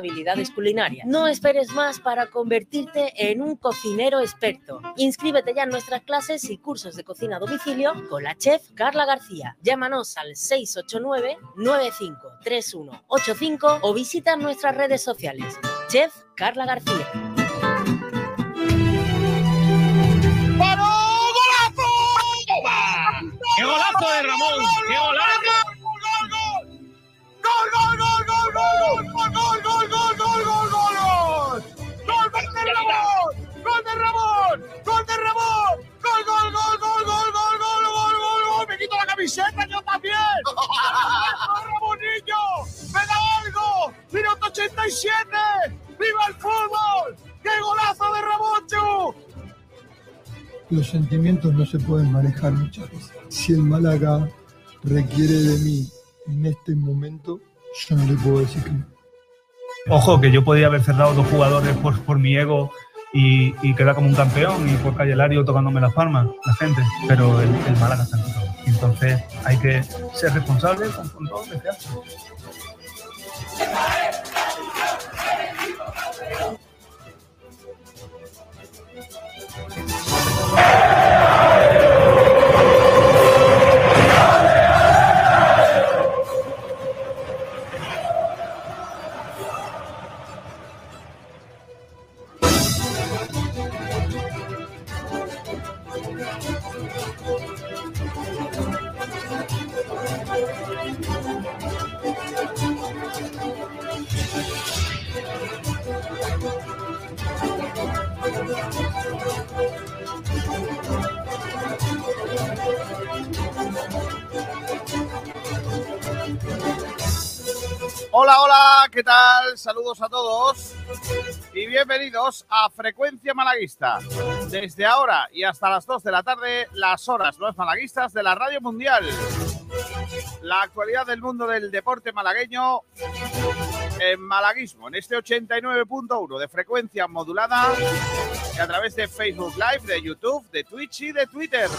habilidades culinarias. No esperes más para convertirte en un cocinero experto. Inscríbete ya en nuestras clases y cursos de cocina a domicilio con la chef Carla García. Llámanos al 689 953185 o visita nuestras redes sociales. Chef Carla García. ¡Qué golazo de Ramón! De Ramón! ¡Gol de Ramón! ¡Gol de Ramón! ¡Gol, gol, gol, gol, gol, gol, gol, gol, gol, gol! ¡Me quito la camiseta yo también! ¡Ramonillo! ¡Me da algo! ¡Minuto 87! ¡Viva el fútbol! ¡Qué golazo de Ramón, Los sentimientos no se pueden manejar muchas veces. Si el Málaga requiere de mí en este momento, yo no le puedo decir que no. Ojo, que yo podía haber cerrado dos jugadores por, por mi ego y, y quedar como un campeón y por Calle Lario tocándome las palmas, la gente, pero el, el Málaga está en todo. Entonces hay que ser responsable con, todo lo que se hace. Hola, hola, ¿qué tal? Saludos a todos y bienvenidos a Frecuencia Malaguista. Desde ahora y hasta las 2 de la tarde, las horas los malaguistas de la Radio Mundial. La actualidad del mundo del deporte malagueño en malaguismo, en este 89.1 de frecuencia modulada y a través de Facebook Live, de YouTube, de Twitch y de Twitter.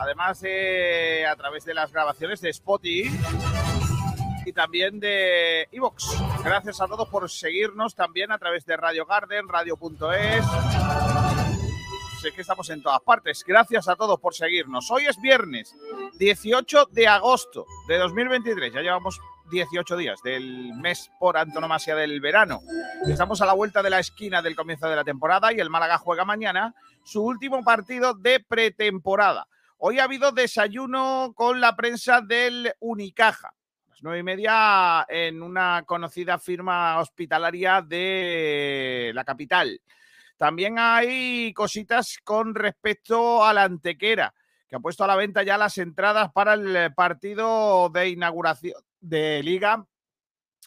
Además, eh, a través de las grabaciones de Spotify y también de Evox. Gracias a todos por seguirnos también a través de Radio Garden, radio.es. Sé que estamos en todas partes. Gracias a todos por seguirnos. Hoy es viernes 18 de agosto de 2023. Ya llevamos 18 días del mes por antonomasia del verano. Estamos a la vuelta de la esquina del comienzo de la temporada y el Málaga juega mañana su último partido de pretemporada. Hoy ha habido desayuno con la prensa del Unicaja nueve y media en una conocida firma hospitalaria de la capital. También hay cositas con respecto a la Antequera, que ha puesto a la venta ya las entradas para el partido de inauguración de Liga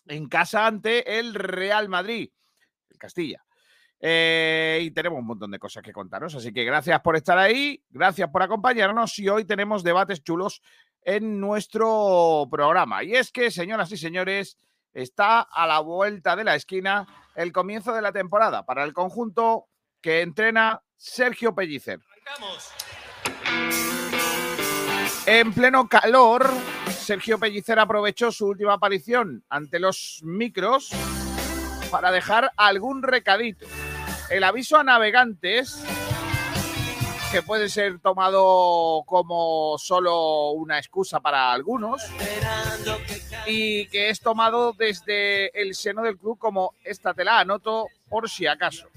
en casa ante el Real Madrid, el Castilla. Eh, y tenemos un montón de cosas que contaros, así que gracias por estar ahí, gracias por acompañarnos y hoy tenemos debates chulos en nuestro programa. Y es que, señoras y señores, está a la vuelta de la esquina el comienzo de la temporada para el conjunto que entrena Sergio Pellicer. En pleno calor, Sergio Pellicer aprovechó su última aparición ante los micros para dejar algún recadito. El aviso a navegantes que puede ser tomado como solo una excusa para algunos y que es tomado desde el seno del club como esta te la anoto por si acaso.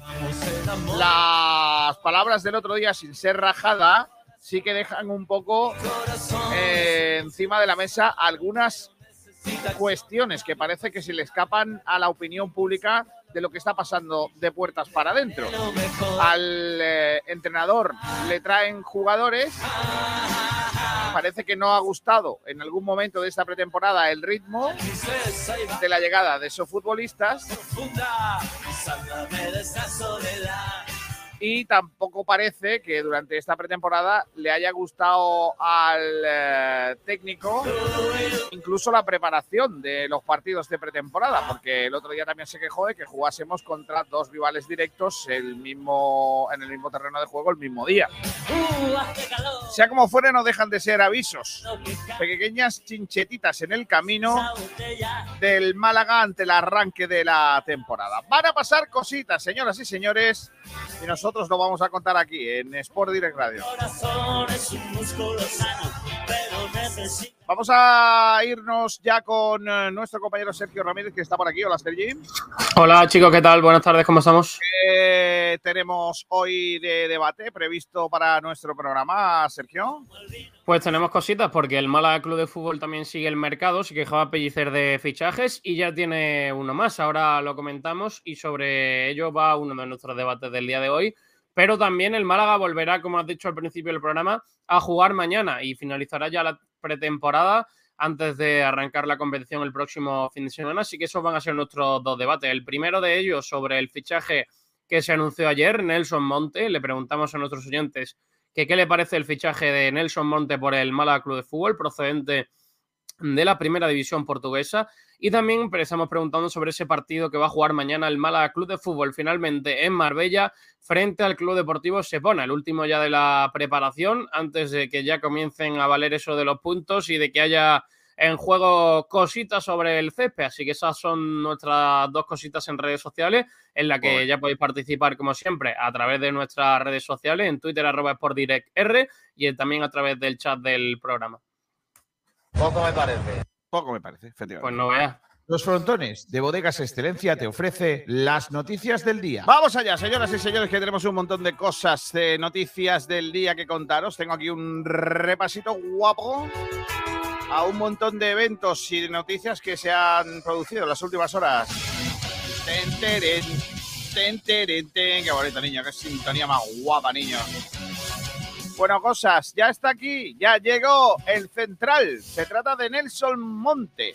Las palabras del otro día, sin ser rajada, sí que dejan un poco eh, encima de la mesa algunas cuestiones que parece que se le escapan a la opinión pública de lo que está pasando de puertas para adentro. Al eh, entrenador le traen jugadores. Parece que no ha gustado en algún momento de esta pretemporada el ritmo de la llegada de esos futbolistas. Y tampoco parece que durante esta pretemporada le haya gustado al eh, técnico incluso la preparación de los partidos de pretemporada, porque el otro día también se quejó de que jugásemos contra dos rivales directos el mismo, en el mismo terreno de juego el mismo día. Sea como fuere, no dejan de ser avisos, pequeñas chinchetitas en el camino del Málaga ante el arranque de la temporada. Van a pasar cositas, señoras y señores, y nosotros lo vamos a contar aquí en Sport Direct Radio. Vamos a irnos ya con eh, nuestro compañero Sergio Ramírez, que está por aquí. Hola, Sergi. Hola, chicos, ¿qué tal? Buenas tardes, ¿cómo estamos? ¿Qué tenemos hoy de debate previsto para nuestro programa, Sergio? Pues tenemos cositas porque el Málaga Club de Fútbol también sigue el mercado, se quejaba Pellicer de fichajes y ya tiene uno más. Ahora lo comentamos y sobre ello va uno de nuestros debates del día de hoy. Pero también el Málaga volverá, como has dicho al principio del programa, a jugar mañana y finalizará ya la pretemporada antes de arrancar la competición el próximo fin de semana. Así que esos van a ser nuestros dos debates. El primero de ellos sobre el fichaje que se anunció ayer, Nelson Monte. Le preguntamos a nuestros oyentes qué le parece el fichaje de Nelson Monte por el Málaga Club de Fútbol, procedente de la primera división portuguesa. Y también empezamos preguntando sobre ese partido que va a jugar mañana el Málaga Club de Fútbol, finalmente en Marbella, frente al Club Deportivo Sepona, el último ya de la preparación, antes de que ya comiencen a valer eso de los puntos y de que haya en juego cositas sobre el césped. Así que esas son nuestras dos cositas en redes sociales, en la que ya podéis participar, como siempre, a través de nuestras redes sociales, en Twitter, arroba R y también a través del chat del programa. Poco me parece. Poco me parece, efectivamente. Pues no veas. Los frontones de Bodegas Excelencia te ofrece las noticias del día. Vamos allá, señoras y señores, que tenemos un montón de cosas, de noticias del día que contaros. Tengo aquí un repasito guapo a un montón de eventos y de noticias que se han producido en las últimas horas. Ten, teren, ten, teren, ten. Qué bonito, niño, qué sintonía más guapa, niño. Bueno, cosas, ya está aquí, ya llegó el central. Se trata de Nelson Monte.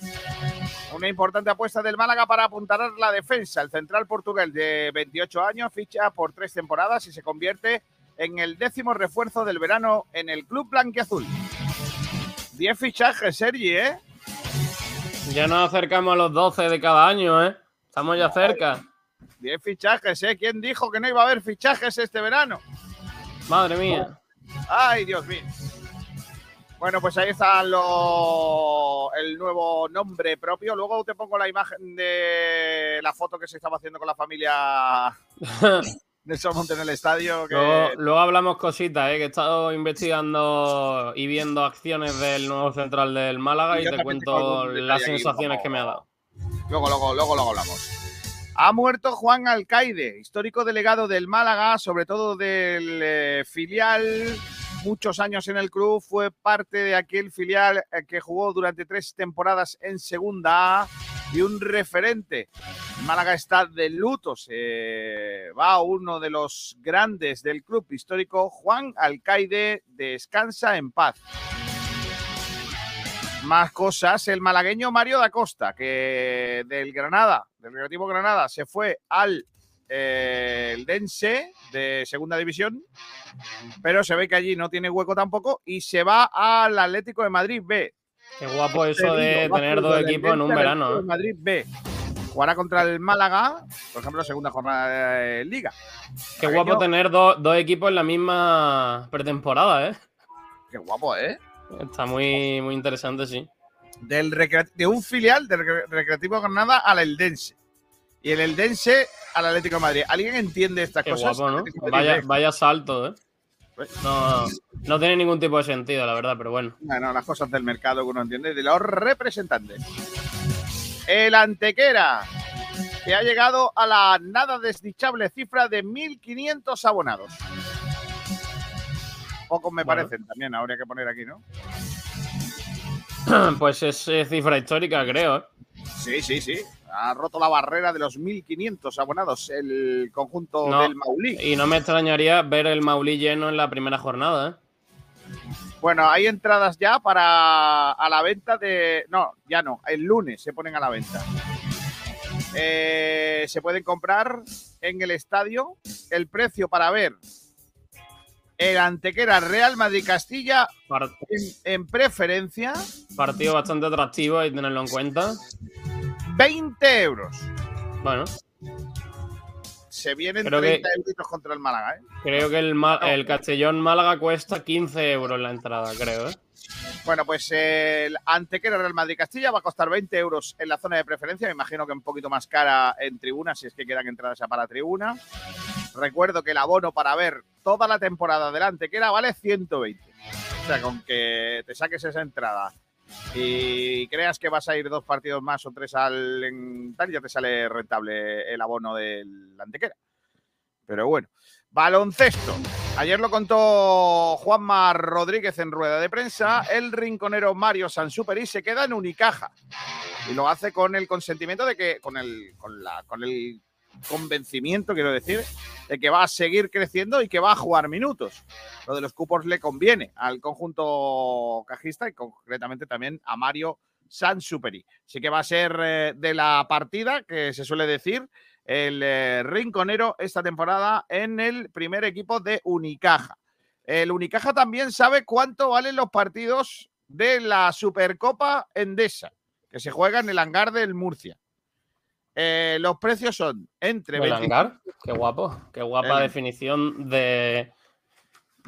Una importante apuesta del Málaga para apuntalar la defensa. El central portugués de 28 años ficha por tres temporadas y se convierte en el décimo refuerzo del verano en el club blanquiazul. 10 fichajes, Sergi, ¿eh? Ya nos acercamos a los 12 de cada año, ¿eh? Estamos ya cerca. 10 fichajes, ¿eh? ¿Quién dijo que no iba a haber fichajes este verano? Madre mía. Ay, Dios mío. Bueno, pues ahí está lo, el nuevo nombre propio. Luego te pongo la imagen de la foto que se estaba haciendo con la familia Nelson Monte en el estadio. Luego, hablamos cositas, ¿eh? que he estado investigando y viendo acciones del nuevo central del Málaga y, te cuento las sensaciones que me ha dado. Luego, luego, luego, luego hablamos. Ha muerto Juan Alcaide, histórico delegado del Málaga, sobre todo del eh, filial muchos años en el club, fue parte de aquel filial eh, que jugó durante tres temporadas en Segunda A y un referente. Málaga está de luto, se va uno de los grandes del club histórico, Juan Alcaide, descansa en paz. Más cosas, el malagueño Mario da Costa, que del Granada, del Recreativo Granada, se fue al eh, el Dense de segunda división, pero se ve que allí no tiene hueco tampoco y se va al Atlético de Madrid B. Qué guapo eso de tener dos equipos en un verano. ¿eh? Madrid B. Jugará contra el Málaga, por ejemplo, segunda jornada de Liga. Qué guapo tener dos equipos en la misma pretemporada, ¿eh? Qué guapo, ¿eh? Está muy, muy interesante, sí. Del de un filial del Recreativo Granada al Eldense y el Eldense al Atlético de Madrid. ¿Alguien entiende estas Qué cosas? Guapo, ¿no? vaya, vaya, salto, ¿eh? Pues no, no, tiene ningún tipo de sentido, la verdad, pero bueno. Bueno, las cosas del mercado que uno entiende, de los representantes. El Antequera, que ha llegado a la nada desdichable cifra de 1.500 abonados. Pocos me parecen también, habría que poner aquí, ¿no? Pues es cifra histórica, creo. ¿eh? Sí, sí, sí ha roto la barrera de los 1.500 abonados el conjunto del Maulí. Y no me extrañaría ver el Maulí lleno en la primera jornada. ¿eh? Bueno, hay entradas ya para a la venta de... No, ya no, el lunes se ponen a la venta. Eh, se pueden comprar en el estadio, el precio para ver el Antequera Real Madrid Castilla en, en preferencia, partido bastante atractivo y tenerlo en cuenta. 20 euros. Bueno, Se vienen Creo que- 30 euros contra el Málaga, ¿eh? creo que el, el Castellón Málaga cuesta 15 euros la entrada, creo, ¿eh? Bueno, pues el Antequera Real Madrid Castilla va a costar 20 euros en la zona de preferencia. Me imagino que un poquito más cara en tribuna, si es que quedan entradas ya para tribuna. Recuerdo que el abono para ver toda la temporada del Antequera vale 120. O sea, con que te saques esa entrada y creas que vas a ir dos partidos más o tres al en tal, ya te sale rentable el abono del Antequera. Pero bueno, baloncesto. Ayer lo contó Juanma Rodríguez en rueda de prensa. El rinconero Mario Sansuperi se queda en Unicaja y lo hace con el consentimiento de que, con el, con la, con el convencimiento, quiero decir, de que va a seguir creciendo y que va a jugar minutos. Lo de los cupos le conviene al conjunto cajista y concretamente también a Mario Sansuperi. Así que va a ser eh, de la partida, que se suele decir, el eh, rinconero esta temporada en el primer equipo de Unicaja. El Unicaja también sabe cuánto valen los partidos de la Supercopa Endesa, que se juega en el hangar del Murcia. Eh, los precios son entre ¿El 25 hangar? Qué guapo. Qué guapa El- definición de,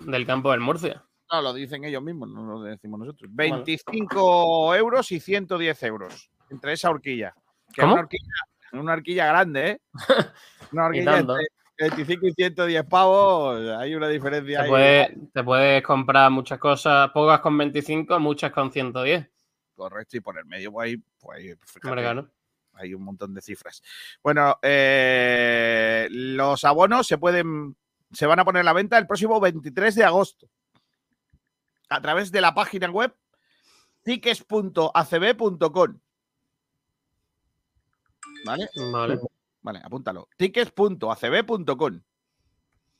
del campo del Murcia. No, lo dicen ellos mismos, no lo decimos nosotros. Bueno. 25 euros y 110 euros entre esa horquilla. Que es ¿Cómo? Una horquilla, una horquilla grande, ¿eh? Una horquilla entre 25 y 110 pavos. Hay una diferencia Te, ahí. puede- te puedes comprar muchas cosas, pocas con 25, muchas con 110. Correcto, y por el medio, pues ahí, pues fíjate. Hay un montón de cifras. Bueno, eh, los abonos se pueden, se van a poner a la venta el próximo 23 de agosto a través de la página web tickets.acb.com. ¿Vale? Vale. Vale, apúntalo. tickets.acb.com.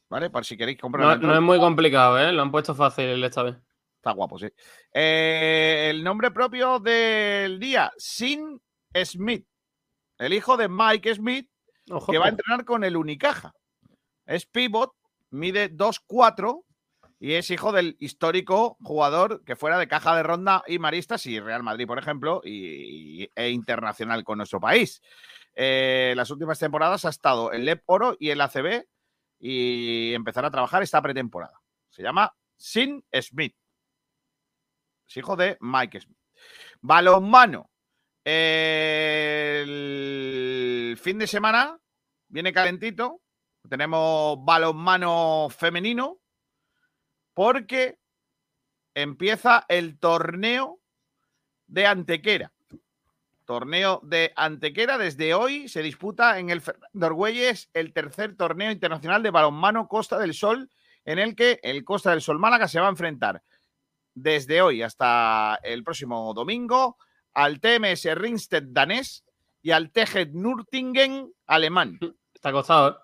¿Vale? Por si queréis comprar No, es muy complicado, ¿eh? Lo han puesto fácil esta vez. Está guapo, sí. Eh, el nombre propio del día, Sin Smith. El hijo de Mike Smith, Ojo. que va a entrenar con el Unicaja. Es pivot, mide 2'4 y es hijo del histórico jugador que fuera de caja de ronda y maristas y Real Madrid, por ejemplo, y, e internacional con nuestro país. Eh, las últimas temporadas ha estado en Lep Oro y el ACB y empezará a trabajar esta pretemporada. Se llama Sin Smith. Es hijo de Mike Smith. Balonmano. El fin de semana viene calentito. Tenemos balonmano femenino porque empieza el torneo de Antequera. Torneo de Antequera desde hoy se disputa en el Fernando el tercer torneo internacional de balonmano Costa del Sol en el que el Costa del Sol Málaga se va a enfrentar desde hoy hasta el próximo domingo al TMS Ringsted danés y al TG Nürtingen alemán. Está costado,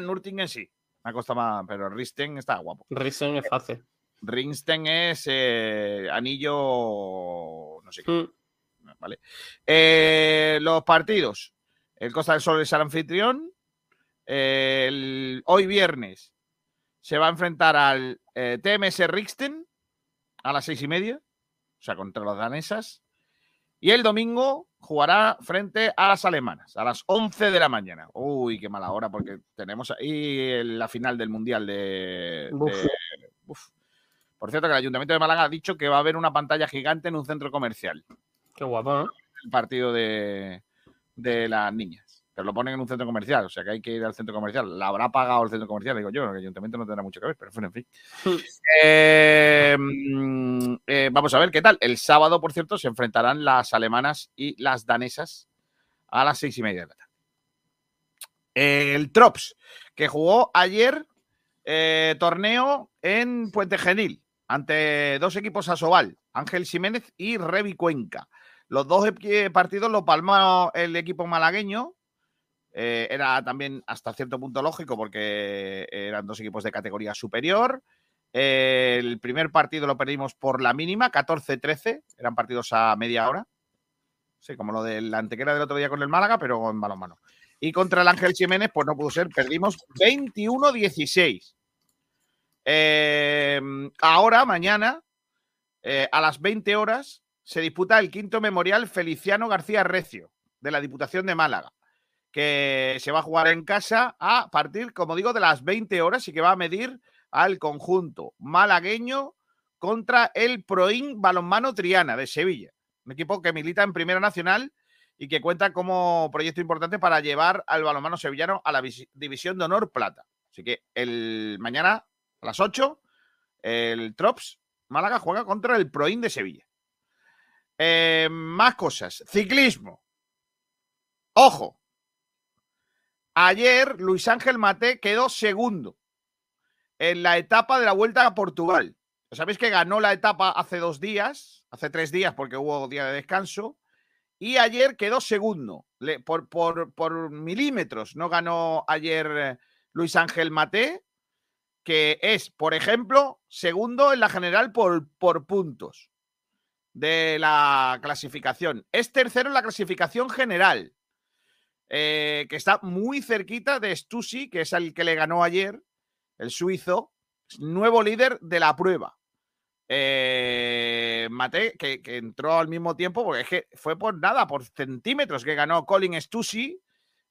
Nürtingen sí, me ha costado más, pero Risten está guapo. ¿eh? Risen es fácil. Ringsten es eh, anillo, no sé qué, Mm. ¿vale? Eh, los partidos. El Costa del Sol es el anfitrión. El- hoy viernes se va a enfrentar al eh, TMS Rixten a las seis y media, o sea, contra las danesas. Y el domingo jugará frente a las alemanas, a las 11 de la mañana. Uy, qué mala hora, porque tenemos ahí la final del Mundial de... Uf. Por cierto, que el Ayuntamiento de Málaga ha dicho que va a haber una pantalla gigante en un centro comercial Qué guapo, ¿no? el partido de, de las niñas. Pero lo ponen en un centro comercial, o sea que hay que ir al centro comercial. La habrá pagado el centro comercial, digo yo, el ayuntamiento no tendrá mucho que ver, pero en fin. Eh, eh, vamos a ver qué tal. El sábado, por cierto, se enfrentarán las alemanas y las danesas a las seis y media de la tarde. El Trops, que jugó ayer eh, torneo en Puente Genil ante dos equipos a Sobal, Ángel Jiménez y Revi Cuenca. Los dos equi- partidos lo palmó el equipo malagueño. Eh, era también hasta cierto punto lógico porque eran dos equipos de categoría superior. Eh, el primer partido lo perdimos por la mínima, 14-13. Eran partidos a media hora. Sí, como lo del antequera del otro día con el Málaga, pero en balonmano. Y contra el Ángel Jiménez, pues no pudo ser, perdimos 21-16. Eh, ahora, mañana, a las 20 horas, se disputa el quinto memorial Feliciano García Recio, de la Diputación de Málaga, que se va a jugar en casa a partir, como digo, de las 20 horas y que va a medir al conjunto malagueño contra el Proin Balonmano Triana de Sevilla, un equipo que milita en Primera Nacional y que cuenta como proyecto importante para llevar al balonmano sevillano a la División de Honor Plata. Así que el mañana a las 8, el Trops Málaga juega contra el Proin de Sevilla. Eh, más cosas. Ciclismo. Ojo. Ayer Luis Ángel Mate quedó segundo en la etapa de la Vuelta a Portugal. Sabéis que ganó la etapa hace dos días, hace tres días porque hubo día de descanso, y ayer quedó segundo. por, por, milímetros no ganó ayer eh, Luis Ángel Mate, que es, por ejemplo, segundo en la general por, por puntos de la clasificación. Es tercero en la clasificación general, eh, que está muy cerquita de Stussy, que es el que le ganó ayer, el suizo, nuevo líder de la prueba. Eh, Mate, que, entró al mismo tiempo, porque es que fue por nada, por centímetros que ganó Colin Stussy,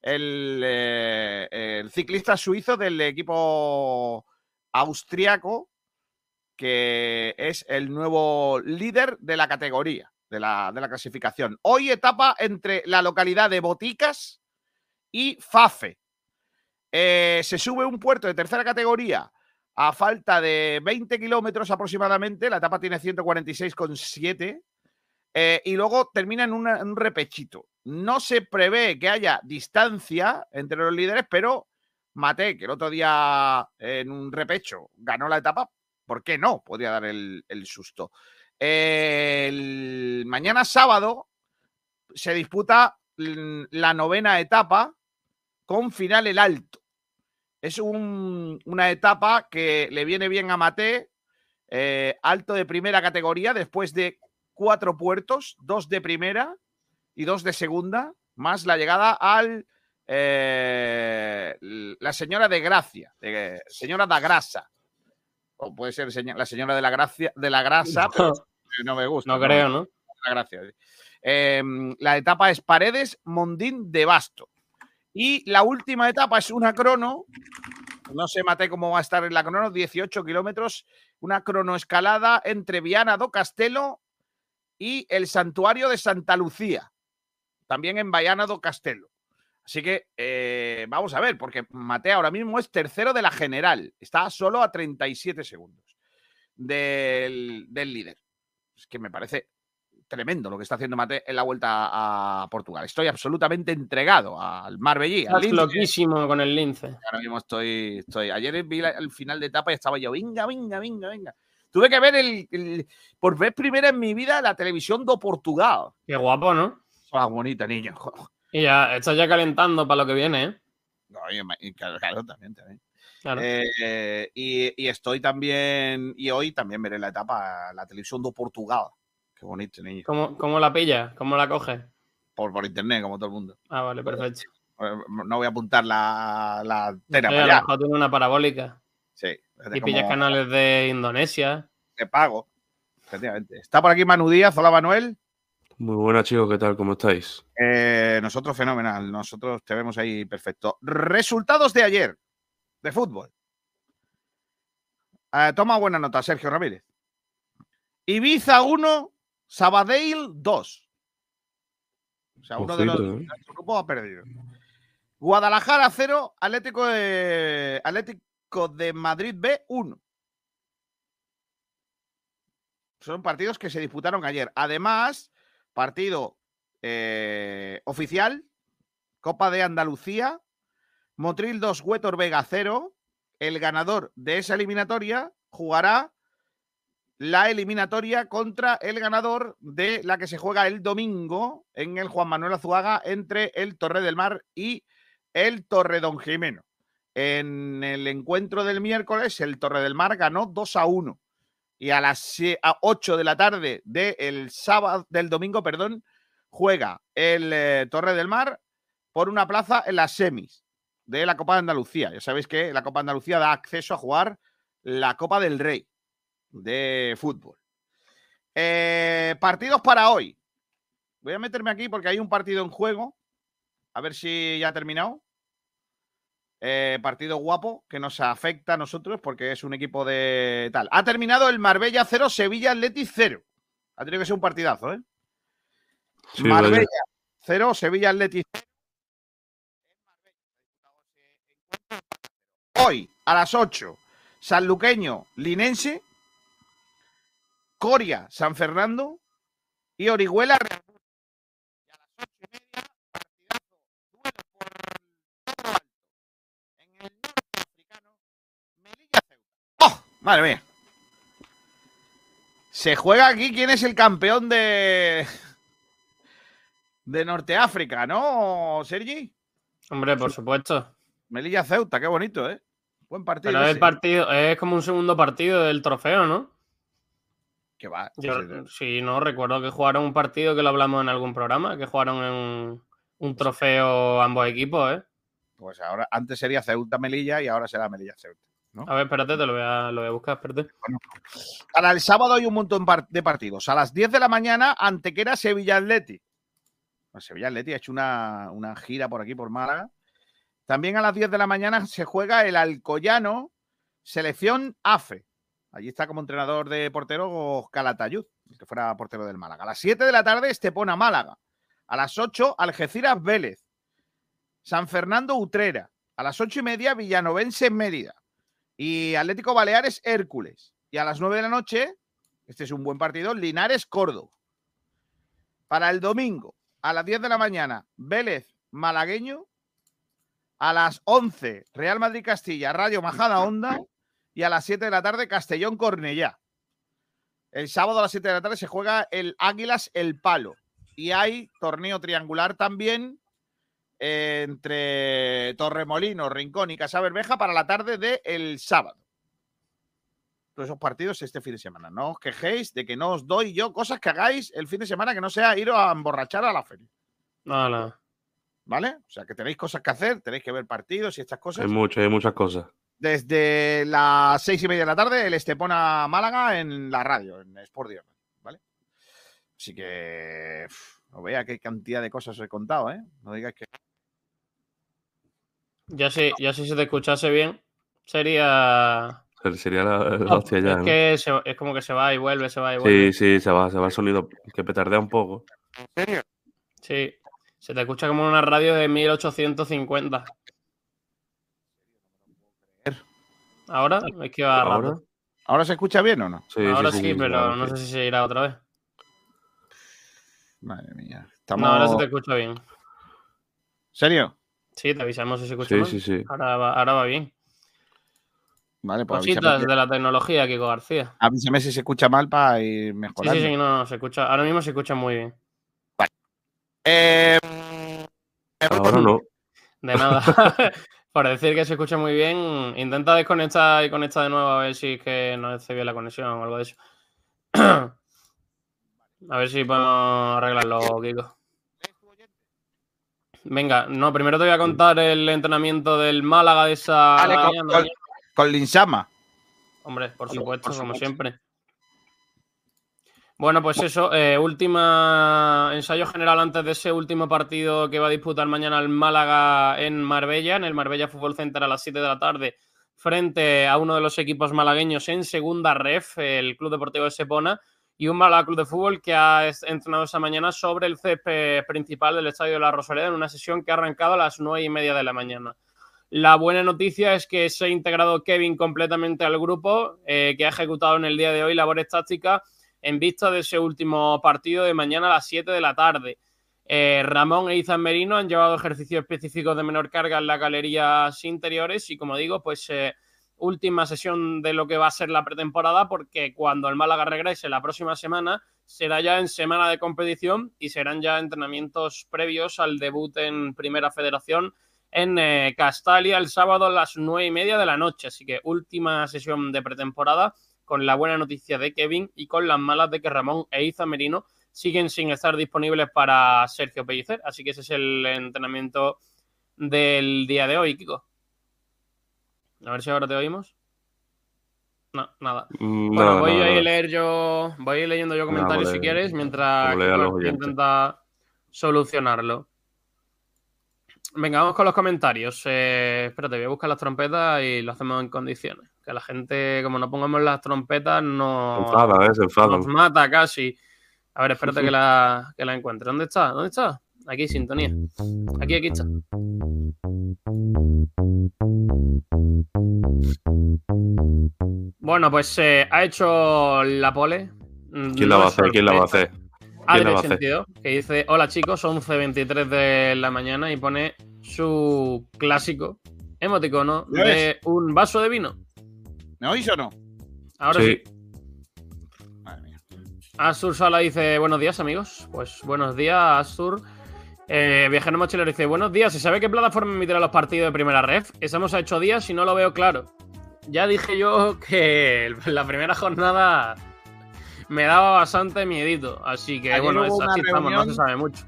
el, eh, ciclista suizo del equipo austriaco, que es el nuevo líder de la categoría, de la clasificación. Hoy etapa entre la localidad de Boticas y Fafe. Eh, se sube un puerto de tercera categoría a falta de 20 kilómetros aproximadamente. La etapa tiene 146,7. Eh, y luego termina en, un repechito. No se prevé que haya distancia entre los líderes, pero Mate, que el otro día en un repecho ganó la etapa, ¿por qué no? Podría dar el, susto. Mañana sábado se disputa la novena etapa con final el alto. Es una etapa que le viene bien a Mate, eh, alto de primera categoría, después de cuatro puertos, dos de primera y dos de segunda, más la llegada al eh, la señora de Gracia, de, señora da Grasa. O puede ser la señora de la gracia, de la grasa, pero no me gusta. No, creo, ¿no? La gracia. Em, la etapa es Paredes Mondín de Basto. Y la última etapa es una crono. No sé, Mate, cómo va a estar en la crono. 18 kilómetros. Una cronoescalada entre Viana do Castelo y el santuario de Santa Lucía. También en Viana do Castelo. Así que eh, vamos a ver, porque Mate ahora mismo es tercero de la general. Está solo a 37 segundos del, líder. Es que me parece tremendo lo que está haciendo Mate en la vuelta a Portugal. Estoy absolutamente entregado al Marbellí. Estás loquísimo con el lince. Ahora mismo estoy, estoy. Ayer vi el final de etapa y estaba yo, venga, venga, venga, venga. Tuve que ver el, por vez primera en mi vida la televisión de Portugal. Qué guapo, ¿no? Ah, bonita, niño. Y ya estás ya calentando para lo que viene, ¿eh? No, y, claro, también, también. Eh, y, estoy también, y hoy también veré la etapa, la televisión de Portugal. Qué bonito, niño. ¿Cómo, la pilla? ¿Cómo la coges? Por, por internet, como todo el mundo. Ah, vale, perfecto. Eh, no voy a apuntar la, la para tiene una parabólica. Sí. Y pillas canales de Indonesia. Te pago, efectivamente. Está por aquí Manu Díaz. Hola, Manuel. Muy buenas, chicos, ¿qué tal? ¿Cómo estáis? Eh, nosotros fenomenal, nosotros te vemos ahí perfecto. Resultados de ayer de fútbol. Eh, toma buena nota, Sergio Ramírez. Ibiza 1, Sabadell 2. O sea, uno de los ¿eh? grupos ha perdido. Guadalajara 0, Atlético de, Atlético de Madrid B 1. Son partidos que se disputaron ayer. Además, Partido eh, oficial, Copa de Andalucía, Motril 2, Huetor Vega 0. El ganador de esa eliminatoria jugará la eliminatoria contra el ganador de la que se juega el domingo en el Juan Manuel Azuaga entre el Torre del Mar y el Torre Don Jimeno. En el encuentro del miércoles, el Torre del Mar ganó 2 a 1 y a las 8 de la tarde del sábado, del domingo, perdón, juega el eh, Torre del Mar por una plaza en las semis de la Copa de Andalucía. Ya sabéis que la Copa de Andalucía da acceso a jugar la Copa del Rey de fútbol. Eh, partidos para hoy. Voy a meterme aquí porque hay un partido en juego. A ver si ya ha terminado. Eh, partido guapo que nos afecta a nosotros porque es un equipo de tal. Ha terminado el Marbella 0, Sevilla Atleti 0. Ha tenido que ser un partidazo, ¿eh? Sí, Marbella vaya. 0, Sevilla Atleti 0. Hoy, a las 8, Sanluqueño Linense, Coria San Fernando y Orihuela Real Murcia. Y a las 8 y media, partidazo, duelo por todo lo alto. En el norte africano, Melilla Ceuta. ¡Oh! Madre mía. Se juega aquí quién es el campeón de. de Norte África, ¿no, Sergi? Hombre, por supuesto. Melilla Ceuta, qué bonito, ¿eh? Buen partido. Pero es, partido, es como un segundo partido del trofeo, ¿no? Que va. Yo, sí, no recuerdo que jugaron un partido que lo hablamos en algún programa, que jugaron en un trofeo ambos equipos, ¿eh? Pues ahora, antes sería Ceuta Melilla y ahora será Melilla Ceuta. A ver, espérate, te lo voy a, lo voy a buscar, espérate. Para el sábado hay un montón de partidos. A las 10 de la mañana, Antequera Sevilla Atleti. Sevilla Atleti ha hecho una, una gira por aquí, por Málaga. También a las 10 de la mañana se juega el Alcoyano Selección AFE. Allí está como entrenador de portero Calatayud, que fuera portero del Málaga. A las 7 de la tarde, Estepona Málaga. A las 8, Algeciras Vélez. San Fernando Utrera. A las 8 y media, Villanovense Mérida. Y Atlético Baleares Hércules. Y a las 9 de la noche, este es un buen partido, Linares Córdoba. Para el domingo, a las 10 de la mañana, Vélez Malagueño. A las 11, Real Madrid Castilla, Rayo Majada Onda. Y a las 7 de la tarde, Castellón Cornellá. El sábado a las 7 de la tarde se juega el Águilas El Palo. Y hay torneo triangular también eh, entre Torremolino, Rincón y Casa Bermeja para la tarde del sábado. Todos esos partidos este fin de semana. No os quejéis de que no os doy yo cosas que hagáis el fin de semana que no sea ir a emborrachar a la feria. No, no. ¿Vale? O sea, que tenéis cosas que hacer, tenéis que ver partidos y estas cosas. Hay mucho, hay muchas cosas. Desde las seis y media de la tarde, el Estepona Málaga en la radio, en Sport Direct, ¿vale? Así que uf, no vea qué cantidad de cosas os he contado, ¿eh? No digáis que. Ya si, ya si se te escuchase bien, sería. Sería la, la No, hostia ya. es ¿no? que se- es como que se va y vuelve, se va y vuelve. Sí, sí, se va, se va el sonido que petardea un poco. Sí. Se te escucha como una radio de 1850. ¿Ahora? Es que va Ahora, rato. ¿Ahora se escucha bien o no? sí, Ahora sí, sí, pero no sí. sé si se irá otra vez. Madre mía. Estamos... No, ahora se te escucha bien. ¿Serio? Sí, te avisamos si se escucha Sí, mal. sí, sí. Ahora va, ahora va bien. Vale, pues Cositas avísame, de la tecnología, Kiko García. avísame si se escucha mal para ir Sí, mejorando. sí, sí, no, no, se escucha. Ahora mismo se escucha muy bien. Eh, Ahora no. De nada. Por decir que se escucha muy bien, intenta desconectar y conecta de nuevo a ver si es que no hace bien la conexión o algo de eso. A ver si podemos arreglarlo, Kiko. Venga, no, primero te voy a contar el entrenamiento del Málaga de esa con- con- Con Linsama. Hombre, por supuesto, por como siempre. Bueno, pues eso, eh, última ensayo general antes de ese último partido que va a disputar mañana el Málaga en Marbella, en el Marbella Fútbol Center a las 7 de la tarde, frente a uno de los equipos malagueños en segunda ref, el Club Deportivo de Sepona, y un Málaga Club de Fútbol que ha entrenado esta mañana sobre el césped principal del Estadio de la Rosaleda en una sesión que ha arrancado a las 9 y media de la mañana. La buena noticia es que se ha integrado Kevin completamente al grupo, eh, que ha ejecutado en el día de hoy labores tácticas en vista de ese último partido de mañana a las 7 de la tarde. Eh, Ramón e Izan Merino han llevado ejercicios específicos de menor carga en las galerías interiores y, como digo, pues eh, última sesión de lo que va a ser la pretemporada porque cuando el Málaga regrese la próxima semana será ya en semana de competición y serán ya entrenamientos previos al debut en Primera Federación en eh, Castalia el sábado a las nueve y media de la noche. Así que última sesión de pretemporada con la buena noticia de Kevin y con las malas de que Ramón e Iza Merino siguen sin estar disponibles para Sergio Pellicer. Así que ese es el entrenamiento del día de hoy, Kiko. A ver si ahora te oímos. No, nada. Mm, Bueno, nada, voy a ir leer yo, voy a ir leyendo yo comentarios vale. si quieres, mientras oyentes. intenta solucionarlo. Venga, vamos con los comentarios. Eh, espérate, voy a buscar las trompetas y lo hacemos en condiciones. Que la gente, como no pongamos las trompetas, no enfadan, ¿eh? Se nos mata casi. A ver, espérate que la, que la encuentre. ¿Dónde está? ¿Dónde está? Aquí, sintonía. Aquí, aquí está. Bueno, pues eh, ha hecho la pole. ¿Quién la va a hacer? ¿Quién la va a hacer? ¿Quién la va a hacer? Sentido, que dice, hola chicos, 11.23 de la mañana y pone su clásico emoticono ¿Ya de un vaso de vino. ¿Me oís o no? Ahora sí. Sí. Madre mía. Astur Sala dice, buenos días amigos. Pues buenos días, Astur. Eh, Viajero Mochilero dice, buenos días. ¿Se sabe qué plataforma emitirá los partidos de primera ref? Estamos a ocho días y no lo veo claro. Ya dije yo que la primera jornada me daba bastante miedito. Así que Ayer bueno, es- estamos, no se sabe mucho.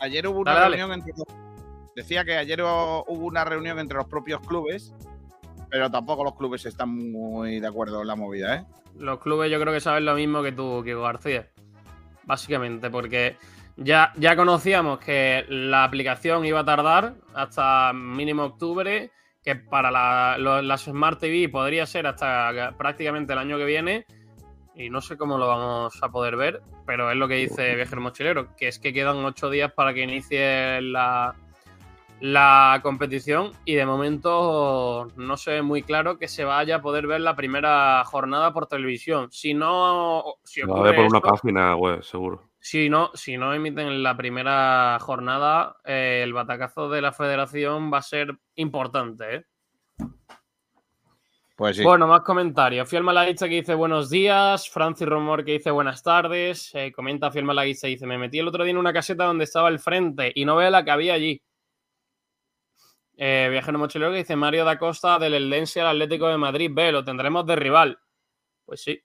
Ayer hubo una Dale, dale. reunión entre los... Decía que ayer hubo una reunión entre los propios clubes, pero tampoco los clubes están muy de acuerdo en la movida, ¿eh? Los clubes yo creo que saben lo mismo que tú, Kiko García. Básicamente, porque ya, ya conocíamos que la aplicación iba a tardar hasta mínimo octubre, que para la- lo- las Smart TV podría ser hasta prácticamente el año que viene. Y no sé cómo lo vamos a poder ver, pero es lo que dice Viajero Mochilero, que es que quedan ocho días para que inicie la, la competición y de momento no se ve muy claro que se vaya a poder ver la primera jornada por televisión. Si no, si Va a ocurre ver por una página web, seguro. si no, si no emiten la primera jornada, eh, el batacazo de la federación va a ser importante. ¿eh? Pues sí. Bueno, más comentarios. Fiel Malaguista que dice buenos días. Francis Romor que dice buenas tardes. Eh, comenta Fiel Malaguista dice: Me metí el otro día en una caseta donde estaba el frente y no veo la que había allí. Eh, Viajero Mochilero que dice Mario da Costa del Eldense al Atlético de Madrid B. Lo tendremos de rival. Pues sí.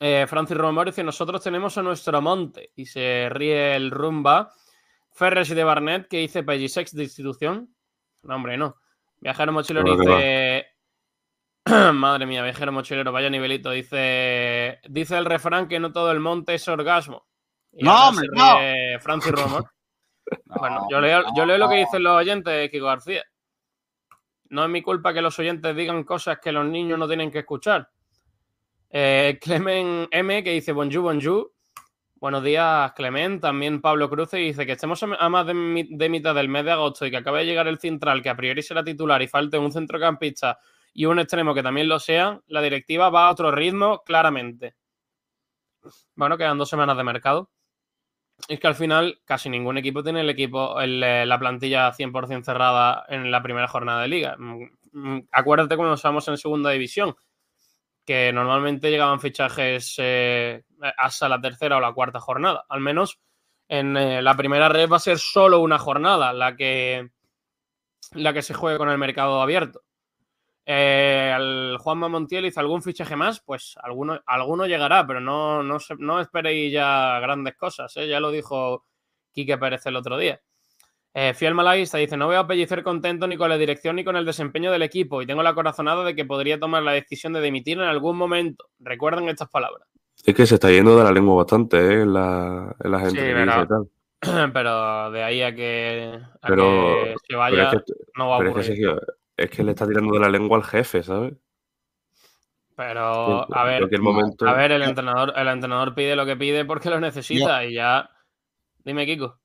Eh, Francis Romor dice: Nosotros tenemos a nuestro monte. Y se ríe el rumba. Ferres y de Barnet que dice Pellisex de institución. No, hombre, no. Viajero Mochilero dice. Madre mía, viajero mochilero, vaya nivelito. Dice, dice el refrán que no todo el monte es orgasmo. Y No, hombre, no. Francis Romo. No, bueno, yo leo, yo leo lo que dicen los oyentes, Kiko García. No es mi culpa que los oyentes digan cosas que los niños no tienen que escuchar. Eh, Clemen M, que dice bonjour, bonjour. Buenos días, Clement. También Pablo Cruz dice que estemos a más de, mi- de mitad del mes de agosto y que acabe de llegar el central, que a priori será titular y falte un centrocampista y un extremo que también lo sea, la directiva va a otro ritmo, claramente. Bueno, quedan dos semanas de mercado. Es que al final casi ningún equipo tiene el equipo, eh, la plantilla 100% cerrada en la primera jornada de liga. Mm, mm, Acuérdate cuando estábamos en segunda división, que normalmente llegaban fichajes eh, hasta la tercera o la cuarta jornada. Al menos en eh, la primera red va a ser solo una jornada la que, la que se juegue con el mercado abierto. Eh, al Juanma Montiel hizo algún fichaje más, pues alguno, alguno llegará, pero no, no, se- no esperéis ya grandes cosas, ¿eh? ya lo dijo Quique Pérez el otro día. Eh, Fiel Malaguista dice: No veo a Pellicer contento ni con la dirección ni con el desempeño del equipo y tengo la corazonada de que podría tomar la decisión de dimitir en algún momento. Recuerden estas palabras. Es que se está yendo de la lengua bastante, ¿eh? En, la, en las Sí, pero- tal. Pero de ahí a que, a Pero, que se pero vaya, es que, no va a pero es que, ocurrir. Es que le está tirando de la lengua al jefe, ¿sabes? Pero, a ver, momento. a ver, el entrenador, el entrenador pide lo que pide porque lo necesita y ya. Dime, Kiko.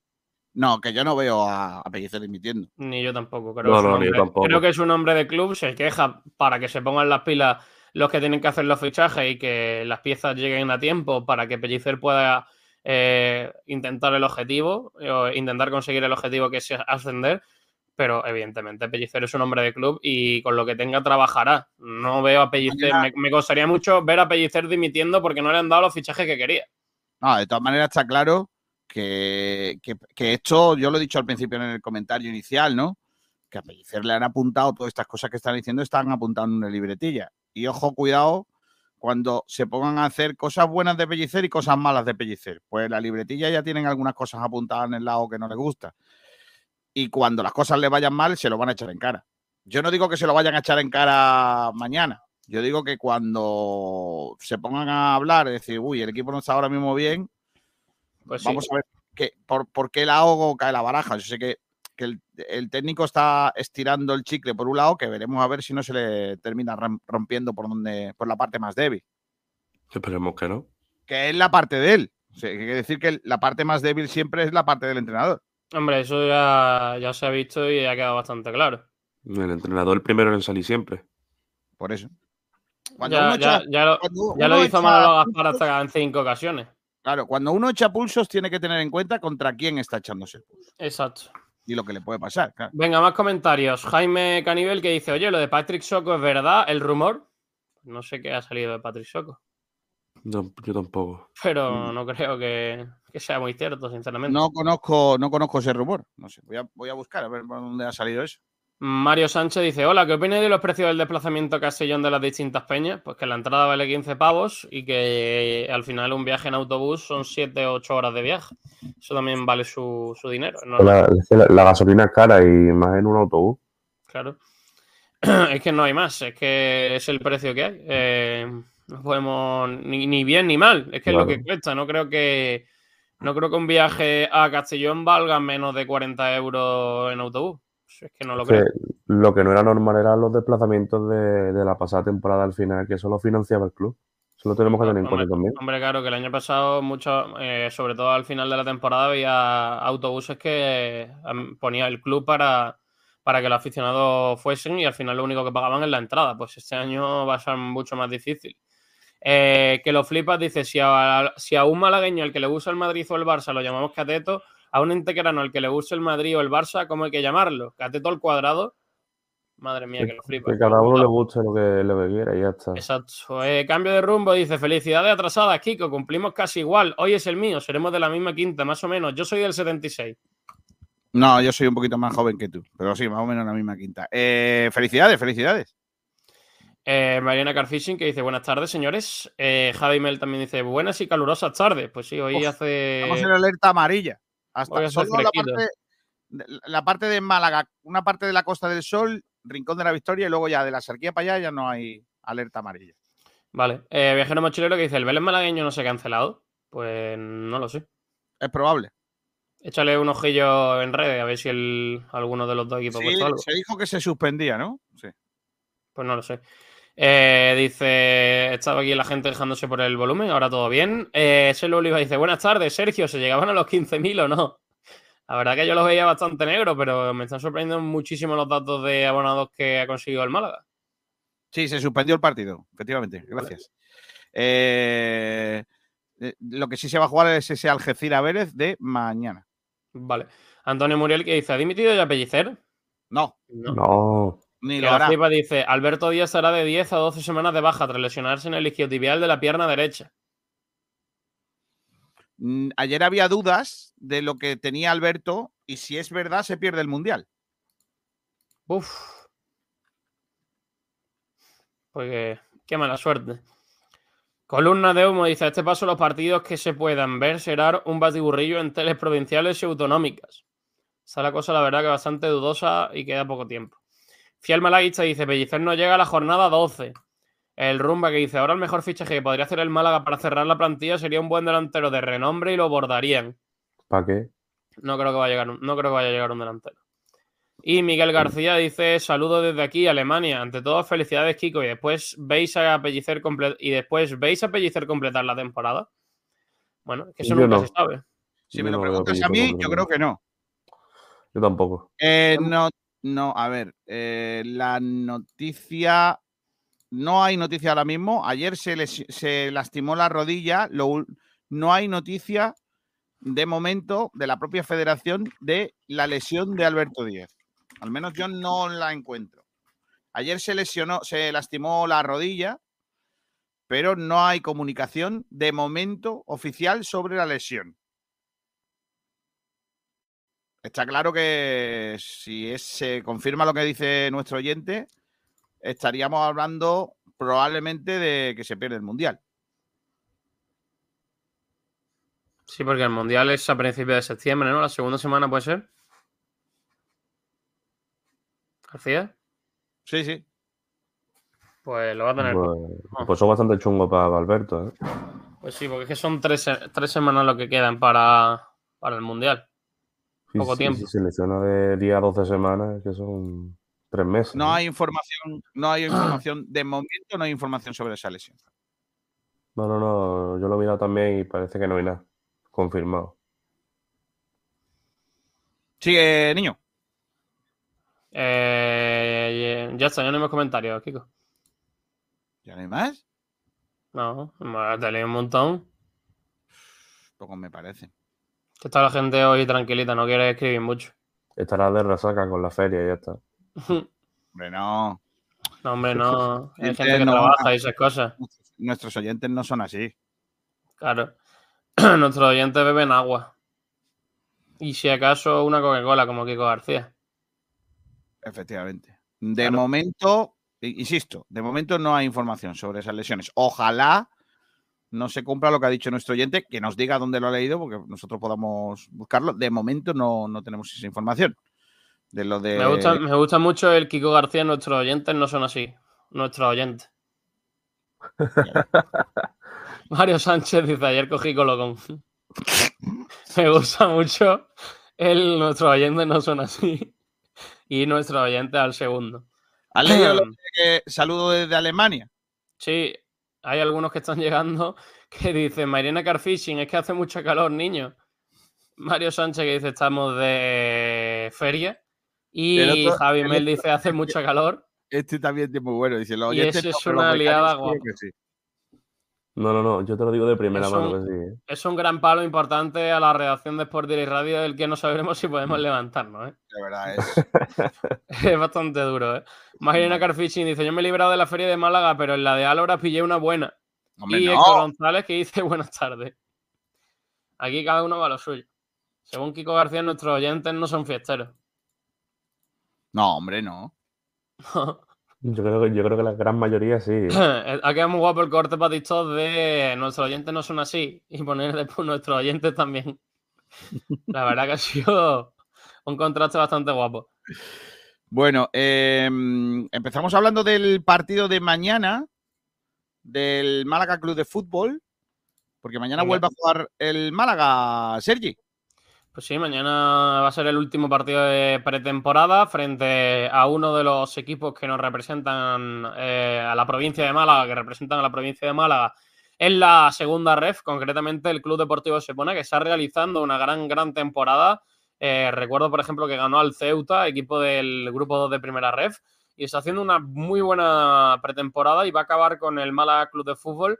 No, que yo no veo a, a Pellicer dimitiendo. Ni yo tampoco. Creo, No, que es un no, ni yo hombre- tampoco. creo que es un hombre de club, se queja para que se pongan las pilas los que tienen que hacer los fichajes y que las piezas lleguen a tiempo para que Pellicer pueda eh, intentar el objetivo, o intentar conseguir el objetivo que es ascender. Pero evidentemente Pellicer es un hombre de club y con lo que tenga trabajará. No veo a Pellicer, me, me costaría mucho ver a Pellicer dimitiendo porque no le han dado los fichajes que quería. No, de todas maneras está claro que, que- que esto, yo lo he dicho al principio en el comentario inicial, ¿no? Que a Pellicer le han apuntado todas estas cosas que están diciendo, están apuntando en una libretilla. Y ojo, cuidado, cuando se pongan a hacer cosas buenas de Pellicer y cosas malas de Pellicer. Pues la libretilla ya tienen algunas cosas apuntadas en el lado que no les gusta. Y cuando las cosas le vayan mal, se lo van a echar en cara. Yo no digo que se lo vayan a echar en cara mañana. Yo digo que cuando se pongan a hablar, decir, uy, el equipo no está ahora mismo bien, Pues sí. vamos a ver que, por, por qué lado cae la baraja. Yo sé que, que el, el técnico está estirando el chicle por un lado, que veremos a ver si no se le termina rom- rompiendo por donde, por la parte más débil, Esperemos que no. que es la parte de él. O sea, hay que decir que la parte más débil siempre es la parte del entrenador. Hombre, eso ya, ya se ha visto y ha quedado bastante claro. El entrenador el primero en salir siempre. Por eso. Cuando Ya, uno ya- echa- ya lo, cuando ya uno lo hizo Manolo Gaspar hasta en cinco ocasiones. Claro, cuando uno echa pulsos tiene que tener en cuenta contra quién está echándose el pulso Exacto. y lo que le puede pasar. claro. Venga, más comentarios. Jaime Canivel que dice, oye, lo de Patrick Soco es verdad, el rumor. No sé qué ha salido de Patrick Soco, No, yo tampoco. pero no creo que, que sea muy cierto, sinceramente. No conozco, no conozco ese rumor. No sé, voy a, voy a buscar a ver por dónde ha salido eso. Mario Sánchez dice, hola, ¿qué opináis de los precios del desplazamiento a Castellón de las distintas peñas? Pues que la entrada vale 15 pavos y que al final un viaje en autobús son 7 o 8 horas de viaje. Eso también vale su, su dinero. La, la- la gasolina es cara y más en un autobús. Claro. Es que no hay más, es que es el precio que hay. Eh, no podemos ni, ni bien ni mal, es que es lo que cuesta. No creo que no creo que un viaje a Castellón valga menos de 40 euros en autobús. Es que no lo Que creo. lo que no era normal eran los desplazamientos de, de la pasada temporada al final, que eso lo financiaba el club. Eso lo tenemos que tener en cuenta también. Hombre, claro, que el año pasado, mucho, eh, sobre todo al final de la temporada, había autobuses que ponía el club para, para que los aficionados fuesen y al final lo único que pagaban es la entrada. Pues este año va a ser mucho más difícil. Eh, que lo flipas, dice, si a, si a un malagueño al que le gusta el Madrid o el Barça lo llamamos cateto, a un entequerano al que le gusta el Madrid o el Barça, ¿cómo hay que llamarlo? ¿Cateto al cuadrado? Madre mía, que lo flipas. Que cada uno le guste lo que, lo que quiera y ya está. Exacto. Eh, cambio de rumbo, dice, felicidades atrasadas, Kiko, cumplimos casi igual. Hoy es el mío, seremos de la misma quinta, más o menos. Yo soy del 76. No, yo soy un poquito más joven que tú, pero sí, más o menos en la misma quinta. Eh, felicidades, felicidades. Eh, Mariana Carfishing que dice, buenas tardes, señores. Eh, Javi Mel también dice, buenas y calurosas tardes. Pues sí, hoy Uf, hace... Estamos en alerta amarilla. Hasta solo la parte, la parte de Málaga, una parte de la Costa del Sol, Rincón de la Victoria y luego ya de la Sarquía para allá ya no hay alerta amarilla. Vale. Eh, viajero mochilero que dice, ¿el Vélez malagueño no se ha cancelado? Pues no lo sé. Es probable. Échale un ojillo en redes a ver si el, alguno de los dos equipos ha Sí, puesto algo. se dijo que se suspendía, ¿no? Sí. Pues no lo sé. Eh, dice, estaba aquí la gente dejándose por el volumen, ahora todo bien. Eh, Selo Oliva dice, buenas tardes, Sergio, ¿se llegaban a los 15.000 o no? La verdad que yo los veía bastante negros, pero me están sorprendiendo muchísimo los datos de abonados que ha conseguido el Málaga. Sí, se suspendió el partido, efectivamente. Gracias. Eh, eh, lo que sí se va a jugar es ese Algeciras Vélez de mañana. Vale. Antonio Muriel que dice, ¿ha dimitido ya Pellicer? No, No. Ni lo hará. dice, Alberto Díaz estará de 10 a 12 semanas de baja tras lesionarse en el isquiotibial de la pierna derecha. Mm, Ayer había dudas de lo que tenía Alberto y si es verdad se pierde el Mundial. Uf. Porque qué mala suerte. Columna de humo dice: a este paso, los partidos que se puedan ver serán un batiburrillo en teles provinciales y autonómicas. Está la cosa, la verdad, que bastante dudosa y queda poco tiempo. Fiel Malaguista dice: Pellicer no llega a la jornada 12. El Rumba que dice: ahora el mejor fichaje que podría hacer el Málaga para cerrar la plantilla sería un buen delantero de renombre y lo bordarían. ¿Para qué? No creo que vaya a llegar un, no creo que vaya a llegar un delantero. Y Miguel García dice: Saludos desde aquí, Alemania. Ante todo, felicidades, Kiko. Y después veis a Pellicer comple- y después veis a Pellicer completar la temporada. Bueno, es que eso Yo nunca no. se sabe. Si Yo me lo no preguntas a mí, yo creo que no. Yo tampoco. Eh, no, no, a ver, eh, la noticia, no hay noticia ahora mismo. Ayer se, se lastimó la rodilla, no hay noticia de momento de la propia federación de la lesión de Alberto Díez. Al menos yo no la encuentro. Ayer se lesionó, se lastimó la rodilla, pero no hay comunicación de momento oficial sobre la lesión. Está claro que si es- se confirma lo que dice nuestro oyente, estaríamos hablando probablemente de que se pierde el Mundial. Sí, porque el Mundial es a principios de septiembre, ¿no? La segunda semana puede ser. García. Sí, sí. Pues lo va a tener. Pues, pues son bastante chungo para Alberto. ¿eh? Pues sí, porque es que son tres, tres semanas lo que quedan para, para el Mundial. Sí, Poco sí, tiempo. Si selecciona de 10 a 12 semanas, que son tres meses. No hay información, no hay información, de momento no hay información sobre esa lesión. No, no, no. Yo lo he mirado también y parece que no hay nada confirmado. Sigue, niño. Eh, ya está, ya no hay más comentarios, Kiko. ¿Ya no hay más? No, te leí un montón. Poco me parece. Que está la gente hoy tranquilita, no quiere escribir mucho. Estará de resaca con la feria y ya está. Hombre, no. No, hombre, no. Hay Gente que no- trabaja y esas cosas. Nuestros oyentes no son así. Claro. Nuestros oyentes beben agua. Y si acaso una Coca-Cola como Kiko García. Efectivamente. De Claro. momento, insisto, de momento no hay información sobre esas lesiones. Ojalá no se cumpla lo que ha dicho nuestro oyente, que nos diga dónde lo ha leído, porque nosotros podamos buscarlo. De momento no, no tenemos esa información. De lo de. Me gusta, me gusta mucho el Kiko García, nuestros oyentes no son así. Nuestros oyentes. Mario Sánchez dice, ayer cogí colocón. me gusta mucho el nuestros oyentes no son así. Y nuestros oyentes al segundo. ¿Has leído lo de que saludo desde Alemania? Sí, hay algunos que están llegando que dicen, Mariana Carfishing, es que hace mucho calor, niño. Mario Sánchez que dice, estamos de feria. Y otro- Javi el Mel dice, hace mucho calor. Este también es muy bueno. Dice, los Y oyentes ese no, es los una liada guapa. sí. No, no, no. Yo te lo digo de primera Es mano un- que sí. ¿eh? Es un gran palo importante a la redacción de Sport Direct Radio del que no sabremos si podemos levantarnos. ¿eh? De verdad es. Es bastante duro. ¿eh? Mariana Carfishing dice, yo me he librado de la feria de Málaga, pero en la de Álora pillé una buena. Hombre, y no. Héctor González que dice buenas tardes. Aquí cada uno va a lo suyo. Según Kiko García, nuestros oyentes no son fiesteros. No, hombre, no. Yo creo, que, yo creo que la gran mayoría sí. ha quedado muy guapo el corte para TikTok de nuestros oyentes no son así y poner después nuestros oyentes también. La verdad que ha sido un contraste bastante guapo. Bueno, eh, empezamos hablando del partido de mañana del Málaga Club de Fútbol, porque mañana Venga. vuelve a jugar el Málaga, Sergi. Pues sí, mañana va a ser el último partido de pretemporada frente a uno de los equipos que nos representan eh, a la provincia de Málaga, que representan a la provincia de Málaga en la segunda ref, concretamente el Club Deportivo Sepona, que está realizando una gran, gran temporada. Eh, recuerdo, por ejemplo, que ganó al Ceuta, equipo del grupo 2 de primera ref, y está haciendo una muy buena pretemporada y va a acabar con el Málaga Club de Fútbol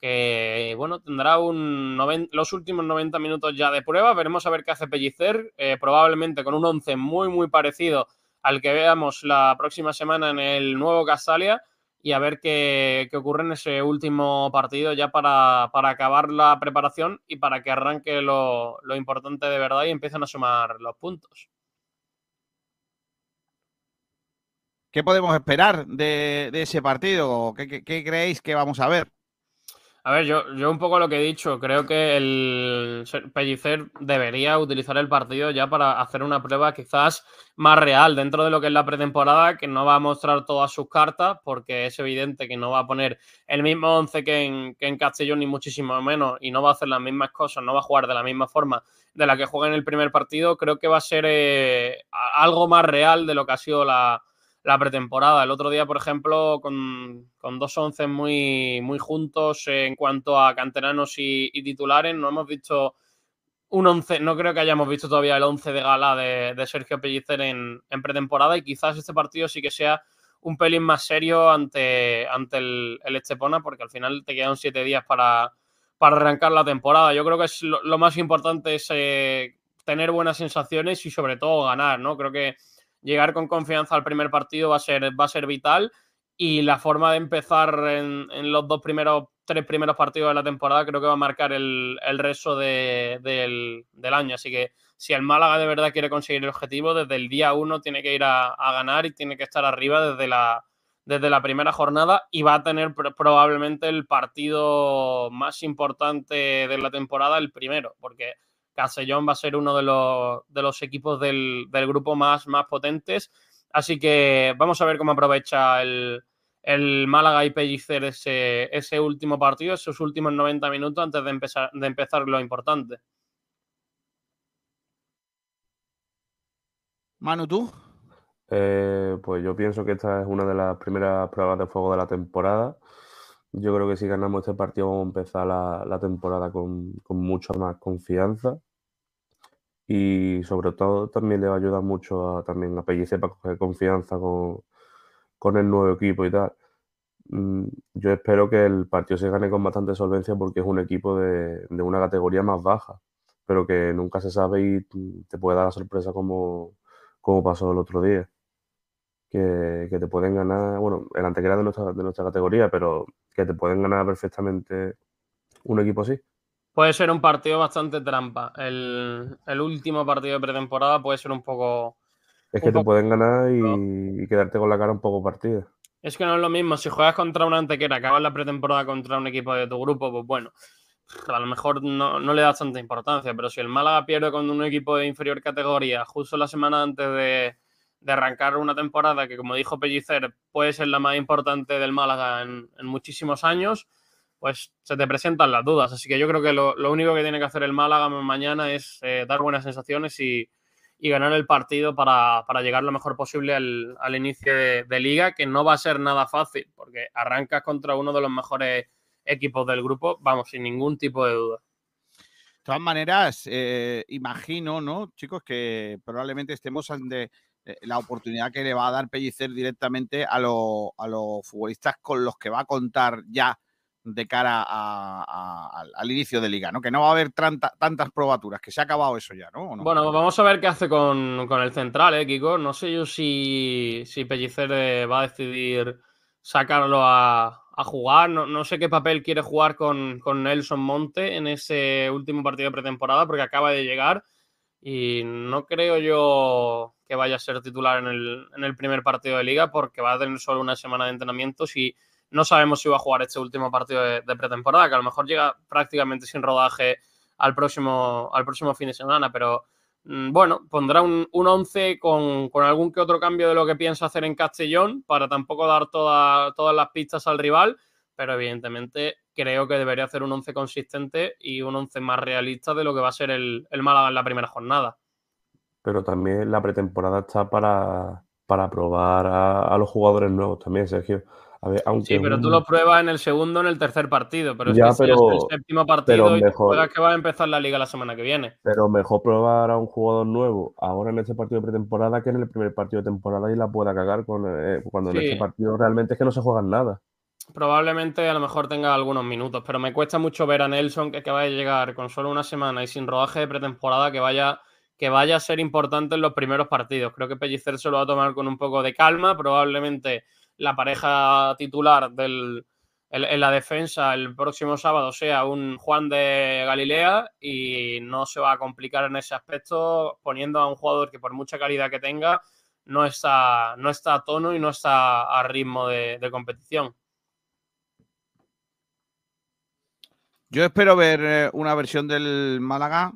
que bueno, tendrá un los últimos 90 minutos ya de prueba. Veremos a ver qué hace Pellicer, eh, probablemente con un 11 muy, muy parecido al que veamos la próxima semana en el nuevo Castalia y a ver qué, qué ocurre en ese último partido ya para, para acabar la preparación y para que arranque lo, lo importante de verdad y empiecen a sumar los puntos. ¿Qué podemos esperar de, ese partido? ¿Qué, qué- qué creéis que vamos a ver? A ver, yo, yo un poco lo que he dicho, creo que el Pellicer debería utilizar el partido ya para hacer una prueba quizás más real dentro de lo que es la pretemporada, que no va a mostrar todas sus cartas, porque es evidente que no va a poner el mismo 11 que en, que en Castellón, ni muchísimo menos, y no va a hacer las mismas cosas, no va a jugar de la misma forma de la que juega en el primer partido. Creo que va a ser eh, algo más real de lo que ha sido la, la pretemporada. El otro día, por ejemplo, con, con dos once muy, muy juntos en cuanto a canteranos y, titulares, no hemos visto un once, no creo que hayamos visto todavía el once de gala de, Sergio Pellicer en, pretemporada y quizás este partido sí que sea un pelín más serio ante, ante el, Estepona porque al final te quedan siete días para, para arrancar la temporada. Yo creo que es lo, lo más importante es eh, tener buenas sensaciones y sobre todo ganar, ¿no? Creo que llegar con confianza al primer partido va a ser, va a ser vital y la forma de empezar en, en los dos primeros, tres primeros partidos de la temporada creo que va a marcar el, el resto de- del, del año. Así que si el Málaga de verdad quiere conseguir el objetivo, desde el día uno tiene que ir a, a ganar y tiene que estar arriba desde la, desde la primera jornada y va a tener probablemente el partido más importante de la temporada, el primero, porque Castellón va a ser uno de los, de los equipos del, grupo más, más potentes. Así que vamos a ver cómo aprovecha el, Málaga y Pellicer ese, ese, último partido, esos últimos 90 minutos antes de empezar, de empezar lo importante. Manu, ¿tú? Eh, pues yo pienso que esta es una de las primeras pruebas de fuego de la temporada. Yo creo que si ganamos este partido vamos a empezar la, temporada con, mucha más confianza y sobre todo también le va a ayudar mucho a, también a Pellicer para coger confianza con, con el nuevo equipo y tal. Mm, yo espero que el partido se gane con bastante solvencia porque es un equipo de, de una categoría más baja, pero que nunca se sabe y te puede dar la sorpresa como, como pasó el otro día que, te pueden ganar, bueno, el antequera de nuestra, de nuestra categoría, pero que te pueden ganar perfectamente un equipo así. Puede ser un partido bastante trampa. El, último partido de pretemporada puede ser un poco. Es que te pueden ganar y, quedarte con la cara un poco partida. Es que no es lo mismo. Si juegas contra una antequera, acabas la pretemporada contra un equipo de tu grupo, pues bueno, a lo mejor no, no le das tanta importancia. Pero si el Málaga pierde con un equipo de inferior categoría justo la semana antes de, de arrancar una temporada que, como dijo Pellicer, puede ser la más importante del Málaga en, muchísimos años, pues se te presentan las dudas. Así que yo creo que lo, único que tiene que hacer el Málaga mañana es eh, dar buenas sensaciones y, ganar el partido para, llegar lo mejor posible al, inicio de, liga, que no va a ser nada fácil, porque arrancas contra uno de los mejores equipos del grupo, vamos, sin ningún tipo de duda. De todas maneras, eh, imagino, ¿no, chicos, que probablemente estemos ante eh, la oportunidad que le va a dar Pellicer directamente a, los futbolistas con los que va a contar ya de cara al inicio de liga, ¿no? Que no va a haber tantas probaturas, que se ha acabado eso ya, ¿no? Bueno, vamos a ver qué hace con, el central, ¿eh, Kiko? No sé yo si, si Pellicer eh, va a decidir sacarlo a, jugar. No, sé qué papel quiere jugar con, Nelson Monte en ese último partido de pretemporada, porque acaba de llegar y no creo yo que vaya a ser titular en el, primer partido de liga porque va a tener solo una semana de entrenamientos y no sabemos si va a jugar este último partido de, pretemporada, que a lo mejor llega prácticamente sin rodaje al próximo, al próximo fin de semana, pero mm, bueno, pondrá un, un 11 con, algún que otro cambio de lo que piensa hacer en Castellón para tampoco dar todas las pistas al rival, pero evidentemente creo que debería hacer un 11 consistente y un 11 más realista de lo que va a ser el, el Málaga en la primera jornada pero también la pretemporada está para, para probar a, los jugadores nuevos también, Sergio. A ver, aunque sí, pero tú lo pruebas en el segundo, en el tercer partido, pero es que si es el séptimo partido y juegas que va a empezar la liga la semana que viene. Pero mejor probar a un jugador nuevo ahora en este partido de pretemporada que en el primer partido de temporada y la pueda cagar con, eh, cuando en este partido realmente es que no se juegan nada. Probablemente a lo mejor tenga algunos minutos, pero me cuesta mucho ver a Nelson que acaba de llegar con solo una semana y sin rodaje de pretemporada que vaya que vaya a ser importante en los primeros partidos. Creo que Pellicer se lo va a tomar con un poco de calma. Probablemente la pareja titular del, en, la defensa el próximo sábado sea un Juan de Galilea y no se va a complicar en ese aspecto poniendo a un jugador que por mucha calidad que tenga no está, no está a tono y no está a ritmo de, competición. Yo espero ver eh, una versión del Málaga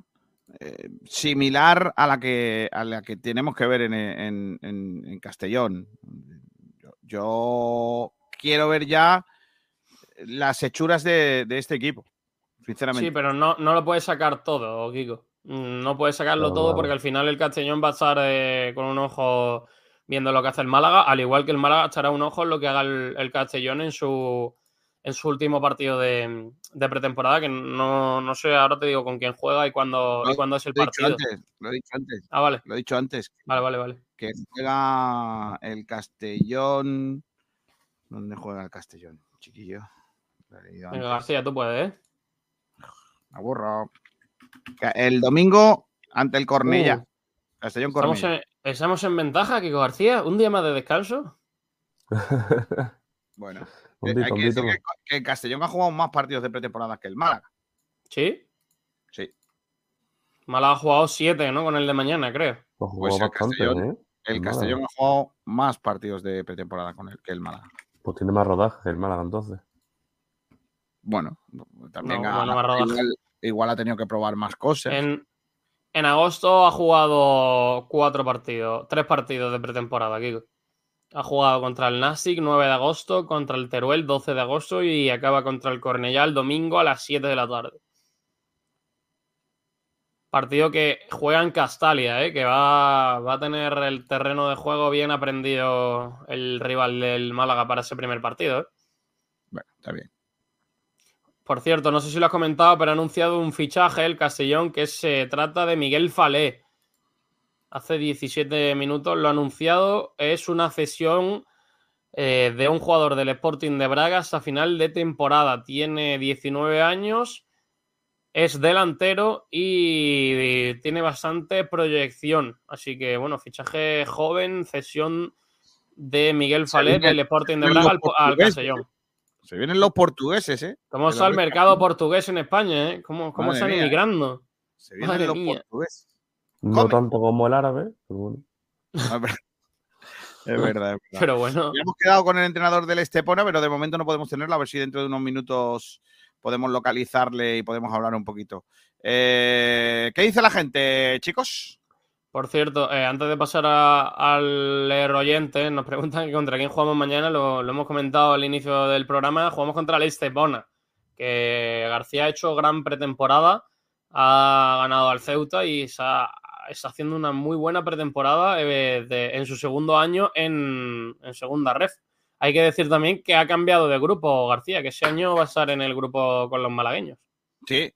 eh, similar a la que a la que tenemos que ver en, Castellón. Yo, quiero ver ya las hechuras de, este equipo, sinceramente. Sí, pero no, no lo puedes sacar todo, Kiko. No puedes sacarlo todo porque al final el Castellón va a estar eh, con un ojo viendo lo que hace el Málaga, al igual que el Málaga estará un ojo en lo que haga el Castellón en su en su último partido de, pretemporada, que no, sé, ahora te digo con quién juega y cuándo, es el partido. lo he dicho antes. Ah, vale. Lo he dicho antes. Vale, vale, vale. Que juega el Castellón. ¿Dónde juega el Castellón, chiquillo? Venga, García, tú puedes, ¿eh? Aburro. El domingo ante el Cornella. Uh. Castellón Cornella. ¿Estamos en, ¿Estamos en ventaja, Kiko García? ¿Un día más de descanso? bueno. Eh, hay que decir que, el Castellón ha jugado más partidos de pretemporada que el Málaga. ¿Sí? Sí. Málaga ha jugado siete, ¿no? Con el de mañana, creo. Pues, pues bastante, ¿eh? El El Castellón Málaga. ha jugado más partidos de pretemporada con él que el Málaga. Pues tiene más rodaje que el Málaga entonces. Bueno, también No, ha- bueno, más rodaje. igual, igual ha tenido que probar más cosas. En, en agosto ha jugado cuatro partidos, tres partidos de pretemporada, Kiko. Ha jugado contra el Nasic 9 de agosto, contra el Teruel 12 de agosto y acaba contra el Cornellá el domingo a las 7 de la tarde. Partido que juega en Castalia, ¿eh? que va, va a tener el terreno de juego bien aprendido el rival del Málaga para ese primer partido. ¿eh? Bueno, está bien. Por cierto, no sé si lo has comentado, pero ha anunciado un fichaje el Castellón que se trata de Miguel Falé. Hace 17 minutos lo ha anunciado. Es una cesión eh, de un jugador del Sporting de Braga hasta final de temporada. Tiene 19 años, es delantero y tiene bastante proyección. Así que, bueno, fichaje joven, cesión de Miguel viene- del Sporting de Braga al, al Castellón. Se vienen los portugueses, ¿eh? ¿Cómo Que está el mercado portugués en España? ¿eh? ¿Cómo, cómo están emigrando? Se vienen Madre los mía. portugueses. No Come. tanto como el árabe, pero bueno. Es verdad, es verdad. es verdad. Pero bueno, Ya hemos quedado con el entrenador del Estepona, pero de momento no podemos tenerlo. A ver si dentro de unos minutos podemos localizarle y podemos hablar un poquito. Eh, ¿Qué dice la gente, chicos? por cierto, eh, antes de pasar a- al leer oyente, nos preguntan que contra quién jugamos mañana. Lo, lo hemos comentado al inicio del programa. Jugamos contra el Estepona, que García ha hecho gran pretemporada, ha ganado al Ceuta y está, está haciendo una muy buena pretemporada eh, de- en su segundo año en, en segunda ref. Hay que decir también que ha cambiado de grupo García, que ese año va a estar en el grupo con los malagueños. Sí,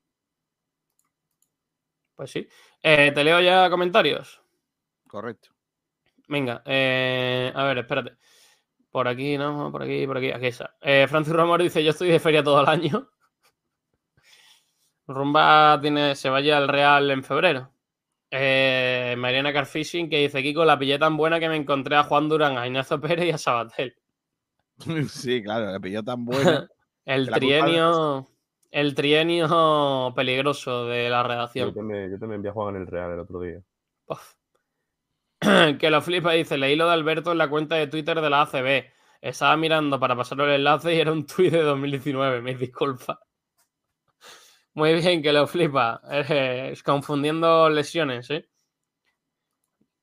Pues sí. Eh, te leo ya comentarios. correcto. Venga, eh, a ver, espérate. Por aquí, no, por aquí, por aquí, aquí está. Francis Romero dice: Yo estoy de feria todo el año. Rumba tiene, se vaya al Real en febrero. Eh, Mariana Carfishing que dice: Kiko, la pillé tan buena que me encontré a Juan Durán, a Ignacio Pérez y a Sabatel. Sí, claro, le pilló tan bueno. el la trienio. El trienio peligroso de la Yo redacción. también, yo también vi a jugar en el Real el otro día. Uf. que lo flipa, dice, leí lo de Alberto en la cuenta de Twitter de la ACB. Estaba mirando para pasar el enlace y era un tuit de 2019, me disculpa. Muy bien, que lo flipa. Eh, confundiendo lesiones, ¿eh?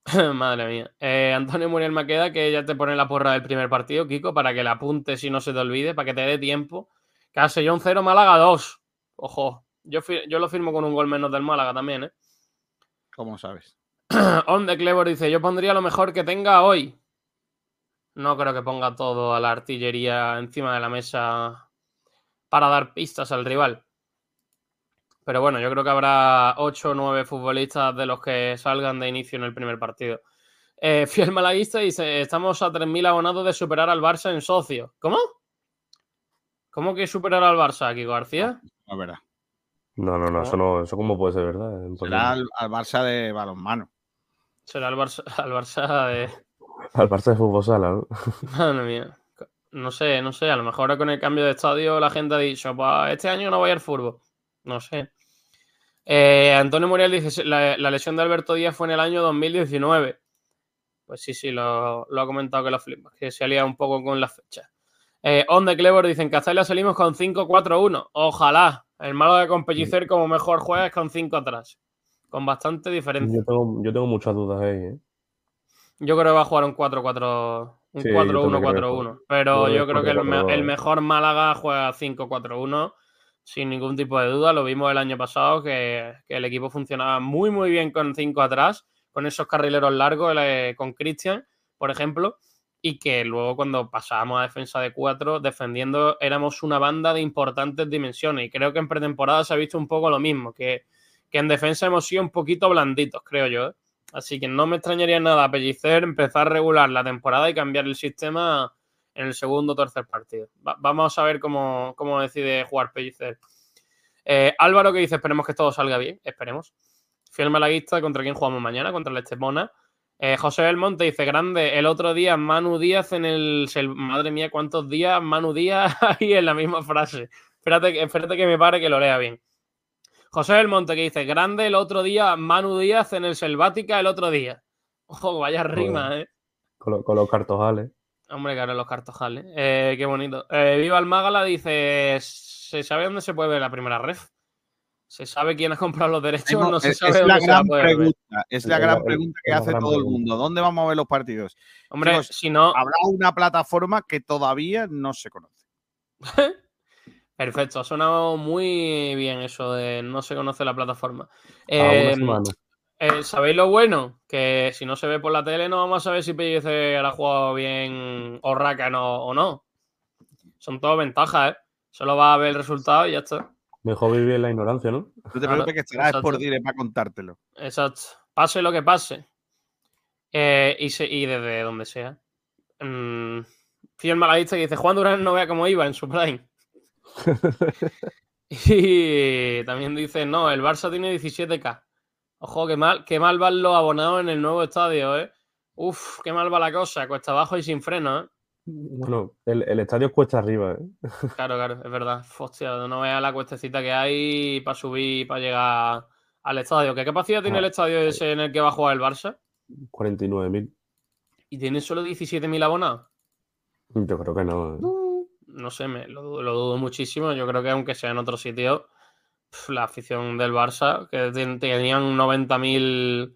Madre mía. Eh, Antonio Muriel Maqueda, que ya te pone la porra del primer partido, Kiko, para que la apuntes y no se te olvide, para que te dé tiempo. Castellón 0, Málaga 2. Ojo, yo, yo lo firmo con un gol menos del Málaga también, ¿eh? ¿Cómo sabes? On the Clever dice: Yo pondría lo mejor que tenga hoy. No creo que ponga todo a la artillería encima de la mesa para dar pistas al rival. Pero bueno, yo creo que habrá 8 o 9 futbolistas de los que salgan de inicio en el primer partido. Eh, fiel malaguista dice: Estamos a 3.000 abonados de superar al Barça en socio. ¿Cómo? ¿Cómo que superar al Barça, aquí García? No es verdad. No, no, no, eso no, eso cómo puede ser verdad. Imposible. Será al, al Barça de balonmano. Será al Barça, al Barça de. Al Barça de fútbol sala, ¿no? Madre mía. No sé, no sé. A lo mejor con el cambio de estadio la gente ha dicho, pues este año no voy al fútbol. No sé. Eh, Antonio Muriel dice, la, la lesión de Alberto Díaz fue en el año 2019. Pues sí, sí, lo, lo ha comentado que lo flipas, que se ha liado un poco con las fechas. Eh, On the Clever dicen, Castalia salimos con 5-4-1. Ojalá. El malo de compellicer como mejor juega es con 5 atrás. Con bastante diferencia. Yo tengo, yo tengo muchas dudas ahí, ¿eh? Yo creo que va a jugar un 4-4, un Sí, yo también creo que 4-1-4-1. Pero yo creo que el, me- 4-4-2. el mejor Málaga juega 5-4-1 sin ningún tipo de duda. Lo vimos el año pasado que, el equipo funcionaba muy, muy bien con 5 atrás, con esos carrileros largos, eh, con Cristian, por ejemplo. Y que luego cuando pasábamos a defensa de 4, defendiendo, éramos una banda de importantes dimensiones. Y creo que en pretemporada se ha visto un poco lo mismo, que, que en defensa hemos sido un poquito blanditos, creo yo. ¿eh? Así que no me extrañaría nada Pellicer empezar a regular la temporada y cambiar el sistema en el segundo o tercer partido. Va- vamos a ver cómo, cómo decide jugar Pellicer. Eh, Álvaro que dice, esperemos que todo salga bien, esperemos. Fiel malaguista, ¿contra quién jugamos mañana? Contra el Estepona. Eh, José Belmonte dice, grande, el otro día Manu Díaz en el... Madre mía, ¿cuántos días Manu Díaz ahí en la misma frase? Espérate, que- espérate que me pare que lo lea bien. José Belmonte que dice, grande el otro día Manu Díaz en el Selvática el otro día. Ojo, vaya rima, ¿eh? Con, con los cartojales. Hombre, claro, los cartojales. Eh, qué bonito. Eh, Viva el Mágala dice: ¿Se sabe dónde se puede ver la primera ref? ¿Se sabe quién ha comprado los derechos? Tengo- no se es, sabe es la dónde se va a gran poder ver. pregunta. Es la gran pregunta que hace todo el pregunta. mundo. ¿Dónde vamos a ver los partidos? Hombre, Chicos, si no, Habrá una plataforma que todavía no se conoce. perfecto. Ha sonado muy bien eso de no se conoce la plataforma. A una Eh, semana. Eh, ¿Sabéis lo bueno? Que si no se ve por la tele, no vamos a saber si Pellicer ha jugado bien o Rácano o no. Son todas ventajas, ¿eh? Solo va a ver el resultado y ya está. Mejor vivir en la ignorancia, ¿no? No te preocupes que estará exacto. por dire para contártelo. Exacto. Pase lo que pase. Eh, y, se- y desde donde sea. Mm, fiel maladista que dice, Juan Durán no vea cómo iba en su prime. y también dice, no, el Barça tiene 17k. Ojo, qué mal, qué mal van los abonados en el nuevo estadio, ¿eh? Uf, qué mal va la cosa. Cuesta abajo y sin freno, ¿eh? Bueno, el, el estadio es cuesta arriba, ¿eh? Claro, claro, es verdad. Hostia, no veas la cuestecita que hay para subir, para llegar al estadio. ¿Qué capacidad tiene el estadio ese en el que va a jugar el Barça? 49.000. ¿Y tiene solo 17.000 abonados? Yo creo que no. ¿eh? No sé, me, lo, dudo- lo dudo muchísimo. Yo creo que aunque sea en otro sitio, la afición del Barça, que ten- tenían 90.000,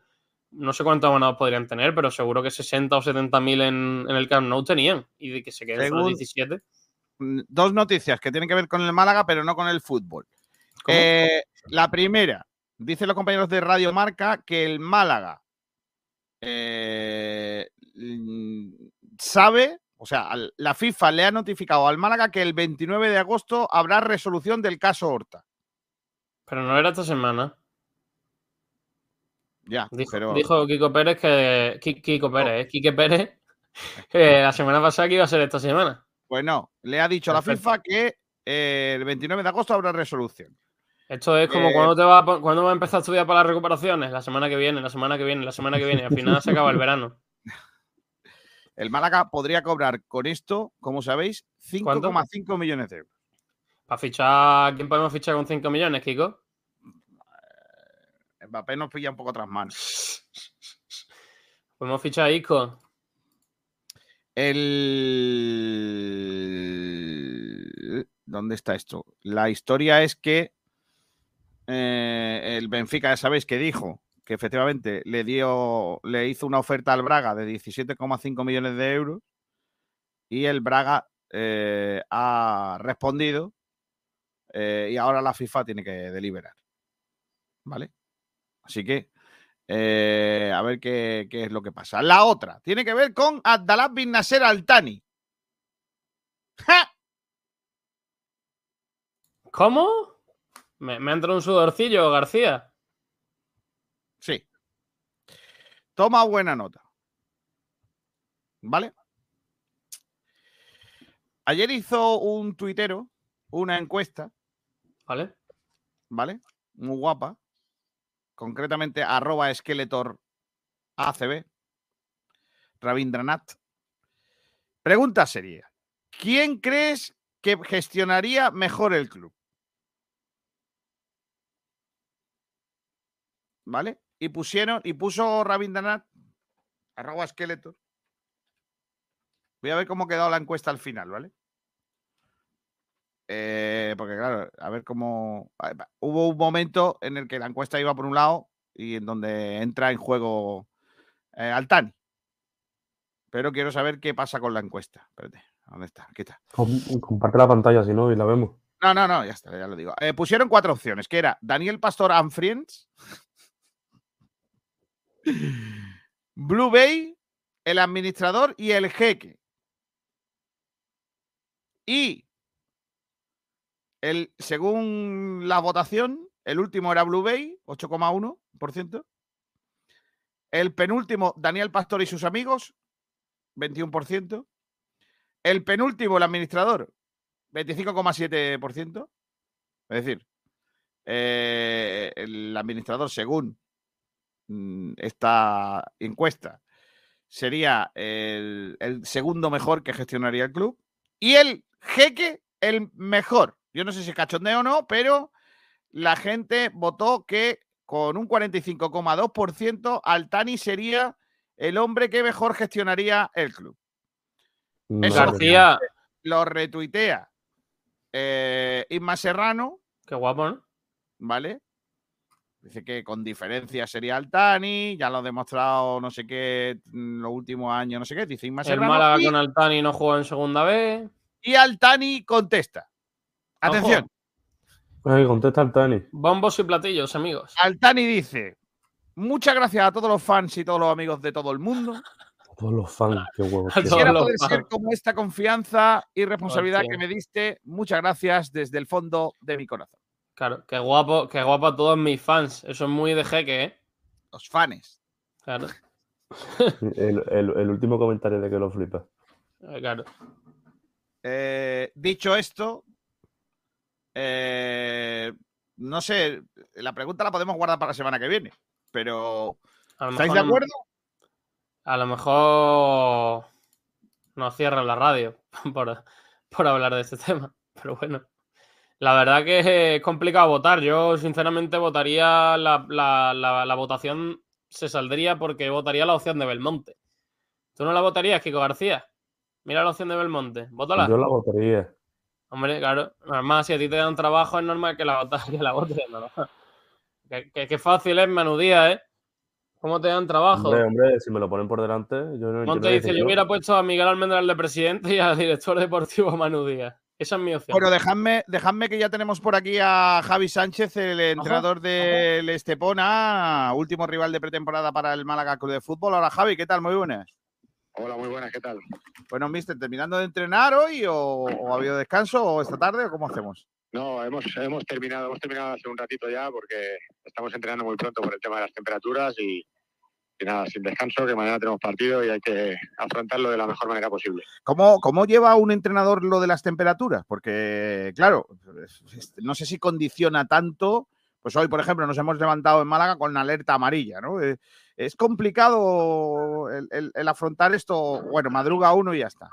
no sé cuántos abonados podrían tener, pero seguro que 60 o 70.000 en, en el Camp Nou tenían. Y de que se queden solo Según- 17. Mm, Dos noticias que tienen que ver con el Málaga, pero no con el fútbol. Eh, la primera, dicen los compañeros de Radio Marca que el Málaga eh, mm, sabe, o sea, la FIFA le ha notificado al Málaga que el 29 de agosto habrá resolución del caso Horta. Pero no era esta semana. Ya, Dijo, pero dijo Kiko Pérez que. Ki- Kiko Pérez, ¿eh? Quique Pérez. que la semana pasada que iba a ser esta semana. pues no, le ha dicho a la. FIFA que eh, el 29 de agosto habrá resolución. Esto es como Eh, cuando te va cuando va a empezar a estudiar para las recuperaciones. La semana que viene, la semana que viene, la semana que viene. Al final se acaba el verano. El Málaga podría cobrar con esto, como sabéis, ¿Cuánto? 5,5 millones de euros. Para fichar, ¿quién podemos fichar con 5 millones, Kiko? Mbappé nos pilla un poco tras manos. Podemos fichar a Isco. El... ¿Dónde está esto? La historia es que eh, el Benfica, ya sabéis que dijo que efectivamente le dio, le hizo una oferta al Braga de 17,5 millones de euros y el Braga eh, ha respondido eh, y ahora la FIFA tiene que deliberar. ¿Vale? Así que eh, a ver qué, qué es lo que pasa. La otra tiene que ver con Abdallah bin Nasser Al-Thani. ¡Ja! ¿Cómo? Me, me ha entrado un sudorcillo, García. Sí. Toma buena nota. ¿Vale? Ayer hizo un tuitero una encuesta, ¿Vale? ¿vale? Muy guapa. Concretamente, arroba Skeletor ACB. Rabindranath. Pregunta seria. ¿Quién crees que gestionaría mejor el club? ¿Vale? Y pusieron, y puso Rabindranath, arroba Skeletor. Voy a ver cómo ha quedado la encuesta al final, ¿vale? Eh, porque claro, a ver cómo... Hubo un momento en el que la encuesta iba por un lado y en donde entra en juego eh, Altani. Pero quiero saber qué pasa con la encuesta. Espérate, ¿dónde está? Aquí está. Com- comparte la pantalla si no y la vemos. No, no, no, ya está, ya lo digo. Eh, pusieron cuatro opciones, que era Daniel Pastor and Friends, Blue Bay, el administrador y el jeque. Y el, según la votación, el último era Blue Bay, 8,1%. El penúltimo, Daniel Pastor y sus amigos, 21%. El penúltimo, el administrador, 25,7%. Es decir, eh, el administrador, según mm, esta encuesta, sería el, el segundo mejor que gestionaría el club. Y el jeque, el mejor. Yo no sé si es cachondeo o no, pero la gente votó que con un 45,2% Altani sería el hombre que mejor gestionaría el club. Eso-. García, Lo retuitea eh, Isma Serrano, qué guapo, ¿no? ¿vale? Dice que con diferencia sería Altani, ya lo ha demostrado no sé qué, mm, los últimos años, no sé qué, dice Isma El Serrano. Málaga y, con Altani no juega en segunda vez. y Altani contesta. Atención, Ay, contesta el Tani. Bombos y platillos, amigos. Altani dice, muchas gracias a todos los fans y todos los amigos de todo el mundo. Todos los fans, qué huevos. A Quisiera poder ser fans. como esta confianza y responsabilidad Hostia. que me diste. Muchas gracias desde el fondo de mi corazón. Claro, qué guapo, qué guapo a todos mis fans. Eso es muy de jeque, ¿eh? Los fans. Claro, El, el- el último comentario de que lo flipa. claro. Eh, dicho esto, eh, no sé, la pregunta la podemos guardar para la semana que viene, pero ¿estáis de acuerdo? A lo mejor nos cierran la radio por, por hablar de este tema. Pero bueno, la verdad que es complicado votar. Yo, sinceramente, votaría la, la- la- la votación se saldría porque votaría la opción de Belmonte. ¿Tú no la votarías, Kiko García? Mira la opción de Belmonte. Vótala. Yo la votaría. Hombre, claro. Normal, si a ti te dan trabajo, es normal que la votes, que la votes. ¿no? Que, que- que fácil es, menudía, ¿eh? ¿Cómo te dan trabajo? Hombre, hombre, si me lo ponen por delante, yo no Monte no dice, yo hubiera puesto a Miguel Almendral de presidente y al director deportivo Manu Díaz. Esa es mi opción. Bueno, dejadme, dejadme que ya tenemos por aquí a Javi Sánchez, el entrenador del Estepona, último rival de pretemporada para el Málaga Club de Fútbol. Ahora, Javi, ¿qué tal? Muy buenas. Hola, muy buenas, ¿qué tal? Bueno, mister, ¿terminando de entrenar hoy o, o ha habido descanso o esta tarde o cómo hacemos? No, hemos, hemos terminado, hemos terminado hace un ratito ya porque estamos entrenando muy pronto por el tema de las temperaturas y, y nada, sin descanso, que mañana tenemos partido y hay que afrontarlo de la mejor manera posible. ¿Cómo, ¿Cómo lleva un entrenador lo de las temperaturas? Porque, claro, no sé si condiciona tanto. Pues hoy, por ejemplo, nos hemos levantado en Málaga con alerta amarilla, ¿no? Eh, Es complicado el, afrontar esto. Bueno, madruga uno y ya está.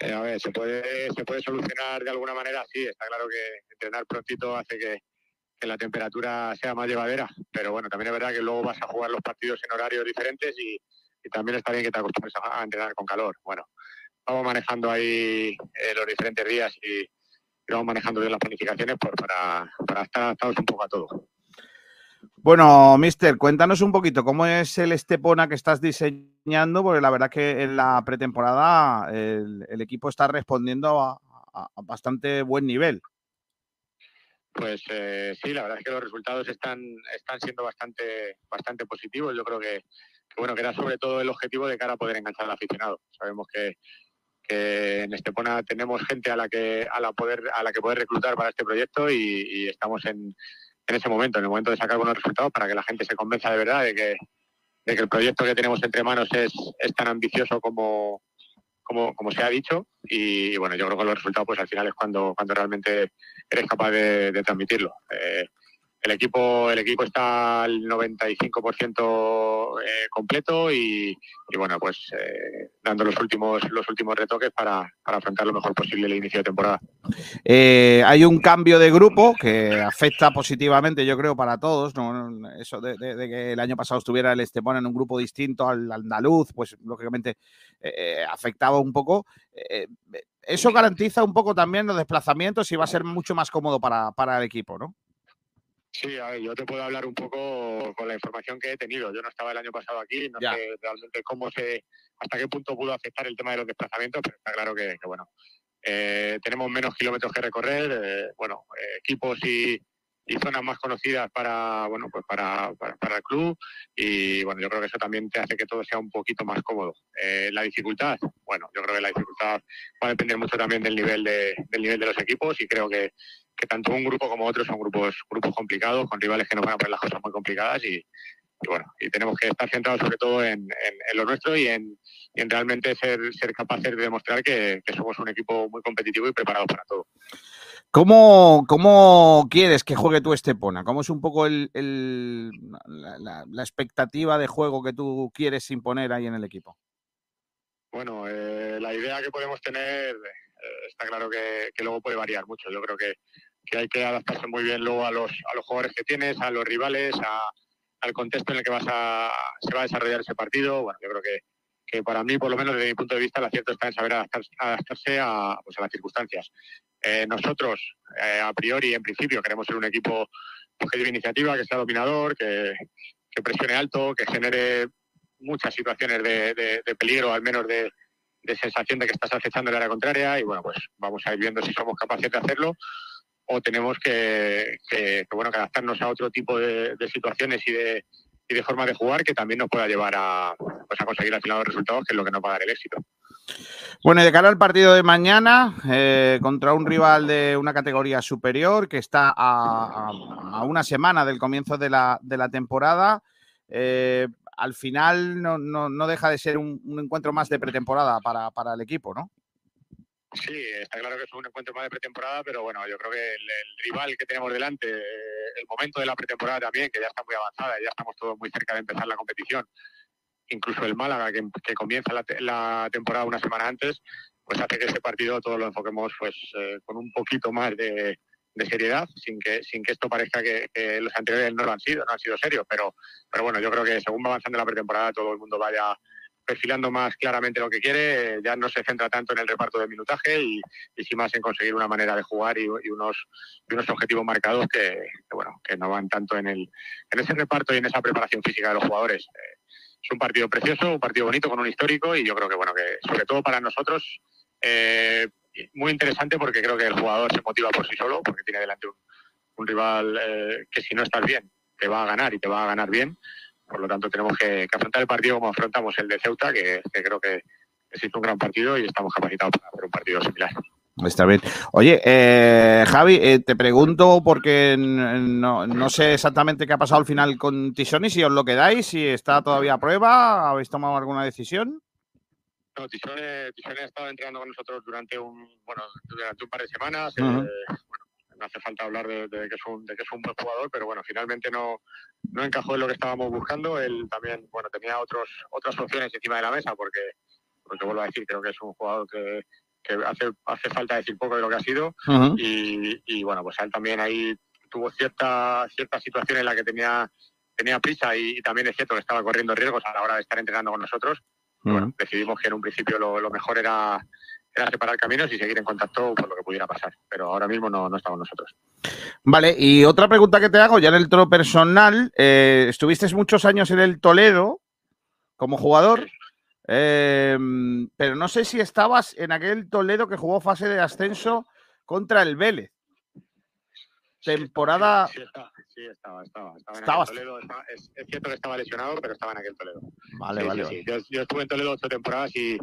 Eh, a ver, se puede, se puede solucionar de alguna manera, sí, está claro que entrenar prontito hace que, la temperatura sea más llevadera, pero bueno, también es verdad que luego vas a jugar los partidos en horarios diferentes y, también está bien que te acostumbres a, entrenar con calor. Bueno, vamos manejando ahí eh, los diferentes días y, y vamos manejando bien las planificaciones por- para, para estar adaptados un poco a todo. Bueno, mister, cuéntanos un poquito cómo es el Estepona que estás diseñando, porque la verdad que en la pretemporada el, equipo está respondiendo a, bastante buen nivel. Pues eh, sí, la verdad es que los resultados están, están siendo bastante, bastante positivos. Yo creo que, bueno, que era sobre todo el objetivo de cara a poder enganchar al aficionado. Sabemos que, que en Estepona tenemos gente a la que a la poder a la que poder reclutar para este proyecto y estamos en, en ese momento, en el momento de sacar buenos resultados para que la gente se convenza de verdad de que, el proyecto que tenemos entre manos es, tan ambicioso como, como, se ha dicho. Y, bueno, yo creo que los resultados pues al final es cuando, cuando realmente eres capaz de, de transmitirlo. Eh, el equipo, el equipo está al 95% eh, completo y, y, bueno, pues eh, dando los últimos, los últimos retoques para, para, afrontar lo mejor posible el inicio de temporada. Eh, hay un cambio de grupo que afecta positivamente, yo creo, para todos. ¿no? Eso de, de, de, que el año pasado estuviera el Estepona en un grupo distinto al andaluz, pues lógicamente eh, afectaba un poco. Eh, eso garantiza un poco también los desplazamientos y va a ser mucho más cómodo para, para el equipo, ¿no? Sí, a ver, yo te puedo hablar un poco con la información que he tenido. Yo no estaba el año pasado aquí, no ya. sé realmente cómo se, hasta qué punto pudo afectar el tema de los desplazamientos, pero está claro que, que bueno, eh, tenemos menos kilómetros que recorrer, eh, bueno, eh, equipos y, y, zonas más conocidas para, bueno, pues para, para, para, el club y bueno, yo creo que eso también te hace que todo sea un poquito más cómodo. Eh, la dificultad, bueno, yo creo que la dificultad va a depender mucho también del nivel de, del nivel de los equipos y creo que que tanto un grupo como otro son grupos grupos complicados, con rivales que nos van a poner las cosas muy complicadas y, y bueno, y tenemos que estar centrados sobre todo en, en, en lo nuestro y en, en, realmente ser, ser capaces de demostrar que, que, somos un equipo muy competitivo y preparado para todo. ¿Cómo, cómo quieres que juegue tu Estepona? ¿Cómo es un poco el, el, la, la, la, expectativa de juego que tú quieres imponer ahí en el equipo? Bueno, eh, la idea que podemos tener eh, está claro que, que, luego puede variar mucho. Yo creo que, que, hay que adaptarse muy bien luego a los, a los jugadores que tienes, a los rivales, a, al contexto en el que vas a, se va a desarrollar ese partido. Bueno, yo creo que, que para mí, por lo menos desde mi punto de vista, el acierto está en saber adaptarse, adaptarse a, pues, a las circunstancias. Eh, nosotros, eh, a priori, en principio, queremos ser un equipo que lleve iniciativa, que sea dominador, que, presione alto, que genere muchas situaciones de peligro, al menos de, de sensación de que estás acechando el área contraria y bueno, pues vamos a ir viendo si somos capaces de hacerlo o tenemos que, bueno, que adaptarnos a otro tipo de, situaciones y de, y de forma de jugar que también nos pueda llevar a, pues a conseguir al final los resultados, que es lo que nos va a dar el éxito. Bueno, y de cara al partido de mañana, eh, contra un rival de una categoría superior que está a, a, a una semana del comienzo de la, de la temporada, eh, al final no, no, no, deja de ser un, un encuentro más de pretemporada para, para, el equipo, ¿no? Sí, está claro que es un encuentro más de pretemporada, pero bueno, yo creo que el, rival que tenemos delante, el momento de la pretemporada también, que ya está muy avanzada, ya estamos todos muy cerca de empezar la competición, incluso el Málaga, que, comienza la, la, temporada una semana antes, pues hace que ese partido todo lo enfoquemos pues eh, con un poquito más de, de, seriedad, sin que, sin que esto parezca que, que, los anteriores no lo han sido, no han sido serios, pero, pero bueno, yo creo que según va avanzando la pretemporada todo el mundo vaya perfilando más claramente lo que quiere, ya no se centra tanto en el reparto de minutaje y, y más en conseguir una manera de jugar y, unos, y unos objetivos marcados que, bueno, que no van tanto en, el, en ese reparto y en esa preparación física de los jugadores. Eh, es un partido precioso, un partido bonito con un histórico y yo creo que, bueno, que sobre todo para nosotros, eh, muy interesante porque creo que el jugador se motiva por sí solo, porque tiene delante un, rival eh, que si no estás bien, te va a ganar y te va a ganar bien por lo tanto, tenemos que, que afrontar el partido como afrontamos el de Ceuta, que, que creo que existe un gran partido y estamos capacitados para hacer un partido similar. Está bien. Oye, eh, Javi, eh, te pregunto porque no, no, sé exactamente qué ha pasado al final con Tisoni, si os lo quedáis, si está todavía a prueba, ¿habéis tomado alguna decisión? No, Tisone ha estado entrenando con nosotros durante un, bueno, durante un par de semanas. Uh -huh. eh, no hace falta hablar de, de, que es un, de que es un buen jugador, pero bueno, finalmente no, no encajó en lo que estábamos buscando. Él también, bueno, tenía otros, otras opciones encima de la mesa porque, porque vuelvo a decir, creo que es un jugador que, que hace, hace falta decir poco de lo que ha sido. Uh -huh. y, y, bueno, pues él también ahí tuvo cierta, cierta situación en la que tenía, tenía prisa y, y, también es cierto que estaba corriendo riesgos a la hora de estar entrenando con nosotros. Uh -huh. bueno, decidimos que en un principio lo, lo mejor era era separar caminos y seguir en contacto por lo que pudiera pasar. Pero ahora mismo no, no estamos nosotros. Vale, y otra pregunta que te hago, ya en el tono personal, eh, estuviste muchos años en el Toledo como jugador, eh, pero no sé si estabas en aquel Toledo que jugó fase de ascenso contra el Vélez. Temporada. Sí, sí, estaba, estaba, estaba, estaba en Toledo. Estaba, es, es, cierto que estaba lesionado, pero estaba en aquel Toledo. Vale, sí, vale. Sí, yo, yo, estuve en Toledo ocho temporadas y,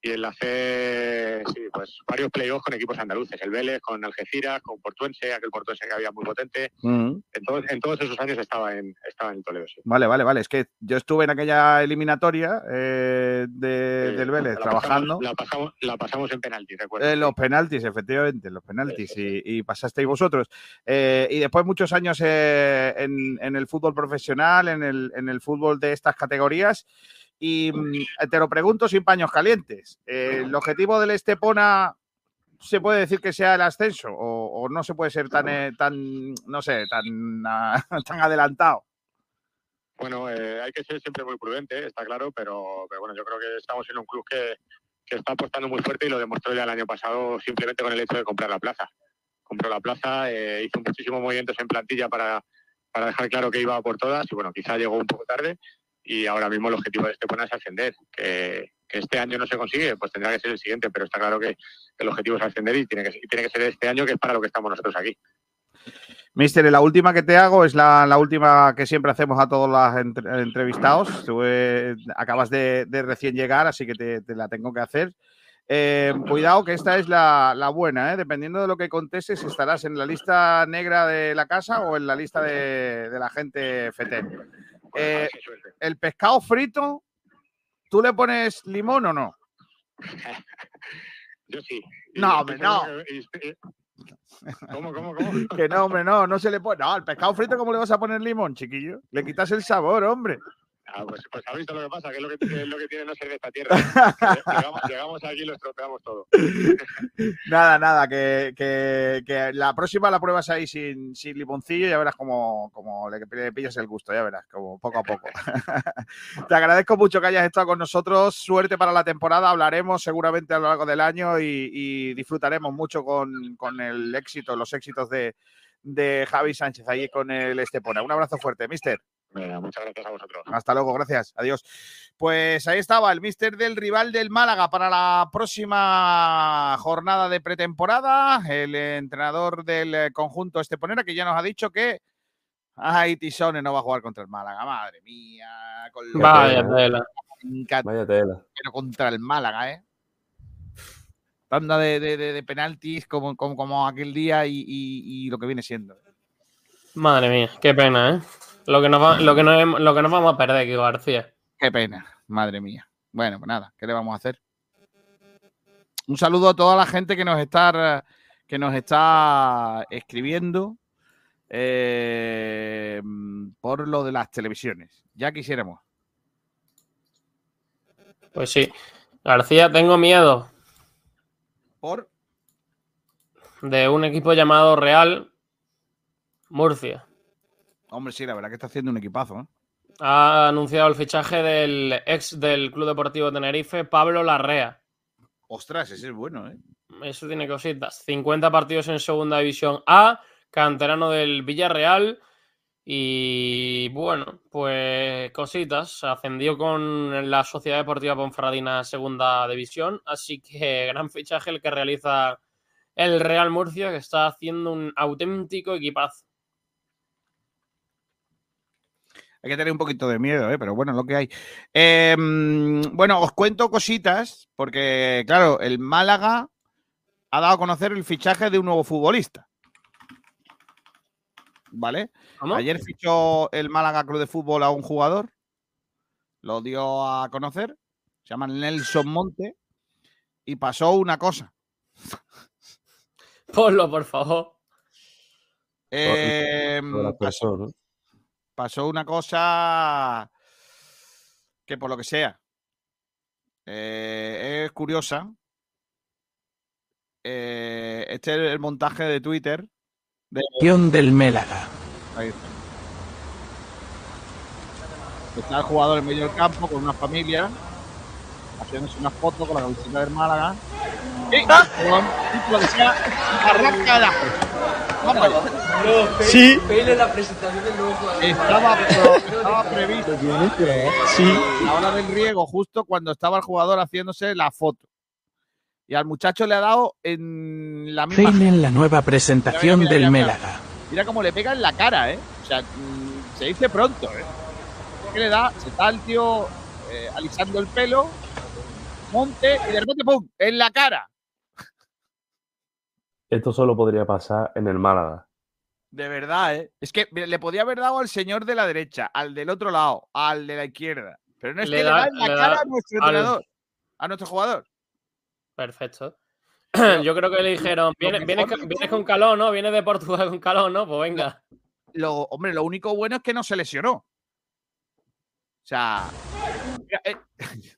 y el hacer sí, pues, varios playoffs con equipos andaluces, el Vélez, con Algeciras, con Portuense, aquel Portuense que había muy potente. Uh -huh. en, todos, en, todos, esos años estaba en, estaba en Toledo. Sí. Vale, vale, vale. Es que yo estuve en aquella eliminatoria eh, de, sí, del Vélez la trabajando. Pasamos, la, pasamos, la, pasamos, en penaltis, recuerdo. Eh, los penaltis, efectivamente, los penaltis. Y, y, pasasteis vosotros. Eh, y después muchos años eh, en, en, el fútbol profesional, en el, en el fútbol de estas categorías. Y mm, te lo pregunto sin paños calientes. Eh, ¿El objetivo del Estepona se puede decir que sea el ascenso o, o no se puede ser tan, eh, tan no sé, tan, uh, tan adelantado? Bueno, eh, hay que ser siempre muy prudente, está claro, pero, pero, bueno, yo creo que estamos en un club que, que está apostando muy fuerte y lo demostró ya el año pasado simplemente con el hecho de comprar la plaza. Compró la plaza, eh, hizo muchísimos movimientos en plantilla para, para dejar claro que iba por todas y bueno, quizá llegó un poco tarde, y ahora mismo el objetivo de Estepona es ascender. Que, este año no se consigue, pues tendrá que ser el siguiente, pero está claro que el objetivo es ascender y tiene que, tiene que ser este año, que es para lo que estamos nosotros aquí. Mister, la última que te hago es la, la última que siempre hacemos a todos los entre, entrevistados. Tú eh, acabas de, recién llegar, así que te, la tengo que hacer. Eh, cuidado que esta es la, la buena, ¿eh? dependiendo de lo que contestes, estarás en la lista negra de la casa o en la lista de, de la gente FETEN. Eh, el pescado frito, ¿tú le pones limón o no? Yo sí. No, hombre, no. ¿Cómo, cómo, cómo? que no, hombre, no, no se le pone. No, al pescado frito, ¿cómo le vas a poner limón, chiquillo? Le quitas el sabor, hombre. Ah, pues, pues has visto lo que pasa, que es lo que, que es lo que tiene no ser de esta tierra. llegamos, llegamos aquí y lo estropeamos todo. Nada, nada, que, que- que la próxima la pruebas ahí sin, sin limoncillo y ya verás cómo, cómo le, le pillas el gusto, ya verás, como poco a poco. Te agradezco mucho que hayas estado con nosotros. Suerte para la temporada. Hablaremos seguramente a lo largo del año y, y disfrutaremos mucho con, con el éxito, los éxitos de, de Javi Sánchez ahí con el Estepona. Un abrazo fuerte, mister. Venga, muchas gracias a vosotros. Hasta luego, gracias. Adiós. Pues ahí estaba el mister del rival del Málaga para la próxima jornada de pretemporada. El entrenador del eh, conjunto Esteponera que ya nos ha dicho que ay, Tisone no va a jugar contra el Málaga. Madre mía. Con Vaya tela, Vaya tela. pero contra el Málaga, ¿eh? Tanda de, de- de- de penaltis como, como, como aquel día y, y- y lo que viene siendo. Madre mía, qué pena, ¿eh? Lo que nos, va- lo que nos, lo que nos vamos a perder, Kiko García. Qué pena, madre mía. Bueno, pues nada, ¿qué le vamos a hacer? Un saludo a toda la gente que nos está, que nos está escribiendo eh, por lo de las televisiones. Ya quisiéramos. Pues sí. García, tengo miedo Por de un equipo llamado Real Murcia. Hombre, sí, la verdad que está haciendo un equipazo. ¿eh? Ha anunciado el fichaje del ex del Club Deportivo Tenerife, Pablo Larrea. Ostras, ese es bueno, ¿eh? Eso tiene cositas. 50 partidos en Segunda División A, canterano del Villarreal. Y bueno, pues cositas. Ascendió con la Sociedad Deportiva Ponferradina Segunda División. Así que gran fichaje el que realiza el Real Murcia, que está haciendo un auténtico equipazo. Hay que tener un poquito de miedo, ¿eh? pero bueno, lo que hay. Eh, mm, bueno, os cuento cositas, porque claro, el Málaga ha dado a conocer el fichaje de un nuevo futbolista. ¿Vale? ¿Cómo? Ayer fichó el Málaga Club de Fútbol a un jugador, lo dio a conocer, se llama Nelson Monte, y pasó una cosa. Ponlo, por favor. Eh, las pasó, personas. Pasó una cosa que por lo que sea eh, es curiosa. Eh, este es el montaje de Twitter. De, del Mélaga. ahí está. Está el jugador en medio del campo con una familia haciéndose una foto con la camiseta del Málaga. Y, con y lo que sea, arranca la Vamos allá. Sí. Estaba, pro- estaba previsto Sí. la hora del riego justo cuando estaba el jugador haciéndose la foto. Y al muchacho le ha dado en la misma. en la nueva presentación Mira, mira, mira, del mira. Mélaga. Mira cómo le pega en la cara, ¿eh? O sea, mm, se dice pronto, ¿eh? ¿Qué le da? Se está el tío eh, alisando el pelo, monte y de repente ¡pum! En la cara. Esto solo podría pasar en el Málaga. De verdad, ¿eh? Es que le podía haber dado al señor de la derecha, al del otro lado, al de la izquierda. Pero no es Le que le da- da en la cara da a nuestro al- entrenador, a nuestro jugador. Perfecto. Yo creo que le dijeron, "Vienes- con- de vienes con calor, ¿no? Vienes de Portugal con calor, ¿no? Pues venga. Lo, hombre, lo único bueno es que no se lesionó. O sea.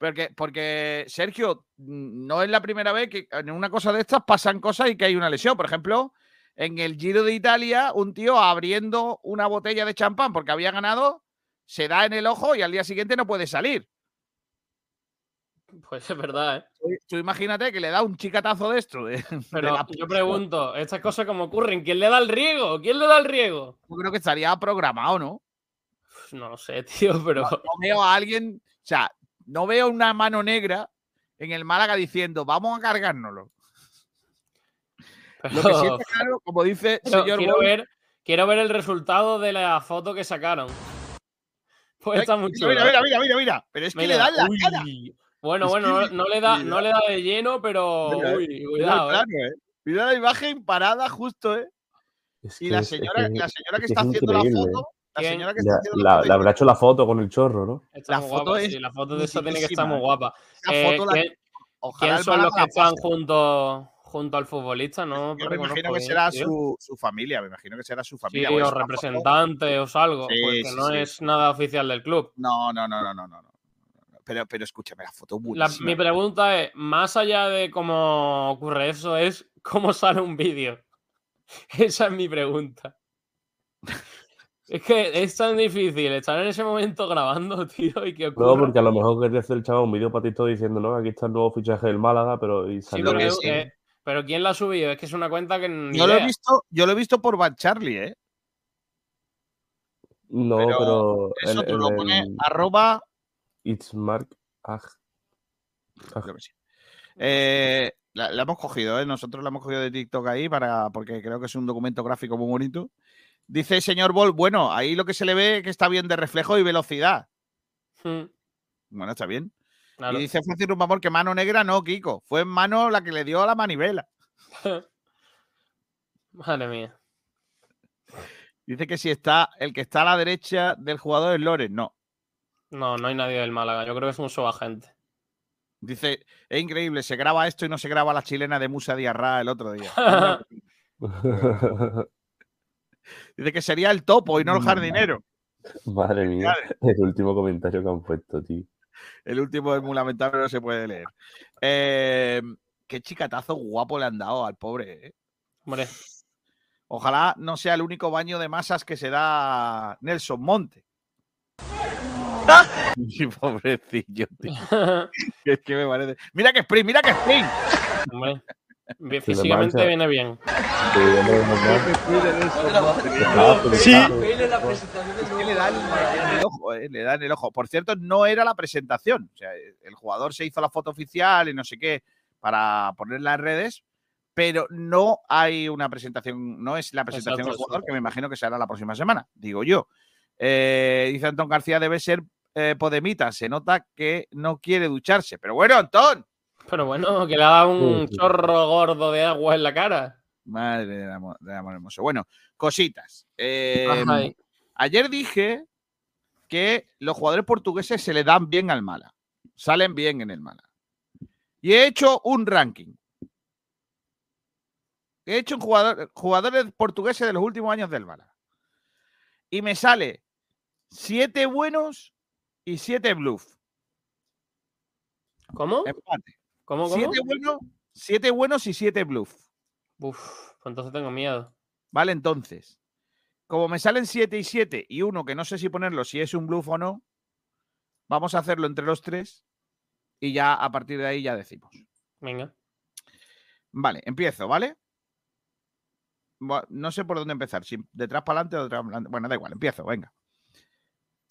Porque, porque, Sergio, no es la primera vez que en una cosa de estas pasan cosas y que hay una lesión. Por ejemplo, en el Giro de Italia, un tío abriendo una botella de champán porque había ganado, se da en el ojo y al día siguiente no puede salir. Pues es verdad, ¿eh? Tú- Tú imagínate que le da un chicatazo de esto. de- de Pero la- yo pregunto, ¿estas cosas cómo ocurren? ¿Quién le da el riego? ¿Quién le da el riego? Yo creo que estaría programado, ¿no? No lo sé, tío, pero. no veo a alguien, o sea, no veo una mano negra en el Málaga diciendo, vamos a cargárnoslo. Lo que sí está claro, como dice el señor quiero, Boy, ver, quiero ver el resultado de la foto que sacaron. Pues está muy mira, mira, mira, mira, mira, mira, pero es que le da en la uy. cara. Bueno, Es bueno, que no, le- no le da, no le da de lleno, pero Mira, uy, Mira el cuidado, ¿eh? plano, ¿eh? Mira la imagen parada justo, ¿eh? Es Y la es- es señora, que- la señora que es está es haciendo la foto, la la- habrá hecho la foto con el chorro, ¿no? Está La muy foto guapa, es sí, la foto de eso tiene que estar muy guapa. Eh, foto la- ¿quién, ojalá quién el son los que están juntos junto al futbolista, no Yo me imagino que será su, su familia, me imagino que será su Sí, familia. porque o es una foto- representante o algo, Sí, porque sí, no sí. es nada oficial del club. No, no, no, no, no, no. Pero, pero escúchame, la foto es La- mi pregunta es, más allá de cómo ocurre eso, es cómo sale un vídeo. Esa es mi pregunta. Es que es tan difícil estar en ese momento grabando, tío, y que ocurra. No, porque a lo mejor quería hacer el chaval un vídeo para TikTok diciendo, no, aquí está el nuevo fichaje del Málaga, pero y Sí, salió sí. eh, pero ¿quién la ha subido? Es que es una cuenta que ni Yo lo he visto, yo lo he visto por Bad Charlie, ¿eh? No, Pero pero, Eso el- tú el- lo pones el- arroba. It's Mark Ag. Ag. creo que sí. Eh, la, la hemos cogido, ¿eh? Nosotros la hemos cogido de TikTok ahí para, porque creo que es un documento gráfico muy bonito. Dice el señor Ball, bueno, ahí lo que se le ve es que está bien de reflejo y velocidad. Mm, Bueno, está bien. claro. Y dice Francis Rumamor que mano negra no, Kiko. Fue en mano la que le dio a la manivela. Madre mía. Dice que si está el que está a la derecha del jugador es Loren. No. No, no hay nadie del Málaga. Yo creo que es un subagente. Dice, es increíble, se graba esto y no se graba la chilena de Musa Diarra el otro día. Dice que sería el topo y no el jardinero. Madre mía, el último comentario que han puesto, tío. El último es muy lamentable, no se puede leer. Eh, qué chicatazo guapo le han dado al pobre. ¿eh? Hombre, Ojalá no sea el único baño de masas que se da Nelson Monte. Mi pobrecillo, tío. Es que me parece. Mira que sprint, mira que sprint. Bien, Físicamente mancha. viene bien. Sí. Le dan en el ojo, eh, le dan en el ojo. Por cierto, no era la presentación. O sea, el jugador se hizo la foto oficial y no sé qué para ponerla en redes, pero no hay una presentación, no es la presentación Exacto, del jugador, que me imagino que será la próxima semana, digo yo. Eh, dice Antón García, debe ser eh, Podemita, se nota que no quiere ducharse. Pero bueno, Antón. Pero bueno, que le ha dado un Sí, sí. chorro gordo de agua en la cara. Madre del amor, del amor hermoso. Bueno, cositas. Eh, Ay, Ayer dije que los jugadores portugueses se le dan bien al Mala. Salen bien en el Mala. Y he hecho un ranking. He hecho un jugador, jugadores portugueses de los últimos años del Mala. Y me sale siete buenos y siete bluff. ¿Cómo? Empate. ¿Cómo, cómo? Siete buenos, siete buenos y siete bluff. Uf, entonces tengo miedo. Vale, entonces. Como me salen 7 y 7 y uno que no sé si ponerlo, si es un bluff o no, vamos a hacerlo entre los tres y ya a partir de ahí ya decimos. Venga. Vale, empiezo, ¿vale? No sé por dónde empezar, si de atrás para adelante o de atrás para adelante. Bueno, da igual, empiezo, venga.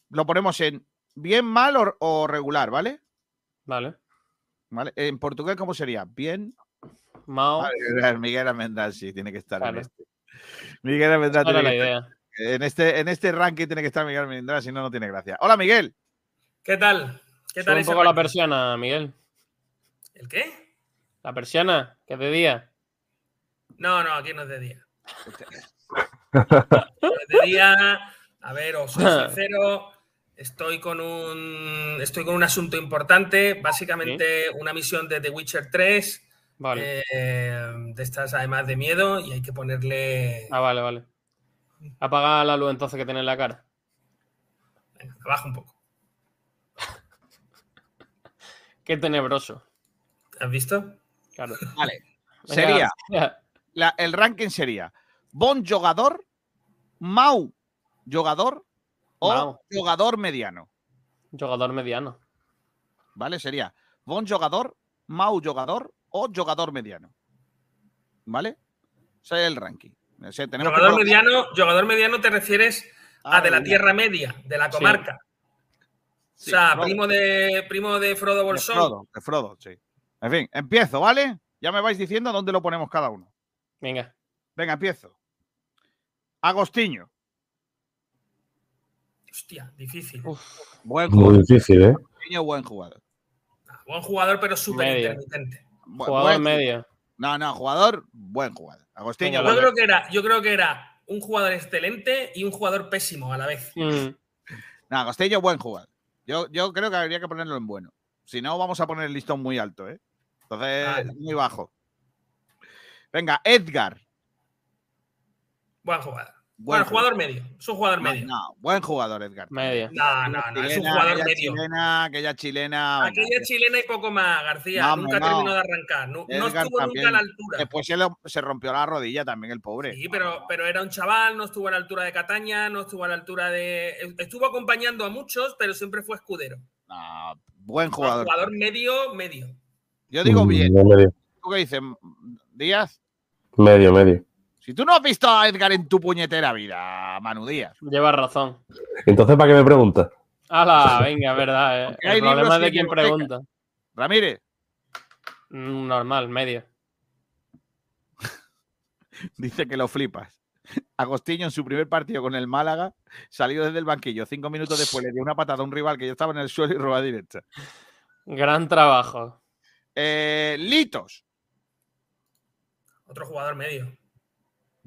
Lo ponemos en bien, mal o, o regular, ¿vale? Vale. ¿Vale? En portugués, ¿cómo sería? Bien. Mao. Vale, Miguel Almendral sí, tiene que estar Claro. en este. Miguel era tiene la que estar- idea. En este, en este ranking tiene que estar Miguel Almendral, si no, no tiene gracia. Hola, Miguel. ¿Qué tal? ¿Qué Sube tal un poco la persiana, Miguel. ¿El qué? La persiana, que es de día. No, no, aquí no es de día. No es de día. A ver, os soy sincero. Estoy con un estoy con un asunto importante, básicamente una misión de The Witcher 3, Vale. eh, de estas además de miedo, y hay que ponerle Ah, vale, vale. Apaga la luz entonces que tiene en la cara. Venga, abajo un poco. Qué tenebroso. ¿Has visto? Claro. Vale. Venga, Sería, la- el ranking sería Bon jugador, Mau jugador o Mau. jugador mediano. Jugador mediano. ¿Vale? Sería Bon jugador, Mau jugador o jugador mediano. ¿Vale? Ese es el ranking. O sea, tenemos que Jugador mediano, jugador mediano te refieres a de la. Tierra Media, de la comarca. Sí, o sea, Frodo. primo de primo de Frodo De Bolsón. Frodo, de Frodo, sí. En fin, empiezo, ¿vale? Ya me vais diciendo dónde lo ponemos cada uno. Venga. Venga, empiezo. Agostinho. Hostia, difícil. Uf, Buen Muy jugador. difícil, ¿eh? Agostinho, buen jugador. Buen jugador, pero súper intermitente. Bu- jugador buen- medio. No, no, jugador, buen jugador. Agostinho, Yo buen creo que era, yo creo que era un jugador excelente y un jugador pésimo a la vez. Mm, No, Agostinho, buen jugador. Yo, yo creo que habría que ponerlo en bueno. Si no, vamos a poner el listón muy alto, ¿eh? Entonces, Vale. muy bajo. Venga, Edgar. Buen jugador. Buen jugador medio. Es un jugador medio. No, buen jugador, Edgar. Medio. No, no, no. Es un jugador aquella medio. Chilena, aquella chilena. Aquella chilena y poco más, García. No, nunca no. terminó de arrancar. No, estuvo también. nunca a la altura. Después se, lo- se rompió la rodilla también, el pobre. Sí, pero, pero era un chaval, no estuvo a la altura de Cataña, no estuvo a la altura de. Estuvo acompañando a muchos, pero siempre fue escudero. No, buen Un jugador. jugador medio, medio. Yo digo Mm, bien. ¿Tú qué dices, Díaz? Medio, medio. Si tú no has visto a Edgar en tu puñetera vida, Manu Díaz. Llevas razón. Entonces, ¿para qué me preguntas? Hala, venga, es verdad. eh. El problema libros es de biblioteca. pregunta. Ramírez, Mm, Normal, medio. dice que lo flipas. Agostinho en su primer partido con el Málaga salió desde el banquillo. Cinco minutos después le dio una patada a un rival que ya estaba en el suelo y roba directa. Gran trabajo. Eh, Litos. Otro jugador medio.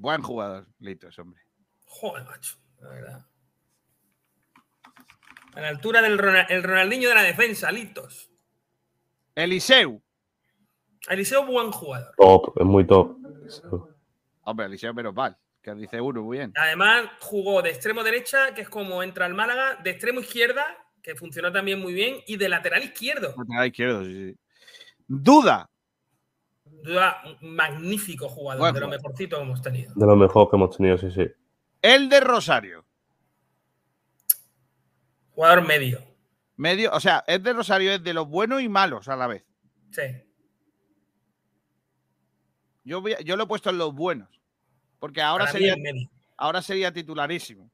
Buen jugador, Litos, hombre. Joder, macho. La verdad. A la altura del Ronald- el Ronaldinho de la defensa, Litos. Eliseu. Eliseo, buen jugador. Top, es muy top. Hombre, Eliseu menos mal. Que dice uno, muy bien. Además, jugó de extremo derecha, que es como entra el Málaga, de extremo izquierda, que funcionó también muy bien, y de lateral izquierdo. Lateral izquierdo, sí, sí. Duda. Magnífico jugador, de lo mejorcito que hemos tenido. De lo mejor que hemos tenido, sí, sí. El de Rosario. Jugador medio. Medio, o sea, el de Rosario es de los buenos y malos a la vez. Sí. Yo, voy a- yo lo he puesto en los buenos. Porque ahora Para sería, ahora sería titularísimo.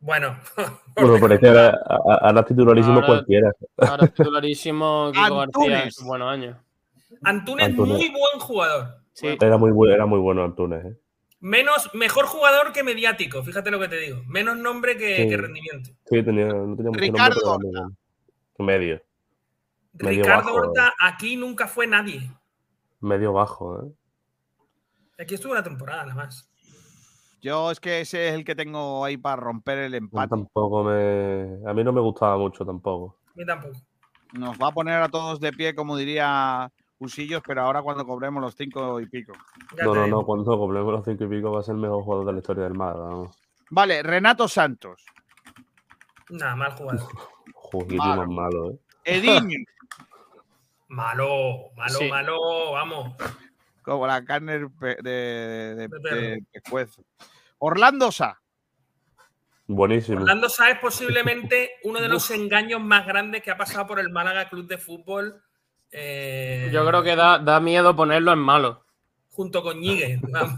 Bueno, Bueno, pero es que ahora, titularísimo Ahora- cualquiera. Ahora titularísimo Kiko García en buenos años. Antunes, Antunes. muy buen jugador. Sí. Era muy, bu- era muy bueno Antunes. ¿eh? Menos, mejor jugador que mediático, fíjate lo que te digo. Menos nombre que, Sí. que rendimiento. Sí, tenía, no tenía mucho Ricardo nombre, bueno. Medio. Medio Ricardo bajo, Horta aquí nunca fue nadie. Medio bajo, ¿eh? Aquí estuvo una temporada nada más. Yo es que ese es el que tengo ahí para romper el empate. Tampoco me. A mí no me gustaba mucho tampoco. A mí tampoco. Nos va a poner a todos de pie, como diría Usillos, pero ahora cuando cobremos los cinco y pico. Ya No, no, digo. no. Cuando cobremos los cinco y pico va a ser el mejor jugador de la historia del Málaga. ¿no? Vale, Renato Santos. Nada, mal jugador. Joder, Malo. más malo, ¿eh? Ediño, Malo, malo, Sí. malo, vamos. como la carne de, de- De de pescuezo. Orlando Sa. Buenísimo. Orlando Sá es posiblemente uno de los engaños más grandes que ha pasado por el Málaga Club de Fútbol. Eh, Yo creo que da, da miedo ponerlo en malo. Junto con Ñigue, vamos.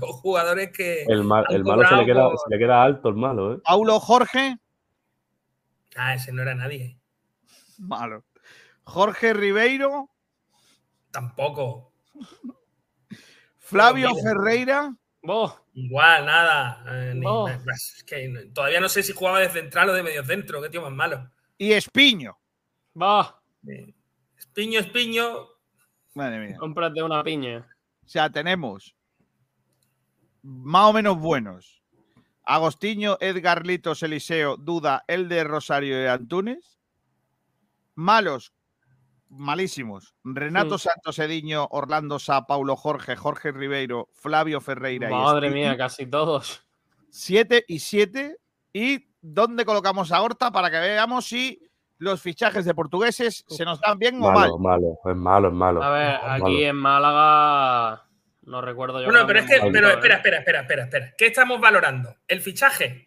Dos jugadores que. El, mal- el malo se le, queda, por- se le queda alto, el malo, ¿eh? Paulo Jorge. Ah, ese no era nadie. Malo. Jorge Ribeiro. Tampoco. Flavio. Ferreira. Igual, nada. eh, ni- Oh. es que todavía no sé si jugaba de central o de medio centro. Qué tío más malo. Y Espiño. Eh, Espiño, Espiño. Madre mía. cómprate una piña. O sea, tenemos más o menos buenos. Agostinho, Edgar Litos, Eliseo, Duda, Elder Rosario y Antunes. Malos, malísimos. Renato Hmm. Santos Ediño, Orlando Sá, Paulo Jorge, Jorge Ribeiro, Flavio Ferreira y Madre mía, casi todos. 7 y 7. ¿Y dónde colocamos a Horta para que veamos si los fichajes de portugueses se nos dan bien o mal? Malo, malo. Es malo, es malo. A ver, aquí malo. en Málaga no recuerdo yo. Bueno, pero es que. Pero espera, ¿eh? espera, espera, espera, espera. ¿Qué estamos valorando? ¿El fichaje?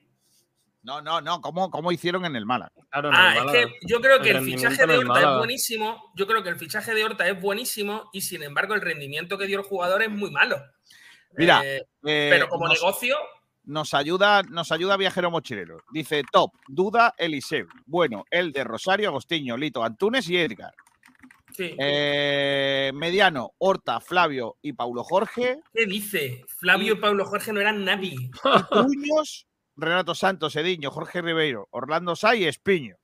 No, no, no. ¿Cómo, cómo hicieron en el Málaga? Claro, en el Ah, es que yo creo que El fichaje de Horta es buenísimo. Yo creo que el fichaje de Horta es buenísimo y sin embargo el rendimiento que dio el jugador es muy malo. Mira, Eh, Eh, pero como nos- negocio, Nos ayuda, nos ayuda Viajero Mochilero. Dice top, Duda, Eliseu. Bueno, el de Rosario, Agostinho, Lito, Antunes y Edgar. sí. Eh, mediano, Horta, Flavio y Paulo Jorge. ¿qué dice? Flavio y Pablo Jorge no eran nadie. Puños, Renato Santos, Ediño, Jorge Ribeiro, Orlando Sá y Espiño.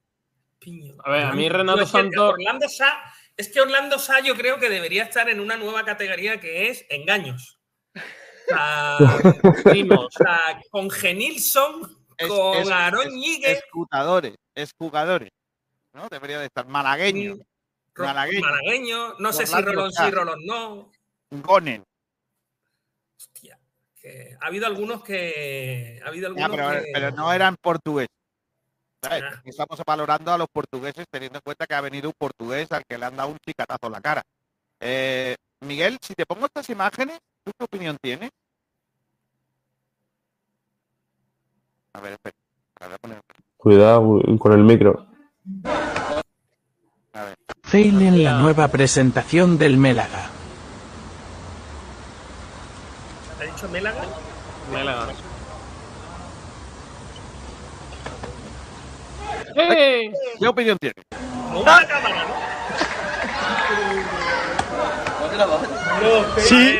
Piño. A ver, a mí Renato Santos- Orlando Sá, es que Orlando Sá yo creo que debería estar en una nueva categoría que es engaños. Primos. sea, con Genilson, Es- con es- Aaron es- Ñigue, Es jugadores, es jugadores. ¿No? Debería de estar malagueño. Ro- malagueño. malagueño, no sé si Rolón sí, Rolón no. Gonen. Hostia. que ha habido algunos que. Ha habido Ya, algunos pero, que- pero no eran portugueses. ¿sabes? Ah. Estamos valorando a los portugueses teniendo en cuenta que ha venido un portugués al que le han dado un chicatazo en la cara. Eh, Miguel, si te pongo estas imágenes, ¿tú qué opinión tienes? A ver, espera. Poner. Cuidado con el micro. A ver. Fail en la nueva presentación del Mélaga. ¿Ha dicho Mélaga? Málaga. ¡Eh! ¿Qué opinión tienes? Con una cámara, ¿no? Sí.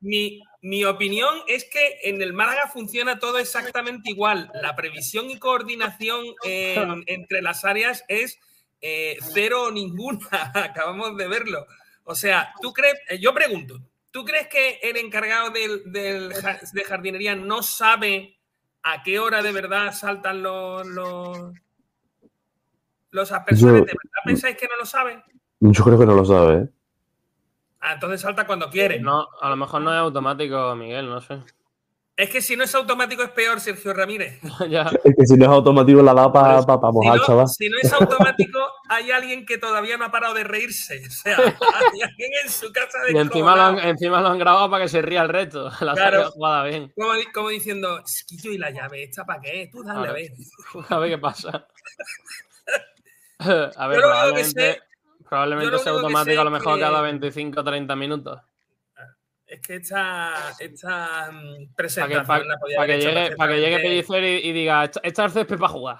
Mi, mi opinión es que en el Málaga funciona todo exactamente igual. La previsión y coordinación en- entre las áreas es eh, cero o ninguna. Acabamos de verlo. O sea, tú crees, eh, yo pregunto, ¿tú crees que el encargado del, de jardinería no sabe a qué hora de verdad saltan los, los, los aspersores? Yo- ¿De verdad pensáis que no lo sabe? Yo creo que no lo sabe, ¿eh? Ah, entonces salta cuando quiere. No, a lo mejor no es automático, Miguel, no sé. Es que si no es automático es peor, Sergio Ramírez. ya. Es que si no es automático la da para pa, pa Si mojar, no, chaval. si no es automático, hay alguien que todavía no ha parado de reírse. O sea, hay alguien en su casa de Y encima lo, han, encima lo han grabado para que se ría el resto. La Claro. jugada bien. como, di- como diciendo, "Esquillo, ¿y la llave esta para qué? Tú dale, a ver. A ver qué pasa. A ver, Yo lo único que probablemente, sé- probablemente sea que automático a lo mejor que- cada 25 o 30 minutos. Es que esta, esta mm, Para que, presentación pa- la podía pa' haber que llegue, pa' que llegue. Pellicer y, y diga, "Esta- es el césped para jugar.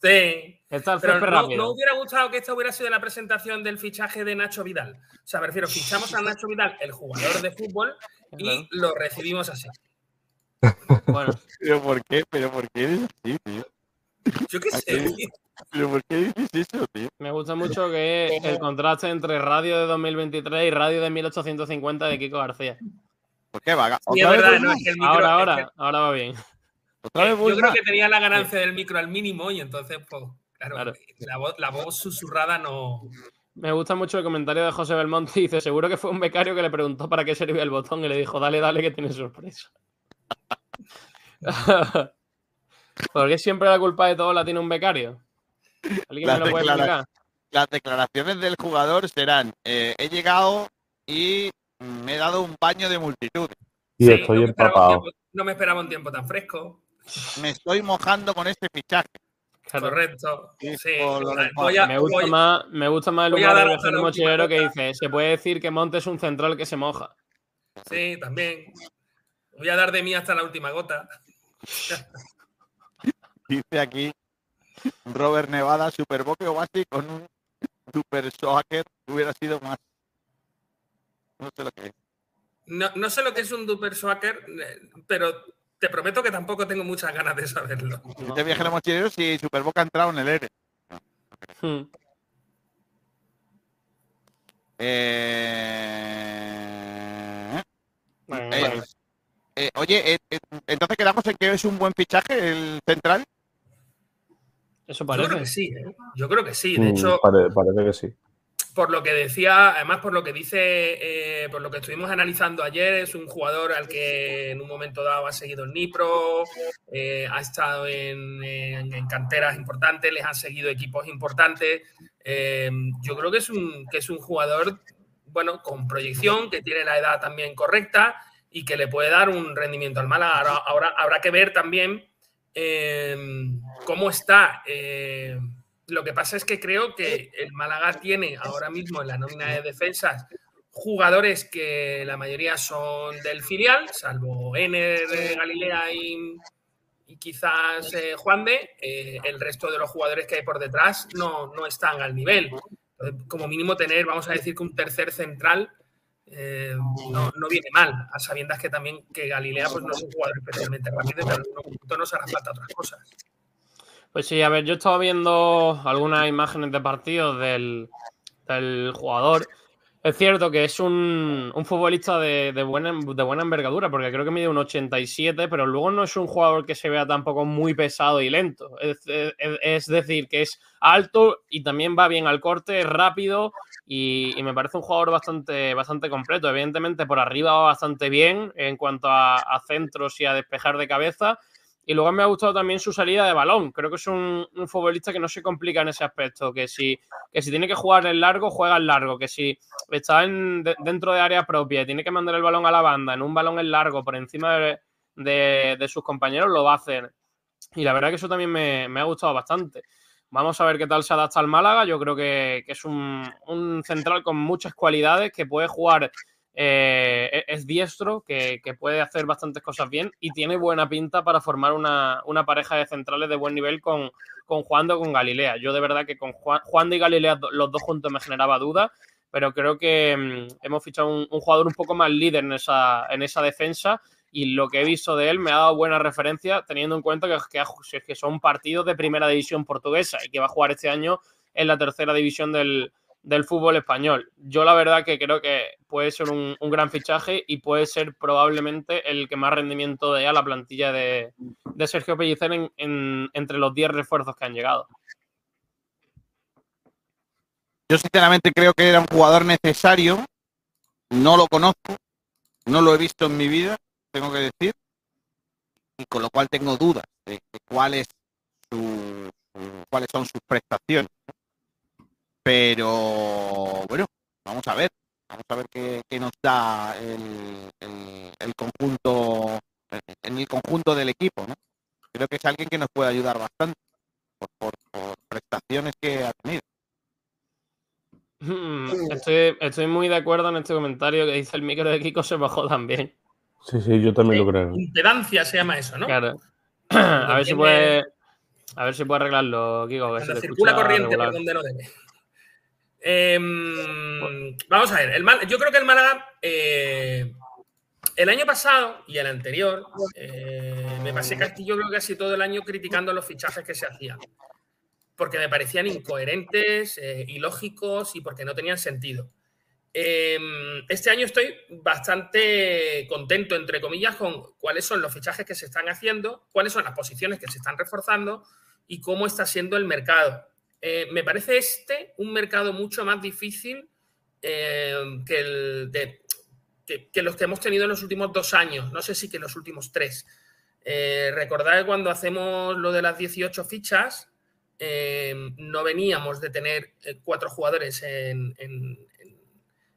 Sí. Esta es Pero césped no, rápido. no hubiera gustado que esta hubiera sido la presentación del fichaje de Nacho Vidal. O sea, me refiero, fichamos a Nacho Vidal, el jugador de fútbol, y lo recibimos así. Bueno, ¿Pero por qué? ¿Pero por qué eres así, tío? Yo qué ¿A sé, tío. ¿Pero por qué dices eso, tío? me gusta mucho que el contraste entre radio de 2023 y radio de 1850 de Kiko García. ¿Por qué va? Sí, ¿Otra es vez verdad, voy no, mal? es que el micro- Ahora, es ahora, que- ahora va bien. ¿Otra vez voy Yo creo que tenía la ganancia del micro al mínimo y entonces, pues, claro, Claro. La, voz, la voz susurrada no. Me gusta mucho el comentario de José Belmonte. Dice: Seguro que fue un becario que le preguntó para qué servía el botón y le dijo: Dale, dale, que tiene sorpresa. Porque siempre la culpa de todo la tiene un becario. ¿Alguien Las me lo puede declara- explicar? Las declaraciones del jugador serán: eh, he llegado y me he dado un baño de multitud. Y Sí, estoy no, empapado. tiempo, no me esperaba un tiempo tan fresco. Me estoy mojando con este fichaje. Correcto. Sí, Sí, por lo del voy a, Me gusta, voy- más, me gusta más el humor de Mochilero que dice: Se puede decir que Monte es un central que se moja. Sí, también. Voy a dar de mí hasta la última gota. Dice aquí Robert Nevada, Superboque o así con un Super Soaker hubiera sido más. No sé lo que es. No, no sé lo que es un Duper Swacker, eh, pero te prometo que tampoco tengo muchas ganas de saberlo. Dice Viajero Mochilero si Superboca ha entrado en el ERE. Hmm. Eh, Bueno, eh, eh, oye, eh, eh, entonces quedamos en que es un buen fichaje el central. Eso Yo creo parece. que sí, ¿eh? Yo creo que sí. De Mm, hecho, pare- parece que sí. por lo que decía, además por lo que dice, eh, por lo que estuvimos analizando ayer, es un jugador al que en un momento dado ha seguido el Nipro, eh, ha estado en, en- en canteras importantes, les han seguido equipos importantes. Eh, yo creo que es un, que es un jugador, bueno, con proyección, que tiene la edad también correcta y que le puede dar un rendimiento al Málaga. Ahora, ahora habrá que ver también eh, cómo está. eh, lo que pasa es que creo que el Málaga tiene ahora mismo en la nómina de defensas jugadores que la mayoría son del filial, salvo Ener, eh, Galilea y, quizás eh, Juan de. eh, el resto de los jugadores que hay por detrás no, no están al nivel. Como mínimo tener, vamos a decir que un tercer central eh, no, no viene mal, a sabiendas que también que Galilea pues, no es un jugador especialmente rápido, pero en algún punto nos hará falta otras cosas. Pues sí, a ver, yo estaba viendo algunas imágenes de partidos del, del jugador. Es cierto que es un, futbolista de, buena, de buena envergadura, porque creo que mide un 87, pero luego no es un jugador que se vea tampoco muy pesado y lento. Es, decir, que es alto y también va bien al corte, es rápido y, me parece un jugador bastante, bastante completo. Evidentemente por arriba va bastante bien en cuanto a centros y a despejar de cabeza y luego me ha gustado también su salida de balón. Creo que es un, futbolista que no se complica en ese aspecto. Que si, que si tiene que jugar en largo, juega en largo. Que si está en, dentro de área propia y tiene que mandar el balón a la banda en un balón en largo por encima de, sus compañeros, lo va a hacer. Y la verdad que eso también me, ha gustado bastante. Vamos a ver qué tal se adapta al Málaga. Yo creo que, es un, central con muchas cualidades que puede jugar eh, e-, es diestro, que, puede hacer bastantes cosas bien y tiene buena pinta para formar una, pareja de centrales de buen nivel con, con Juan o con Galilea. Yo de verdad que con Juan, y Galilea los dos juntos me generaba dudas, pero creo que mm, hemos fichado un, jugador un poco más líder en esa defensa y lo que he visto de él me ha dado buena referencia teniendo en cuenta que, que, son partidos de primera división portuguesa y que va a jugar este año en la tercera división del, del fútbol español. Yo la verdad que creo que puede ser un, gran fichaje y puede ser probablemente el que más rendimiento dé a la plantilla de, Sergio Pellicer en, entre los 10 refuerzos que han llegado. Yo sinceramente creo que era un jugador necesario, no lo conozco, no lo he visto en mi vida, tengo que decir, y con lo cual tengo dudas de, cuáles son sus prestaciones. Pero bueno, vamos a ver, vamos a ver qué, nos da el, conjunto, en el conjunto del equipo, ¿no? Creo que es alguien que nos puede ayudar bastante por, prestaciones que ha tenido. Mm, estoy, estoy, muy de acuerdo en este comentario que dice el micro de Kiko se bajó también. Sí, sí, yo también lo creo. Impedancia se llama eso, ¿no? Claro. A ver si puede. A ver si puede arreglarlo, Kiko. Que circula corriente por donde no debe. Em, vamos a ver, el yo creo que el Málaga, eh, el año pasado y el anterior, eh, me pasé Castillo creo que casi todo el año criticando los fichajes que se hacían, porque me parecían incoherentes, eh, ilógicos y porque no tenían sentido. Em, este año estoy bastante contento, entre comillas, con cuáles son los fichajes que se están haciendo, cuáles son las posiciones que se están reforzando y cómo está siendo el mercado. Eh, me parece este un mercado mucho más difícil eh, que, que, los que hemos tenido en los últimos dos años, no sé si que en los últimos tres. Eh, recordad cuando hacemos lo de las 18 fichas, no veníamos de tener cuatro jugadores en,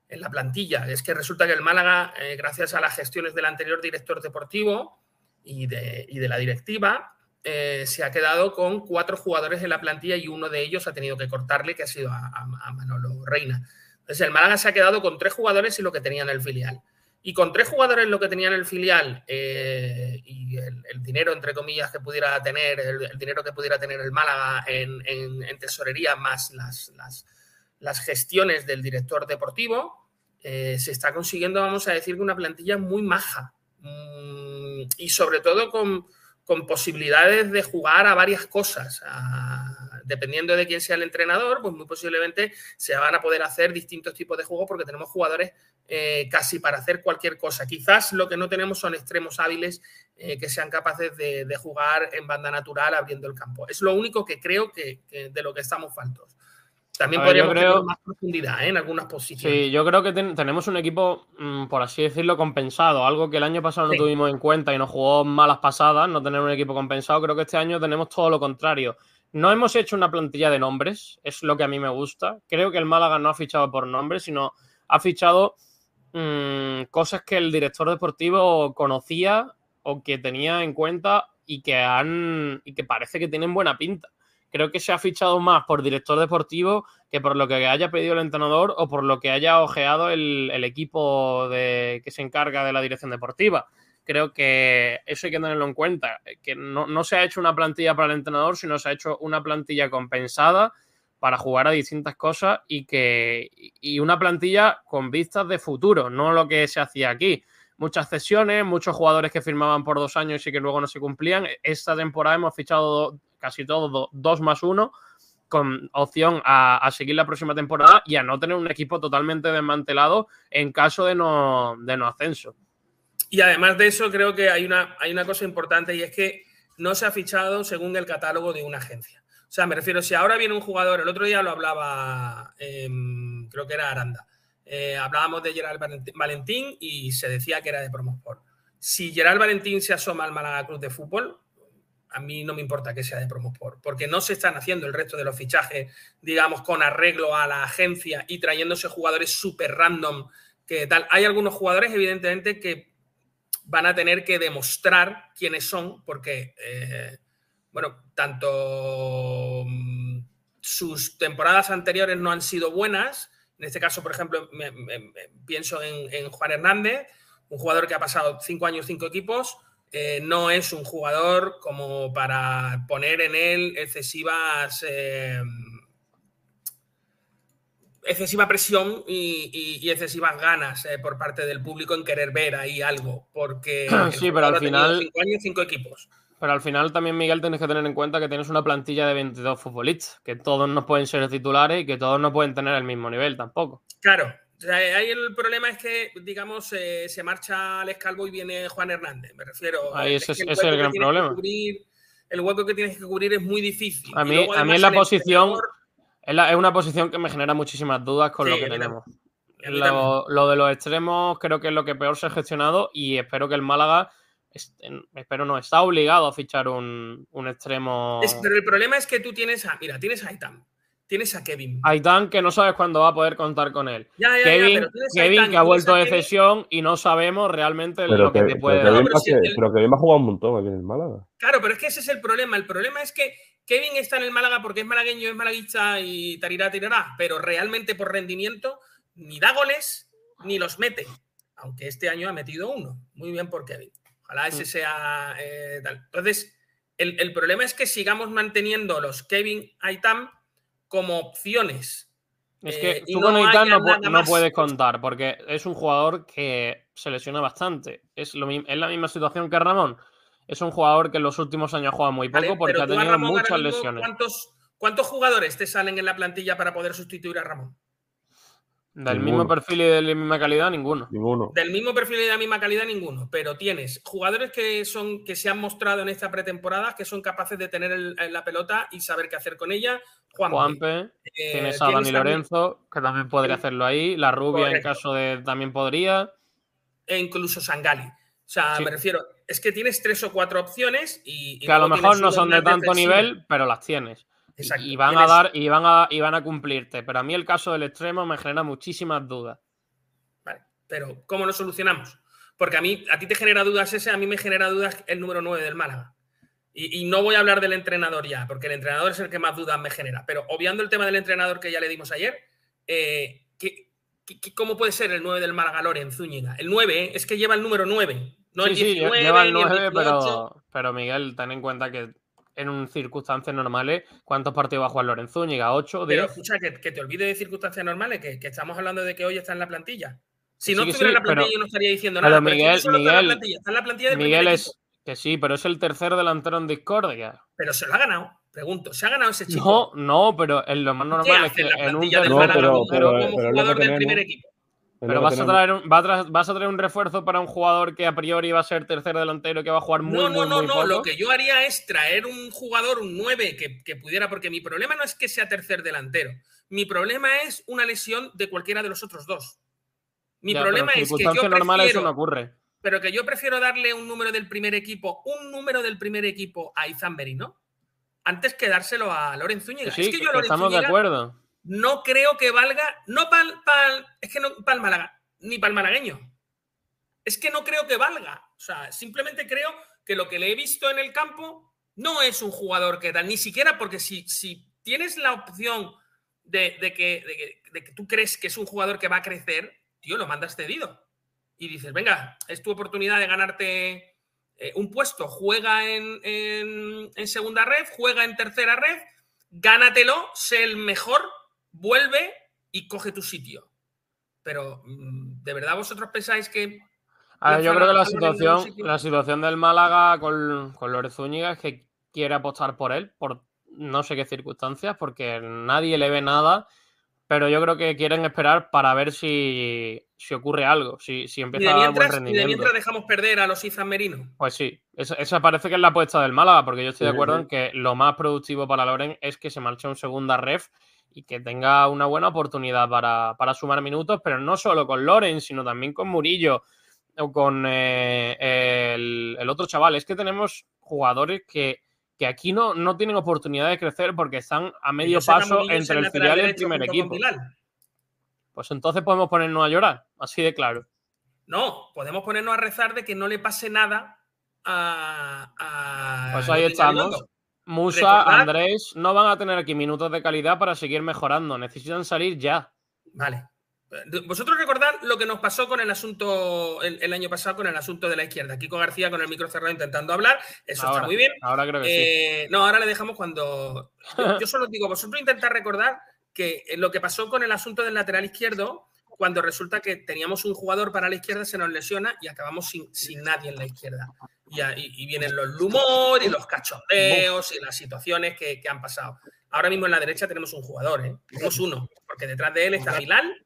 la plantilla. Es que resulta que el Málaga, gracias a las gestiones del anterior director deportivo y de la directiva, eh, se ha quedado con cuatro jugadores en la plantilla y uno de ellos ha tenido que cortarle, que ha sido a, Manolo Reina. Entonces el Málaga se ha quedado con tres jugadores y lo que tenía en el filial. Y con tres jugadores lo que tenía en el filial eh, y el, dinero, entre comillas, que pudiera tener, el, dinero que pudiera tener el Málaga en, tesorería más las, las, gestiones del director deportivo, eh, se está consiguiendo, vamos a decir, una plantilla muy maja. Mm, y sobre todo con, posibilidades de jugar a varias cosas. dependiendo de quién sea el entrenador, pues muy posiblemente se van a poder hacer distintos tipos de juegos porque tenemos jugadores eh, casi para hacer cualquier cosa. Quizás lo que no tenemos son extremos hábiles eh, que sean capaces de, jugar en banda natural abriendo el campo. Es lo único que creo que, de lo que estamos faltos. También podríamos tener más profundidad ¿eh? en algunas posiciones. Sí, yo creo que tenemos un equipo, mm, por así decirlo, compensado. Algo que el año pasado no tuvimos en cuenta y nos jugó malas pasadas, no tener un equipo compensado. Creo que este año tenemos todo lo contrario. No hemos hecho una plantilla de nombres, es lo que a mí me gusta. Creo que el Málaga no ha fichado por nombres, sino ha fichado mm, cosas que el director deportivo conocía o que tenía en cuenta y que han y que parece que tienen buena pinta creo que se ha fichado más por director deportivo que por lo que haya pedido el entrenador o por lo que haya ojeado el, equipo de, que se encarga de la dirección deportiva. Creo que eso hay que tenerlo en cuenta, que no, se ha hecho una plantilla para el entrenador, sino se ha hecho una plantilla compensada para jugar a distintas cosas y que y una plantilla con vistas de futuro, no lo que se hacía aquí muchas cesiones, muchos jugadores que firmaban por dos años y que luego no se cumplían. Esta temporada hemos fichado casi todos dos más uno con opción a, seguir la próxima temporada y a no tener un equipo totalmente desmantelado en caso de no, de no ascenso. Y además de eso, creo que hay una, hay una cosa importante y es que no se ha fichado según el catálogo de una agencia. O sea, me refiero, si ahora viene un jugador, el otro día lo hablaba, em, creo que era Aranda, eh, hablábamos de Gerald Valentín y se decía que era de Promosport. Si Gerald Valentín se asoma al Málaga Cruz de Fútbol, a mí no me importa que sea de Promosport, porque no se están haciendo el resto de los fichajes, digamos, con arreglo a la agencia y trayéndose jugadores súper random que tal. Hay algunos jugadores, evidentemente, que van a tener que demostrar quiénes son, porque, eh, bueno, tanto mm, sus temporadas anteriores no han sido buenas. En este caso, por ejemplo, pienso en, Juan Hernández, un jugador que ha pasado cinco años, cinco equipos. Eh, no es un jugador como para poner en él excesivas. Eh, excesiva presión y, excesivas ganas eh, por parte del público en querer ver ahí algo, porque sí, pero al final cinco años, cinco equipos. Pero al final también, Miguel, tienes que tener en cuenta que tienes una plantilla de 22 futbolistas, que todos no pueden ser titulares y que todos no pueden tener el mismo nivel tampoco. Claro, ahí el problema es que, digamos, eh, se marcha Alex Calvo y viene Juan Hernández, me refiero. Ahí ese, es el gran problema. el hueco que tienes que cubrir es muy difícil. A mí, a mí en la posición... Es, una posición que me genera muchísimas dudas con lo que tenemos. Lo, de los extremos creo que es lo que peor se ha gestionado y espero que el Málaga, espero no, está obligado a fichar un, extremo. pero el problema es que tú tienes a, mira, tienes a Aitam, tienes a Kevin. Aitam que no sabes cuándo va a poder contar con él. Kevin, Kevin que ha vuelto de cesión y no sabemos realmente lo que, te puede dar. Pero, Kevin va a jugar un montón aquí en el Málaga. Claro, pero es que ese es el problema. El problema es que Kevin está en el Málaga porque es malagueño, es malaguista y tarirá, tirará, pero realmente por rendimiento ni da goles ni los mete, aunque este año ha metido uno. Muy bien por Kevin. Ojalá ese mm. sea eh, tal. Entonces, el, problema es que sigamos manteniendo los Kevin Aitam como opciones. Es que eh, tú con Aitam no, puedes contar porque es un jugador que se lesiona bastante. Es, lo, es la misma situación que Ramón es un jugador que en los últimos años juega muy poco porque ha tenido muchas lesiones. ¿cuántos, jugadores te salen en la plantilla para poder sustituir a Ramón? Del mismo perfil y de la misma calidad, ninguno. Ninguno. Del mismo perfil y de la misma calidad, ninguno. Pero tienes jugadores que son que se han mostrado en esta pretemporada que son capaces de tener la pelota y saber qué hacer con ella. Juanpe. Juanpe eh, tienes a Dani Lorenzo, que también podría hacerlo ahí. La Rubia, en caso de también podría. E incluso Sangali. O sea, me refiero, es que tienes tres o cuatro opciones y. que a lo mejor no son de tanto nivel, pero las tienes. Exacto. Y van a dar, y van a, y van a cumplirte. Pero a mí el caso del extremo me genera muchísimas dudas. Vale, pero ¿cómo lo solucionamos? Porque a mí, a ti te genera dudas ese, a mí me genera dudas el número 9 del Málaga. Y, no voy a hablar del entrenador ya, porque el entrenador es el que más dudas me genera. Pero obviando el tema del entrenador que ya le dimos ayer, eh, cómo puede ser el 9 del Málaga Loren Zúñiga? El 9 ¿eh? es que lleva el número 9. No el 19, lleva el 9, pero, pero Miguel, ten en cuenta que en circunstancias normales, ¿cuántos partidos va a jugar Loren Zúñiga? ¿8? 10? Pero escucha, que, te olvides de circunstancias normales, que, estamos hablando de que hoy está en la plantilla. Si no estuviera en la plantilla, yo no estaría diciendo nada. Pero Miguel, Miguel, está en la plantilla, Miguel es que sí, pero es el tercer delantero en discordia. Pero se lo ha ganado. Pregunto, ¿se ha ganado ese chico? No, no, pero es lo más normal es que en un tercer pero, como jugador del primer equipo. Pero vas a, traer un, vas a traer un refuerzo para un jugador que a priori va a ser tercer delantero que va a jugar muy, no, no, muy, no, no. Lo que yo haría es traer un jugador, un 9 que, pudiera, porque mi problema no es que sea tercer delantero. Mi problema es una lesión de cualquiera de los otros dos. Mi problema es que yo prefiero, eso no ocurre. Pero que yo prefiero darle un número del primer equipo, un número del primer equipo a Izamberi, ¿no? Antes que dárselo a Loren Zúñiga. Sí, es que yo estamos de acuerdo no creo que valga, no para es que no el Málaga, ni para el malagueño. Es que no creo que valga. O sea, simplemente creo que lo que le he visto en el campo no es un jugador que tal, ni siquiera porque si, si tienes la opción de, que, de, que, tú crees que es un jugador que va a crecer, tío, lo mandas cedido. Y dices, venga, es tu oportunidad de ganarte eh, un puesto, juega en, en segunda red, juega en tercera red, gánatelo, sé el mejor vuelve y coge tu sitio. Pero, mm, ¿de verdad vosotros pensáis que... yo creo que la situación, la situación del Málaga con, con Zúñiga es que quiere apostar por él, por no sé qué circunstancias, porque nadie le ve nada, pero yo creo que quieren esperar para ver si, si ocurre algo, si, si Y empieza de, a dar buen mientras, y de rendimiento. mientras dejamos perder a los Izan Merino. Pues sí, esa, esa parece que es la apuesta del Málaga, porque yo estoy de acuerdo en que lo más productivo para Loren es que se marche un segunda ref y que tenga una buena oportunidad para, para sumar minutos, pero no solo con Loren, sino también con Murillo o con eh, el, el otro chaval. Es que tenemos jugadores que, que aquí no, no tienen oportunidad de crecer porque están a medio paso entre el filial y el primer equipo. Pues entonces podemos ponernos a llorar, así de claro. No, podemos ponernos a rezar de que no le pase nada a. a Pues ahí estamos. Musa, Andrés, no van a tener aquí minutos de calidad para seguir mejorando. Necesitan salir ya. Vale. Vosotros recordad lo que nos pasó con el asunto el, el año pasado, con el asunto de la izquierda. Kiko García con el micro cerrado intentando hablar. Eso Ahora, está muy bien. Ahora creo que Eh, No, ahora le dejamos cuando. Yo, yo solo digo, vosotros intentad recordar que eh, lo que pasó con el asunto del lateral izquierdo, cuando resulta que teníamos un jugador para la izquierda, se nos lesiona y acabamos sin, sin nadie en la izquierda. Y, ahí- y vienen los lumor y los cachondeos y las situaciones que, que han pasado. Ahora mismo en la derecha tenemos un jugador, ¿eh? Tenemos uno, porque detrás de él está Bilal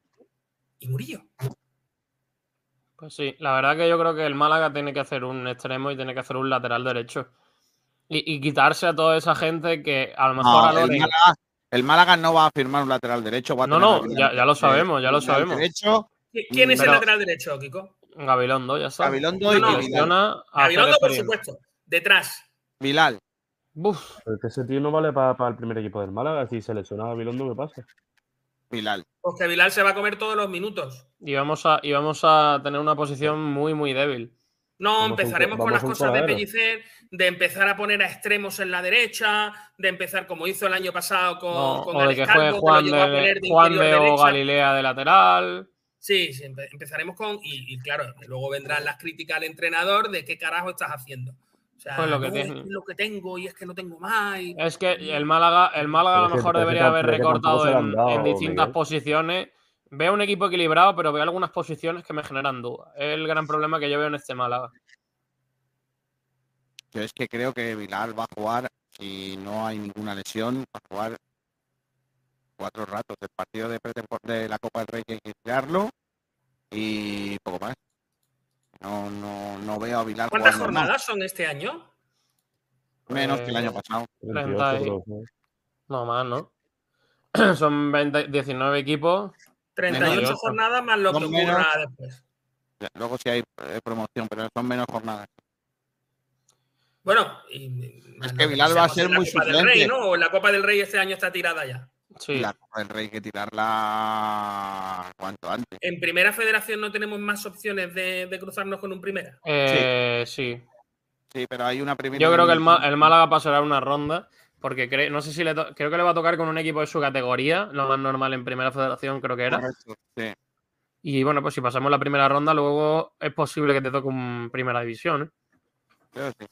y Murillo. Pues sí, la verdad que yo creo que el Málaga tiene que hacer un extremo y tiene que hacer un lateral derecho. Y, y quitarse a toda esa gente que a lo mejor No, a el, Loren- Málaga, el Málaga no va a firmar un lateral derecho. va a No, tener no, ya- ya lo sabemos, ya lo sabemos. Derecho, ¿Qui- ¿Quién es Pero- el lateral derecho, Kiko? Gabilondo, ya está. Gabilondo No, y no, a Gabilondo, por supuesto. Detrás. Bilal. Buf, Pero es que ese tío no vale para el primer equipo del Málaga. Si se lesiona a Gabilondo, ¿qué pasa? Bilal. Pues que Bilal se va a comer todos los minutos. y vamos, a, y vamos a tener una posición muy, muy débil. No, Vamos a un empezaremos co- con las cosas de. Pellicer, de empezar a poner a extremos en la derecha, de empezar como hizo el año pasado con, No, con o de que que Juan lo llegó a de, poner de Juan interior de o. Galilea de lateral. Sí, sí, empe- empezaremos con. Y, y claro, luego vendrán las críticas al entrenador de qué carajo estás haciendo. O sea, Pues lo que no, es lo que tengo y es que no tengo más. y- Es que el Málaga, el Málaga a lo que- mejor que debería haber que recortado en, han dado, en distintas Miguel. posiciones. Veo un equipo equilibrado, pero veo algunas posiciones que me generan dudas. Es el gran problema que yo veo en este Málaga. Yo es que creo que Bilal va a jugar, si no hay ninguna lesión, va a jugar cuatro ratos. El partido de, de la Copa del Rey que hay que tirarlo y poco más. No, no, no veo a Bilal ¿Cuántas más. jornadas son este año? Menos que el año Eh, pasado. 38, 30 y- creo que- No más, ¿no? Son 20 19 equipos. 38 Menos. jornadas más lo que ocurra menos. después. Luego sí hay eh, promoción, pero son menos jornadas. Bueno, y, Es que Bilal va a ser muy Copa del. Rey, ¿no? O la Copa del Rey este año está tirada ya. Sí. La Copa del Rey hay que tirarla cuanto antes. En Primera Federación no tenemos más opciones de, de cruzarnos con un Primera. Eh, sí. Sí, pero hay una primera. Yo creo que el, el Málaga pasará una ronda. Porque cre- no sé si le to- creo que le va a tocar con un equipo de su categoría, lo más normal en primera federación creo que era. Correcto, sí. Y bueno, pues si pasamos la primera ronda, luego es posible que te toque un primera división. ¿eh? Creo que sí.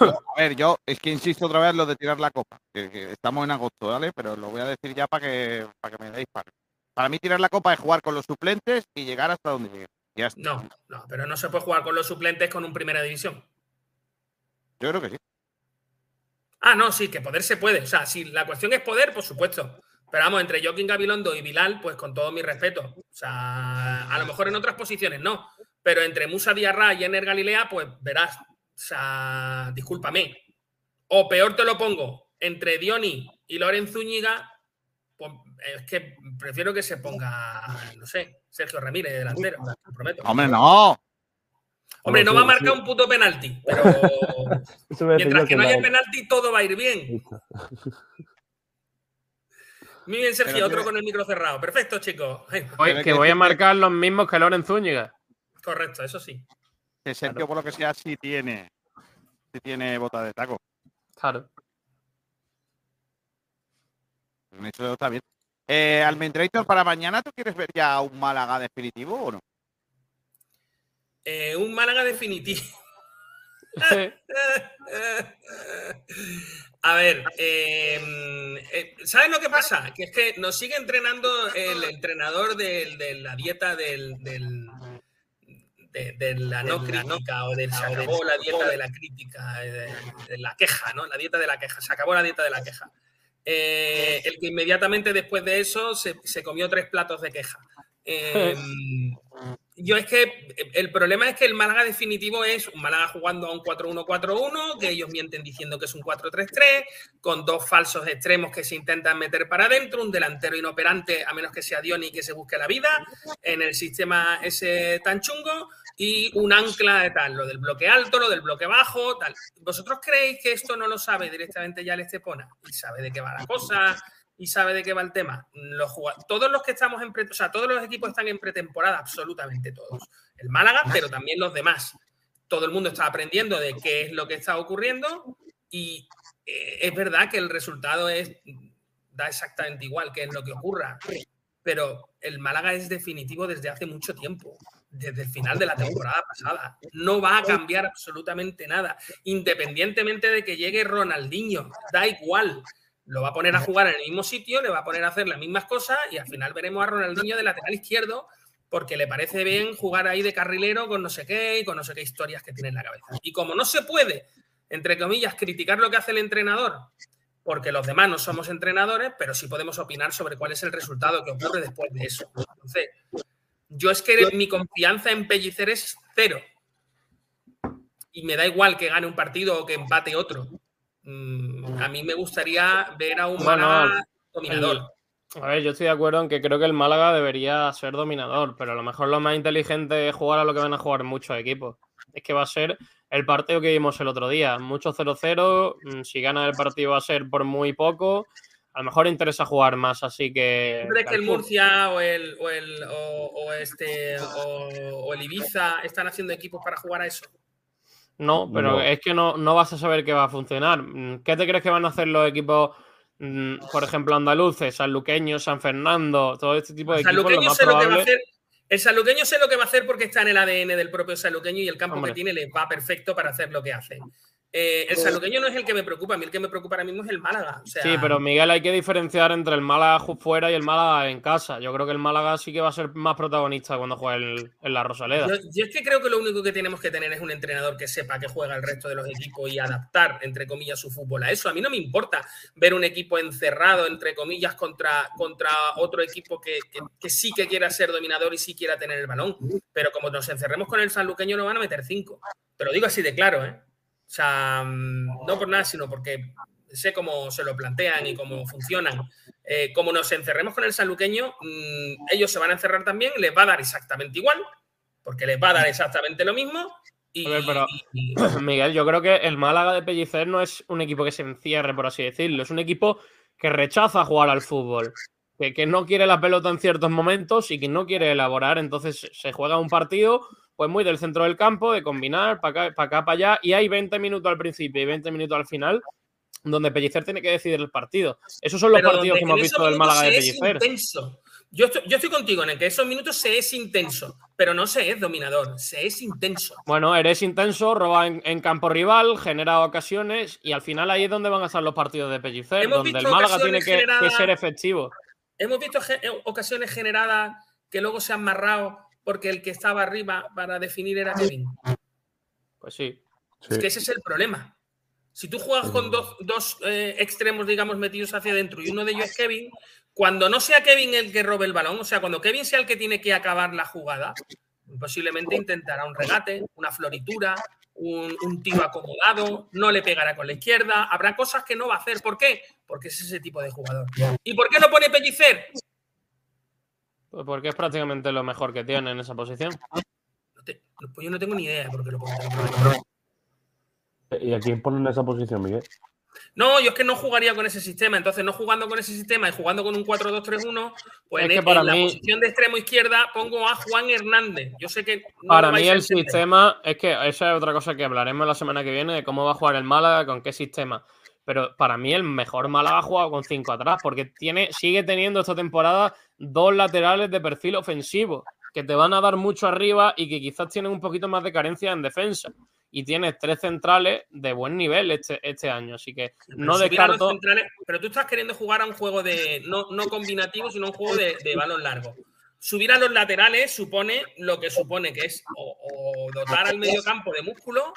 Yo, A ver, yo es que insisto otra vez en lo de tirar la copa. Que, que estamos en agosto, ¿vale? Pero lo voy a decir ya para que, para que me deis para. Para mí tirar la copa es jugar con los suplentes y llegar hasta donde llegue. Ya está. No, no, pero no se puede jugar con los suplentes con un Primera División. Yo creo que sí. Ah, no, sí, que poder se puede. O sea, si la cuestión es poder, por supuesto. Pero vamos, entre Joaquín Gabilondo y Bilal, pues con todo mi respeto. O sea, a lo mejor en otras posiciones no. Pero entre Musa Diarra y Ener Galilea, pues verás. O sea, discúlpame. O peor te lo pongo, entre Dioni y Loren Zúñiga, pues es que prefiero que se ponga, no sé, Sergio Ramírez de delantero, te prometo. Hombre, no. Hombre, no va a marcar un puto penalti, pero mientras que no haya penalti, todo va a ir bien. Muy bien, Sergio, otro con el micro cerrado. Perfecto, chicos. Pero que voy a marcar los mismos que Loren Zúñiga. correcto, eso sí. Que Sergio, por lo que sea, sí tiene. Sí tiene bota de taco. Claro. Eso está bien. Eh, Almendrator, para mañana, ¿tú quieres ver ya un Málaga definitivo o no? Eh, un Málaga definitivo. A ver, eh, eh, ¿sabes lo que pasa? Que es que nos sigue entrenando el entrenador del- de la dieta del, del- de, la no crítica o de se acabó la dieta de la crítica, de, la queja, ¿no? La dieta de la queja, se acabó la dieta de la queja. Eh, el que inmediatamente después de eso se, comió tres platos de queja. Yo es que el problema es que el Málaga definitivo es un Málaga jugando a un 4-1-4-1, que ellos mienten diciendo que es un 4-3-3, con dos falsos extremos que se intentan meter para adentro, un delantero inoperante, a menos que sea Dioni que se busque la vida, en el sistema ese tan chungo, y un ancla de tal, lo del bloque alto, lo del bloque bajo, tal. ¿Vosotros creéis que esto no lo sabe directamente ya el Estepona? Y sabe de qué va la cosa, y sabe de qué va el tema. Todos los que estamos en o sea, todos los equipos están en pretemporada, absolutamente todos. El Málaga, pero también los demás. Todo el mundo está aprendiendo de qué es lo que está ocurriendo y eh, es verdad que el resultado es da exactamente igual que es lo que ocurra, pero el Málaga es definitivo desde hace mucho tiempo desde el final de la temporada pasada. No va a cambiar absolutamente nada, independientemente de que llegue Ronaldinho, da igual lo va a poner a jugar en el mismo sitio, le va a poner a hacer las mismas cosas y al final veremos a Ronaldinho de lateral izquierdo porque le parece bien jugar ahí de carrilero con no sé qué y con no sé qué historias que tiene en la cabeza. Y como no se puede, entre comillas, criticar lo que hace el entrenador, porque los demás no somos entrenadores, pero sí podemos opinar sobre cuál es el resultado que ocurre después de eso. Entonces, yo es que mi confianza en Pellicer es cero. Y me da igual que gane un partido o que empate otro. Mm, a mí me gustaría ver a un Málaga dominador. A ver, yo estoy de acuerdo en que creo que el Málaga debería ser dominador, pero a lo mejor lo más inteligente es jugar a lo que van a jugar muchos equipos. Es que va a ser el partido que vimos el otro día. Mucho 0-0. Mm, si gana el partido va a ser por muy poco. A lo mejor interesa jugar más, así que. ¿Crees que el Murcia o el, o el, o, este, o el Ibiza están haciendo equipos para jugar a eso? No, pero es que no, no vas a saber qué va a funcionar. Mm, ¿Qué te crees que van a hacer los equipos, mm, por ejemplo, andaluces, sanluqueños, San Fernando, todo este tipo de equipos? Lo más sé probable... lo que va a hacer. El sanluqueño sé lo que va a hacer porque está en el ADN del propio sanluqueño y el campo que tiene le va perfecto para hacer lo que hace. Eh, el saluqueño no es el que me preocupa, a mí el que me preocupa ahora mismo es el Málaga. Sí, pero Miguel, hay que diferenciar entre el Málaga fuera y el Málaga en casa. Yo creo que el Málaga sí que va a ser más protagonista cuando juegue en la Rosaleda. Yo, es que creo que lo único que tenemos que tener es un entrenador que sepa que juega el resto de los equipos y adaptar, entre comillas, su fútbol a eso. A mí no me importa ver un equipo encerrado, entre comillas, contra, contra otro equipo que, que sí que quiera ser dominador y sí quiera tener el balón. Pero como nos encerremos con el sanluqueño, nos van a meter cinco. Te lo digo así de claro, ¿eh? O sea, mm, no por nada, sino porque sé cómo se lo plantean y cómo funcionan. Eh, como nos encerremos con el saluqueño, mm, ellos se van a encerrar también, les va a dar exactamente igual, porque les va a dar exactamente lo mismo. Y, pero, Miguel, yo creo que el Málaga de Pellicer no es un equipo que se encierre, por así decirlo, es un equipo que rechaza jugar al fútbol, que, que no quiere la pelota en ciertos momentos y que no quiere elaborar, entonces se juega un partido pues muy del centro del campo, de combinar para acá, para acá, para allá, y hay 20 minutos al principio y 20 minutos al final, donde Pellicer tiene que decidir el partido. Esos son los partidos que hemos visto del Málaga de Pellicer. Yo estoy, yo estoy, contigo en el que esos minutos se es intenso, pero no se es dominador, se es intenso. Bueno, eres intenso, roba en, campo rival, genera ocasiones y al final ahí es donde van a estar los partidos de Pellicer, donde el Málaga tiene que, que, ser efectivo. Hemos visto ocasiones generadas que luego se han amarrado porque el que estaba arriba para definir era Kevin. Pues sí. Es que ese es el problema. Si tú juegas con dos, eh, extremos, digamos, metidos hacia adentro y uno de ellos es Kevin, cuando no sea Kevin el que robe el balón, o sea, cuando Kevin sea el que tiene que acabar la jugada, posiblemente intentará un regate, una floritura, un, un, tiro acomodado, no le pegará con la izquierda, habrá cosas que no va a hacer. ¿Por qué? Porque es ese tipo de jugador. ¿Y por qué no pone Pellicer? Pues porque es prácticamente lo mejor que tiene en esa posición. pues yo no tengo ni idea de por qué lo. ¿Y a quién ponen en esa posición, Miguel? No, yo es que no jugaría con ese sistema. Entonces, no jugando con ese sistema y jugando con un 4-2-3-1, pues en, la posición de extremo izquierda pongo a Juan Hernández. Yo sé que. para mí, el sistema es que esa es otra cosa que hablaremos la semana que viene de cómo va a jugar el Málaga, con qué sistema. Pero para mí, el mejor Málaga ha jugado con 5 atrás, porque tiene, sigue teniendo esta temporada dos laterales de perfil ofensivo que te van a dar mucho arriba y que quizás tienen un poquito más de carencia en defensa. Y tienes tres centrales de buen nivel este, este año, así que no descarto. pero tú estás queriendo jugar a un juego de no, no combinativo, sino un juego de, balón largo. subir a los laterales supone lo que supone que es o, dotar al medio campo de músculo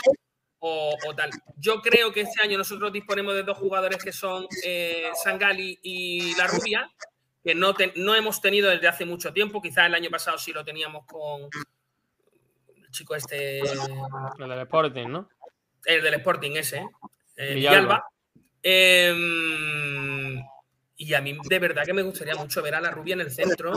o, tal. Yo creo que este año nosotros disponemos de dos jugadores que son eh, Sangali y La Rubia, que no, no hemos tenido desde hace mucho tiempo. Quizás el año pasado sí lo teníamos con el chico este. El del Sporting, ¿no? El del Sporting ese, eh, Villalba. Em, y a mí de verdad que me gustaría mucho ver a la rubia en el centro,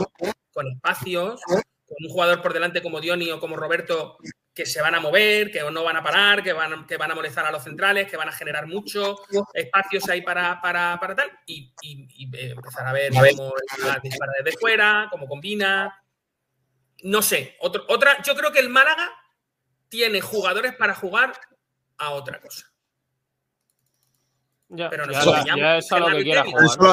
con espacios, con un jugador por delante como Dioni o como Roberto que se van a mover, que no van a parar, que van, que van a molestar a los centrales, que van a generar mucho espacios ahí para, para, tal, y, eh, empezar a ver cómo dispara desde fuera, cómo combina. No sé, otra, yo creo que el Málaga tiene jugadores para jugar a otra cosa. Pero ya, es lo que quiera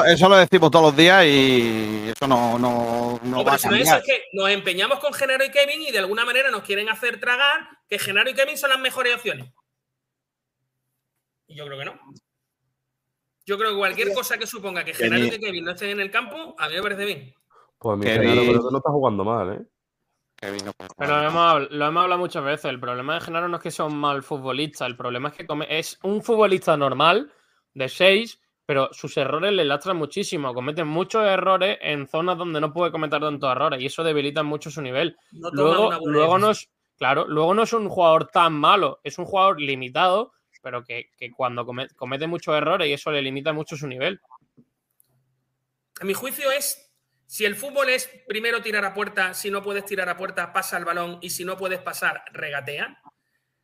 Eso, lo decimos todos los días y eso no, no, no, va a cambiar. es que nos empeñamos con Genaro y Kevin y de alguna manera nos quieren hacer tragar que Genaro y Kevin son las mejores opciones. Y yo creo que no. Yo creo que cualquier cosa que suponga que Genaro y Kevin no estén en el campo, a mí me parece bien. Pues a mí Genaro no está jugando mal, ¿eh? Pero lo hemos, lo hemos, hablado muchas veces. El problema de Genaro no es que sea un mal futbolista. El problema es que es un futbolista normal de 6, pero sus errores le lastran muchísimo. Cometen muchos errores en zonas donde no puede cometer tantos errores y eso debilita mucho su nivel. luego, luego no es, claro, luego no es un jugador tan malo, es un jugador limitado, pero que, cuando comete, comete muchos errores y eso le limita mucho su nivel. A mi juicio es si el fútbol es primero tirar a puerta, si no puedes tirar a puerta, pasa el balón y si no puedes pasar, regatea.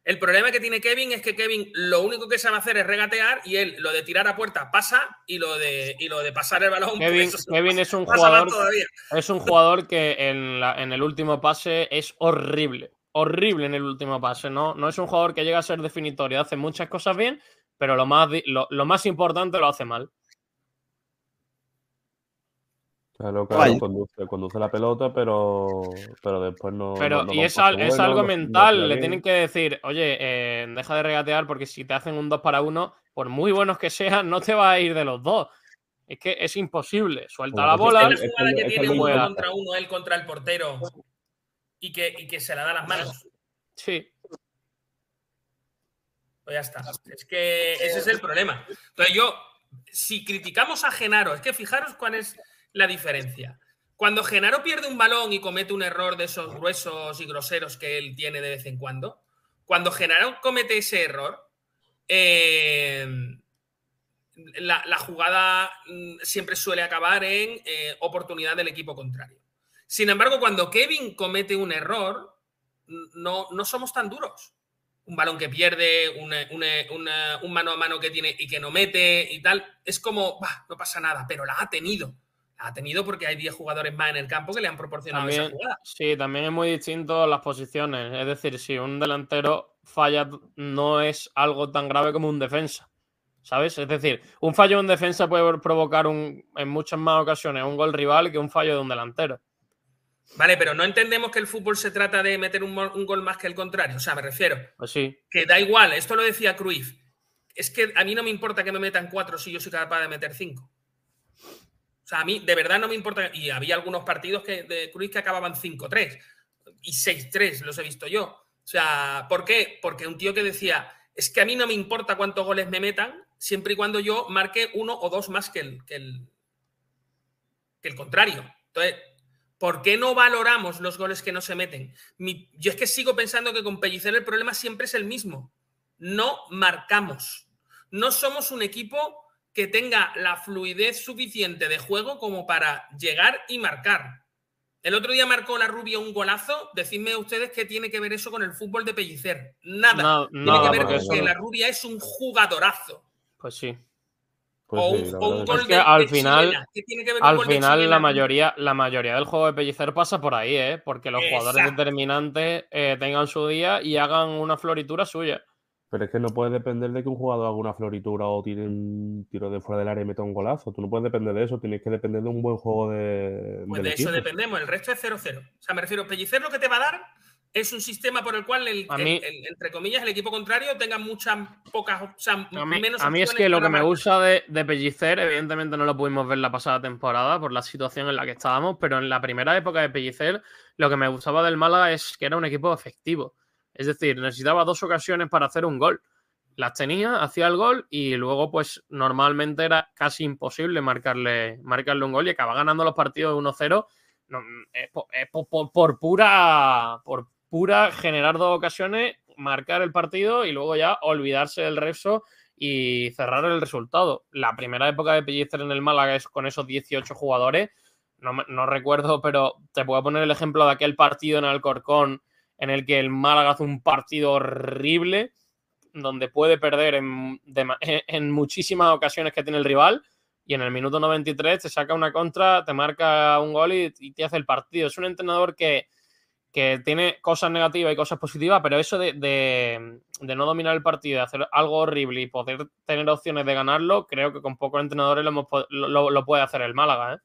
El problema que tiene Kevin es que Kevin lo único que sabe hacer es regatear y él lo de tirar a puerta pasa y lo de, lo de pasar el balón. Kevin, pues Kevin es un jugador es un jugador que en, en, el último pase es horrible, horrible en el último pase. No, no es un jugador que llega a ser definitorio, hace muchas cosas bien, pero lo más, lo más importante lo hace mal. Claro, claro, conduce, la pelota, pero, pero después no. Pero, y es, algo mental, le tienen que decir, oye, eh, deja de regatear porque si te hacen un 2 para 1, por muy buenos que sean, no te va a ir de los dos. Es que es imposible. Suelta la bola. Es la jugada que tiene uno contra uno, él contra el portero y que, y que se la da las manos. Sí. Pues ya está. Es que ese es el problema. Entonces yo, si criticamos a Genaro, es que fijaros cuál es la diferencia. Cuando Genaro pierde un balón y comete un error de esos gruesos y groseros que él tiene de vez en cuando, cuando Genaro comete ese error, eh, la, jugada mm, siempre suele acabar en eh, oportunidad del equipo contrario. Sin embargo, cuando Kevin comete un error, no, no somos tan duros. Un balón que pierde, un mano a mano que tiene y que no mete y tal, es como, no pasa nada, pero la ha tenido ha tenido porque hay 10 jugadores más en el campo que le han proporcionado esa jugada. Sí, también es muy distinto las posiciones. Es decir, si un delantero falla, no es algo tan grave como un defensa. ¿Sabes? Es decir, un fallo en defensa puede provocar un, en muchas más ocasiones un gol rival que un fallo de un delantero. Vale, pero no entendemos que el fútbol se trata de meter un, un gol más que el contrario. O sea, me refiero. Pues sí. Que da igual, esto lo decía Cruyff. Es que a mí no me importa que me metan cuatro si yo soy capaz de meter cinco. Sea, a mí de verdad no me importa. Y había algunos partidos que, de Cruz que acababan 5-3 y 6-3, los he visto yo. O sea, ¿por qué? Porque un tío que decía, es que a mí no me importa cuántos goles me metan, siempre y cuando yo marque uno o dos más que el, que el, que el contrario. Entonces, ¿por qué no valoramos los goles que no se meten? yo es que sigo pensando que con Pellicer el problema siempre es el mismo. No marcamos. No somos un equipo que tenga la fluidez suficiente de juego como para llegar y marcar. El otro día marcó la rubia un golazo. Decidme ustedes qué tiene que ver eso con el fútbol de Pellicer. Nada. tiene que ver con que la rubia es un jugadorazo. Pues sí. Pues o, un, gol de, al final, al final la mayoría, la mayoría del juego de Pellicer pasa por ahí, ¿eh? porque los jugadores determinantes eh, tengan su día y hagan una floritura suya. Pero es que no puede depender de que un jugador haga una floritura o tire un tiro de fuera del área y meta un golazo. Tú no puedes depender de eso, tienes que depender de un buen juego de. Pues de eso dependemos, el resto es 0-0. O sea, me refiero, Pellicer lo que te va a dar es un sistema por el cual, el, A mí- el- el- entre comillas, el equipo contrario tenga muchas pocas, o sea, A mí, menos a mí es que lo que me gusta de, de Pellicer, evidentemente no lo pudimos ver la pasada temporada por la situación en la que estábamos, pero en la primera época de Pellicer, lo que me gustaba del Málaga es que era un equipo efectivo. Es decir, necesitaba dos ocasiones para hacer un gol. Las tenía, hacía el gol y luego, pues normalmente era casi imposible marcarle, marcarle un gol y acaba ganando los partidos 1-0. No, es po- es po- por, pura por pura generar dos ocasiones, marcar el partido y luego ya olvidarse del resto y cerrar el resultado. La primera época de Pellicer en el Málaga es con esos 18 jugadores. No, no recuerdo, pero te puedo poner el ejemplo de aquel partido en Alcorcón en el que el Málaga hace un partido horrible donde puede perder en, muchísimas ocasiones que tiene el rival y en el minuto 93 te saca una contra, te marca un gol y, te hace el partido. Es un entrenador que, que tiene cosas negativas y cosas positivas, pero eso de, de- no dominar el partido, de hacer algo horrible y poder tener opciones de ganarlo, creo que con pocos entrenadores lo- lo- lo puede hacer el Málaga. ¿eh?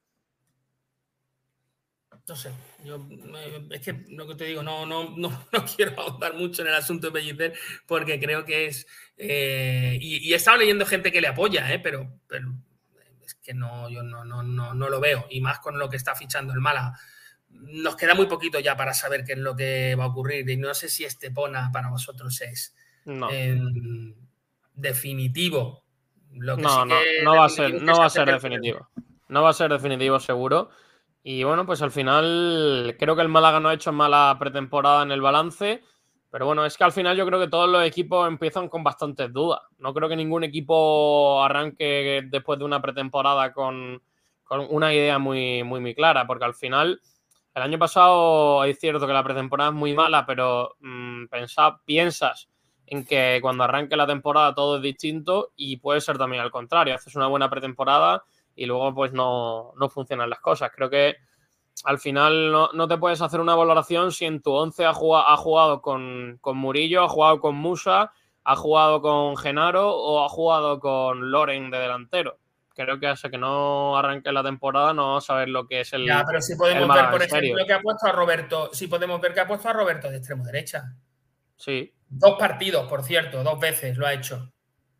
No sé, yo eh, es que lo que te digo, no, no, no, no quiero ahondar mucho en el asunto de Pellicer porque creo que es. eh, y, y he estado leyendo gente que le apoya, eh, pero, pero es que no, yo no, no, no, no lo veo. Y más con lo que está fichando el Málaga. Nos queda muy poquito ya para saber qué es lo que va a ocurrir. Y no sé si Estepona para vosotros es No. definitivo. Lo que No, sí no, que no va a ser, no va a ser definitivo. No va a ser definitivo seguro. Y bueno, pues al final creo que el Málaga no ha hecho mala pretemporada en el balance. Pero bueno, es que al final yo creo que todos los equipos empiezan con bastantes dudas. No creo que ningún equipo arranque después de una pretemporada con, con una idea muy, muy, muy clara. Porque al final, el año pasado es cierto que la pretemporada es muy mala, pero mm, pensa- piensas en que cuando arranque la temporada todo es distinto y puede ser también al contrario. Haces una buena pretemporada y luego pues no, no funcionan las cosas. Creo que al final no, no te puedes hacer una valoración si en tu 11 ha jugado, ha jugado con, con Murillo, ha jugado con Musa, ha jugado con Genaro o ha jugado con Loren de delantero. Creo que hasta que no arranque la temporada no vamos a ver lo que es el. Ya, pero si podemos ver, por serio. ejemplo, que ha puesto a Roberto, si podemos ver que ha puesto a Roberto de extremo derecha. Sí. Dos partidos, por cierto, dos veces lo ha hecho.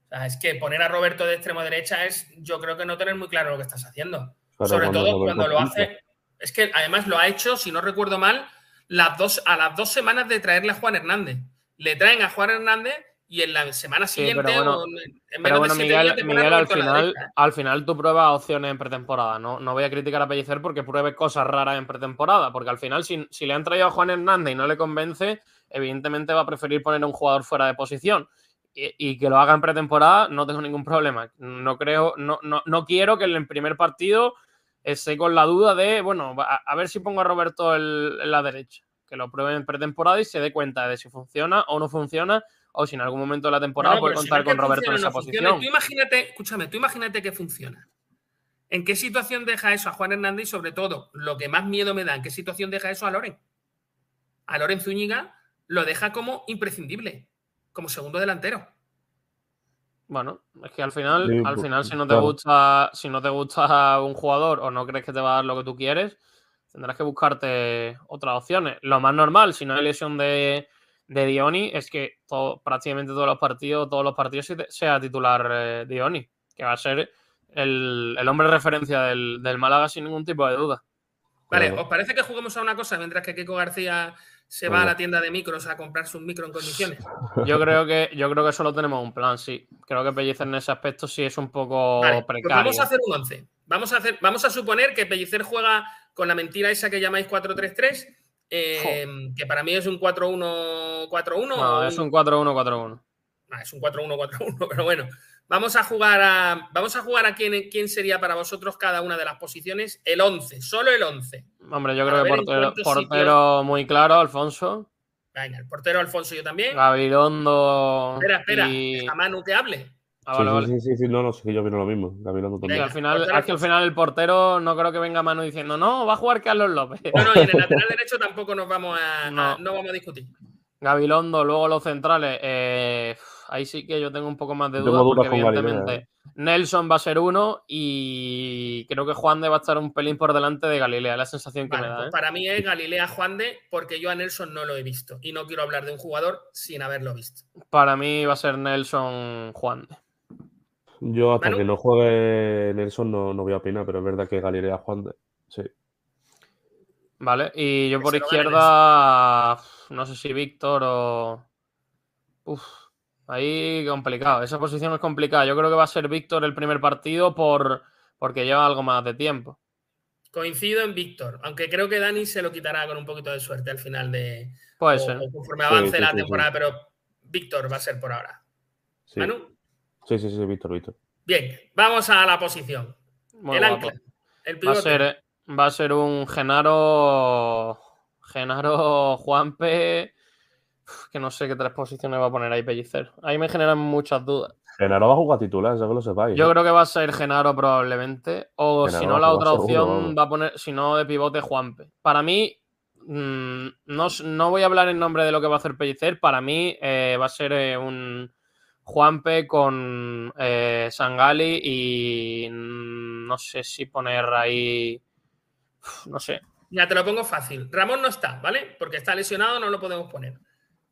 O sea, es que poner a Roberto de extremo derecha es, yo creo que no tener muy claro lo que estás haciendo. Sobre cuando todo Roberto cuando lo hace. Es que además lo ha hecho, si no recuerdo mal, las dos, a las dos semanas de traerle a Juan Hernández. Le traen a Juan Hernández y en la semana Sí, siguiente, pero bueno, o en en Pero menos bueno, de siete Miguel, días, al final, derecha, ¿eh? al final tú pruebas opciones en pretemporada. No, no voy a criticar a Pellicer porque pruebe cosas raras en pretemporada. Porque al final, si, si le han traído a Juan Hernández y no le convence, evidentemente va a preferir poner a un jugador fuera de posición. Y, y que lo haga en pretemporada, no tengo ningún problema. No creo, no, no, no quiero que en el primer partido esté con la duda de, bueno, a, a ver si pongo a Roberto el- en la derecha. Que lo pruebe en pretemporada y se dé cuenta de si funciona o no funciona, o si en algún momento de la temporada No, puede contar con Roberto en esa posición. Tú imagínate, escúchame, tú imagínate que funciona. ¿En qué situación deja eso a Juan Hernández y sobre todo, lo que más miedo me da, en qué situación deja eso a Loren? A Loren Zúñiga lo deja como imprescindible, como segundo delantero. Bueno, es que al final, Sí, al pues, final, si no te claro. gusta, si no te gusta un jugador o no crees que te va a dar lo que tú quieres, tendrás que buscarte otras opciones. Lo más normal, si no hay lesión de, de Dioni, es que todo- prácticamente todos los partidos, todos los partidos se- sea titular eh, Dioni, que va a ser el, el hombre de referencia del, del Málaga sin ningún tipo de duda. Vale. ¿os parece que juguemos a una cosa mientras que Keiko García se va a la tienda de micros a comprarse un micro en condiciones? Yo creo que, yo creo que solo tenemos un plan, sí. Creo que Pellicer en ese aspecto sí es un poco Vale, pues precario. vamos a hacer un 11. Vamos a, hacer, vamos a suponer que Pellicer juega con la mentira esa que llamáis 4-3-3, eh, que para mí es un 4-1-4-1. No, o es un 4-1-4-1. Ah, es un 4-1-4-1, pero bueno. Vamos a jugar a. Vamos a jugar a quién, quién sería para vosotros cada una de las posiciones. El 11, solo el 11. Hombre, yo Para creo que portero, muy claro, Alfonso. Venga, el portero Alfonso yo también. Gabilondo. espera, espera. y- Deja a Manu que hable. Ah, Sí, vale, sí, vale. sí, sí, sí, no, no, sí, yo opino lo mismo. Gabilondo también. al final, es que al final el portero no creo que venga Manu diciendo, no, va a jugar Carlos López. No, no, y en el lateral derecho tampoco nos vamos a. a- No. no vamos a discutir. Gabilondo, luego los centrales. eh, ahí sí que yo tengo un poco más de dudas dudas porque Galilea, evidentemente, Nelson va a ser uno y creo que Juan de va a estar un pelín por delante de Galilea, la sensación que Vale, me da. pues ¿eh? para mí es Galilea Juan de, porque yo a Nelson no lo he visto. Y no quiero hablar de un jugador sin haberlo visto. Para mí va a ser Nelson Juan de. Yo hasta Manu. que no juegue Nelson no, no voy a opinar, pero es verdad que Galilea Juan de- Sí. Vale, y yo Que por izquierda, no sé si Víctor o. Uf, ahí complicado. Esa posición es complicada. Yo creo que va a ser Víctor el primer partido por porque lleva algo más de tiempo. Coincido en Víctor, aunque creo que Dani se lo quitará con un poquito de suerte al final de. Puede o- ser. o conforme avance sí, la sí, sí. temporada, pero Víctor va a ser por ahora. Sí, Manu, sí, sí, sí, Víctor, Víctor. bien, vamos a la posición. Muy el guapo. ancla, el Va a pivote. ser, va a ser un Genaro. Genaro Juanpe. Que no sé qué tres posiciones va a poner ahí Pellicer. Ahí me generan muchas dudas. Genaro va a jugar titular, ya que lo sepáis. Yo ¿eh? creo que va a ser Genaro probablemente. O Genaro si no, la otra opción va a poner, si no, de pivote Juanpe. Para mí, mm, no, no voy a hablar en nombre de lo que va a hacer Pellicer. Para mí eh, va a ser eh, un Juanpe con eh, Sangali y mm, no sé si poner ahí. Uf, No sé. Ya te lo pongo fácil. Ramón no está, ¿vale? Porque está lesionado, no lo podemos poner.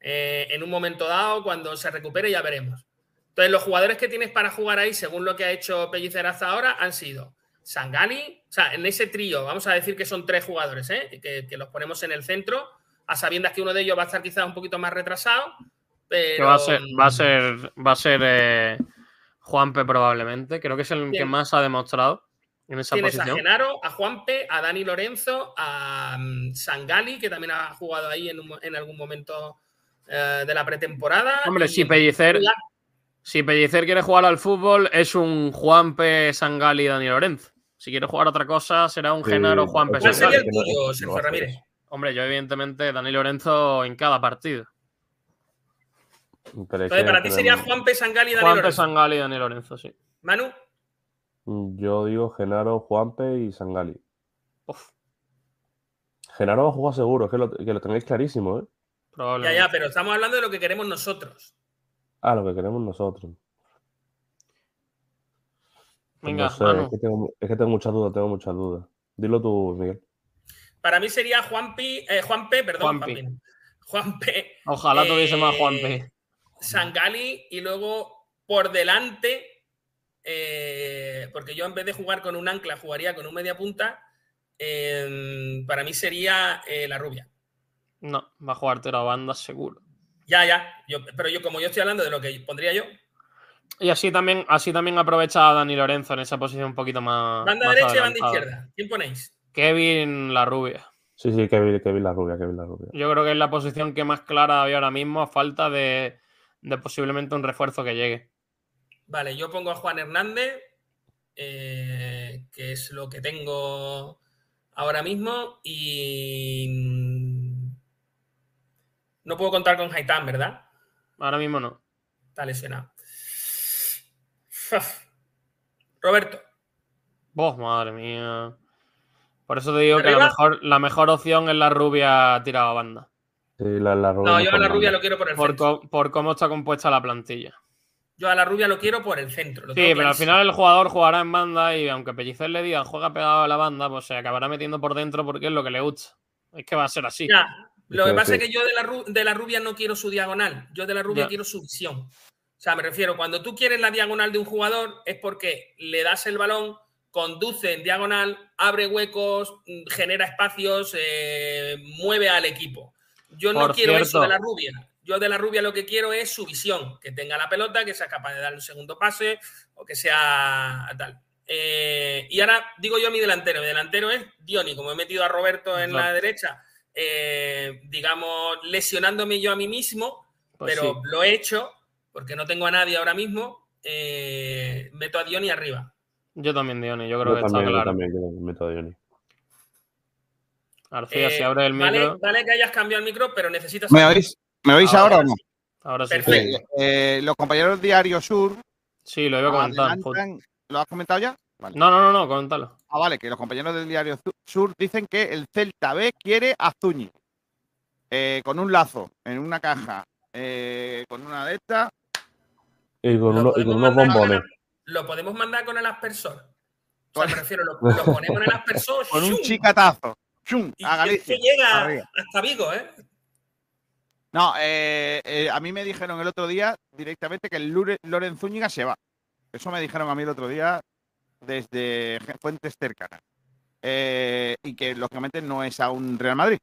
Eh, en un momento dado, cuando se recupere, ya veremos. Entonces, los jugadores que tienes para jugar ahí, según lo que ha hecho Pellicer hasta ahora, han sido Sangali, o sea, en ese trío, vamos a decir que son tres jugadores, ¿eh? que, que los ponemos en el centro, a sabiendas que uno de ellos va a estar quizás un poquito más retrasado, pero... Que va a ser, va a ser, va a ser eh, Juanpe probablemente. Creo que es el que más ha demostrado en esa Tienes a posición. Genaro, a Juanpe, a Dani Lorenzo, a mm, Sangali, que también ha jugado ahí en, un- en algún momento eh, de la pretemporada. Hombre, si Pellicer, si Pellicer quiere jugar al fútbol, es un Juanpe, Sangali y Dani Lorenzo. Si quiere jugar a otra cosa, será un Sí, Genaro, Juanpe, ¿Cuál sería Sangali. el tuyo, Sergio Ramírez? Hombre, yo evidentemente Dani Lorenzo en cada partido. Entonces, para ti sería Juanpe, Sangali y Dani Juanpe, Lorenzo. Sangali y Dani Lorenzo, sí. Manu, Yo digo Genaro, Juanpe y Sangali. Uf, Genaro va a jugar seguro, es que lo, que lo tenéis clarísimo, ¿eh? Ya, probablemente. ya, pero estamos hablando de lo que queremos nosotros. Ah, lo que queremos nosotros. Venga, no sé, Manu. es, que tengo, es que tengo muchas dudas, tengo muchas dudas. Dilo tú, Miguel. Para mí sería Juanpi, eh, Juanpe, perdón, Juanpi. Juanpi. no. Juanpe, Ojalá tuviese más Eh, Juanpe. Sangali y luego por delante, eh, porque yo en vez de jugar con un ancla jugaría con un media punta, eh, para mí sería eh, la rubia. No, va a jugar a banda seguro. Ya, ya, yo, pero yo como yo estoy hablando de lo que pondría yo, Y así también, así también aprovecha a Dani Lorenzo en esa posición un poquito más. banda más derecha y banda izquierda. ¿Quién ponéis? Kevin la rubia. Sí, sí, Kevin, Kevin la rubia, Kevin la rubia. Yo creo que es la posición que más clara había ahora mismo, a falta de, de posiblemente un refuerzo que llegue. Vale, yo pongo a Juan Hernández, eh, que es lo que tengo ahora mismo, y no puedo contar con Haitán, ¿verdad? Ahora mismo no. Está lesionado. Roberto, Vos, madre mía. Por eso te digo que la mejor, la mejor opción es la rubia tirada a banda. Sí, la, la rubia no, yo a la rubia lo quiero por el Por, centro. co- por cómo está compuesta la plantilla. Yo a la rubia lo quiero por el centro. lo Sí, pero al final el jugador jugará en banda y aunque Pellicer le diga juega pegado a la banda, pues se acabará metiendo por dentro porque es lo que le gusta. Es que va a ser así. Ya, Lo que pasa es que yo de la, de la rubia no quiero su diagonal. Yo de la rubia quiero su visión. O sea, me refiero, cuando tú quieres la diagonal de un jugador es porque le das el balón, conduce en diagonal, abre huecos, mm, genera espacios, eh, mueve al equipo. Yo no Por quiero eso de la rubia. Yo de la rubia lo que quiero es su visión, que tenga la pelota, que sea capaz de dar un segundo pase o que sea tal. Eh, y ahora digo yo mi delantero. Mi delantero es Dioni, como he metido a Roberto en la derecha, eh, digamos, lesionándome yo a mí mismo, Pues pero sí. lo he hecho porque no tengo a nadie ahora mismo. eh, meto a Dioni arriba. Yo también, Diony, yo creo Yo que también, está yo claro. también, yo también meto a Diony. García, Eh, si abre el vale, micro. vale que hayas cambiado el micro, pero necesitas. ¿Me oís? ¿Me oís ahora, Ahora o no? Ahora sí. Perfecto. Eh, los compañeros Diario Sur Sí, lo iba a comentar. ¿Lo has comentado ya? Vale. No, no, no, no, coméntalo. Ah, vale, que los compañeros del Diario Sur dicen que el Celta B quiere a Zuñi. eh, con un lazo, en una caja, eh, con una de estas. Y con, Lo uno- y podemos con unos bombones. lo podemos mandar con el aspersor. O sea, me refiero, lo, lo ponemos en el aspersor. Con un ¡shum! chicatazo. ¡Chum! Y A Galicia. que llega Arriba. hasta Vigo, ¿eh? No, eh, eh, a mí me dijeron el otro día directamente que el Loren Zúñiga se va. Eso me dijeron a mí el otro día desde fuentes cercanas. Eh, y que lógicamente no es a un Real Madrid.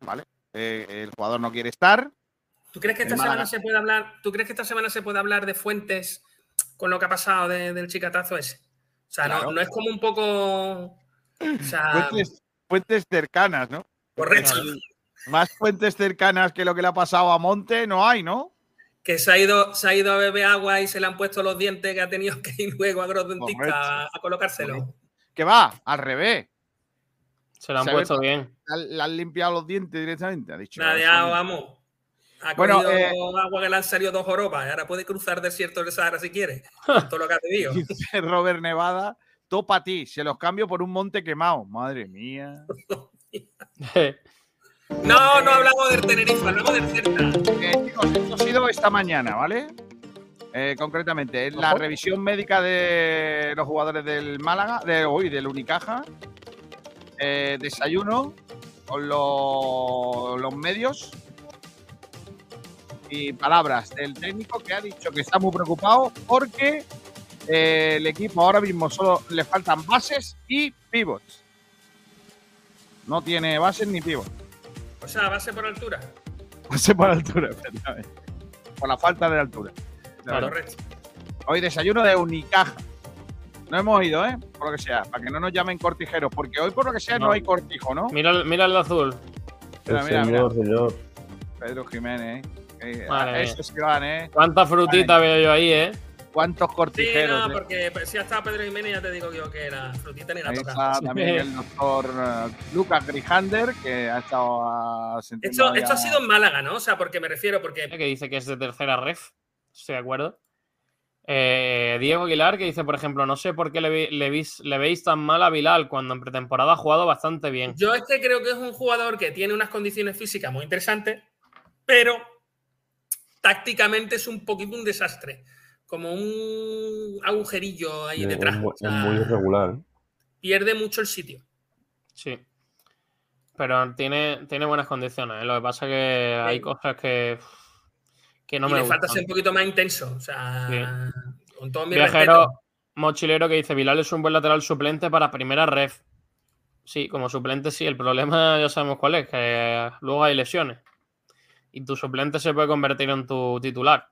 ¿Vale? Eh, el jugador no quiere estar. ¿Tú crees que esta semana Málaga. se puede hablar? ¿Tú crees que esta semana se puede hablar de fuentes con lo que ha pasado de- del chicatazo ese? O sea, no- es como un poco. O sea, Fuentes, fuentes cercanas, ¿no? correcto. Más fuentes cercanas que lo que le ha pasado a Monte no hay, ¿no? Que se ha ido, se ha ido a beber agua y se le han puesto los dientes que ha tenido que ir luego a Grossdentista a, a colocárselo. Que va, al revés. Se lo han puesto bien. Le han limpiado los dientes directamente. Ha dicho. Nadeado, "Eso- vamos. Ha Bueno, cogido eh, agua que le han salido dos jorobas. y Ahora puede cruzar desierto del Sahara si quiere. todo lo que ha. Dice Robert Nevada, topa a ti, se los cambio por un monte quemado. Madre mía. No, no hablamos del Tenerife, hablamos del Celta. Eh, chicos, esto ha sido esta mañana, ¿vale? Eh, concretamente, la revisión médica de los jugadores del Málaga, de hoy, del Unicaja. Eh, desayuno con lo- los medios. Y palabras del técnico que ha dicho que está muy preocupado porque eh, el equipo ahora mismo solo le faltan bases y pivots. No tiene bases ni pivots. O sea, base por altura. Pase por altura, efectivamente. Por la falta de altura. Claro. Hoy desayuno de Unicaja. No hemos ido, ¿eh? Por lo que sea, para que no nos llamen cortijeros, porque hoy por lo que sea no, No. hay cortijo, ¿no? Mira, el- mira el azul. Mira, El mira, señor, señor. Pedro Jiménez, ¿eh? Mía. estos que van, ¿eh? Cuánta frutita veo yo ahí, ¿eh? ¿Cuántos Sí, cortijeros? no, eh? porque pues, si ha estado Pedro Jiménez, ya te digo yo que la frutita ni la toca. está también el doctor eh, Lucas Grijander, que ha estado ah, sentando Esto, esto ha a- sido en Málaga, ¿no? O sea, porque me refiero, porque Que dice que es de tercera ref. Estoy de acuerdo. Eh, Diego Aguilar, que dice, por ejemplo, no sé por qué le, vis- le veis tan mal a Bilal cuando en pretemporada ha jugado bastante bien. yo es que creo que es un jugador que tiene unas condiciones físicas muy interesantes, pero tácticamente es un poquito un desastre. Como un agujerillo ahí Es, detrás. mu- O sea, es muy irregular. pierde mucho el sitio. Sí. Pero tiene, tiene buenas condiciones. ¿eh? Lo que pasa es que hay cosas que, que no y me le falta ser un poquito más intenso. O sea, con todo mi Viajero respeto. mochilero que dice, Bilal es un buen lateral suplente para primera ref. Sí, como suplente sí. El problema ya sabemos cuál es, que luego hay lesiones. Y tu suplente se puede convertir en tu titular.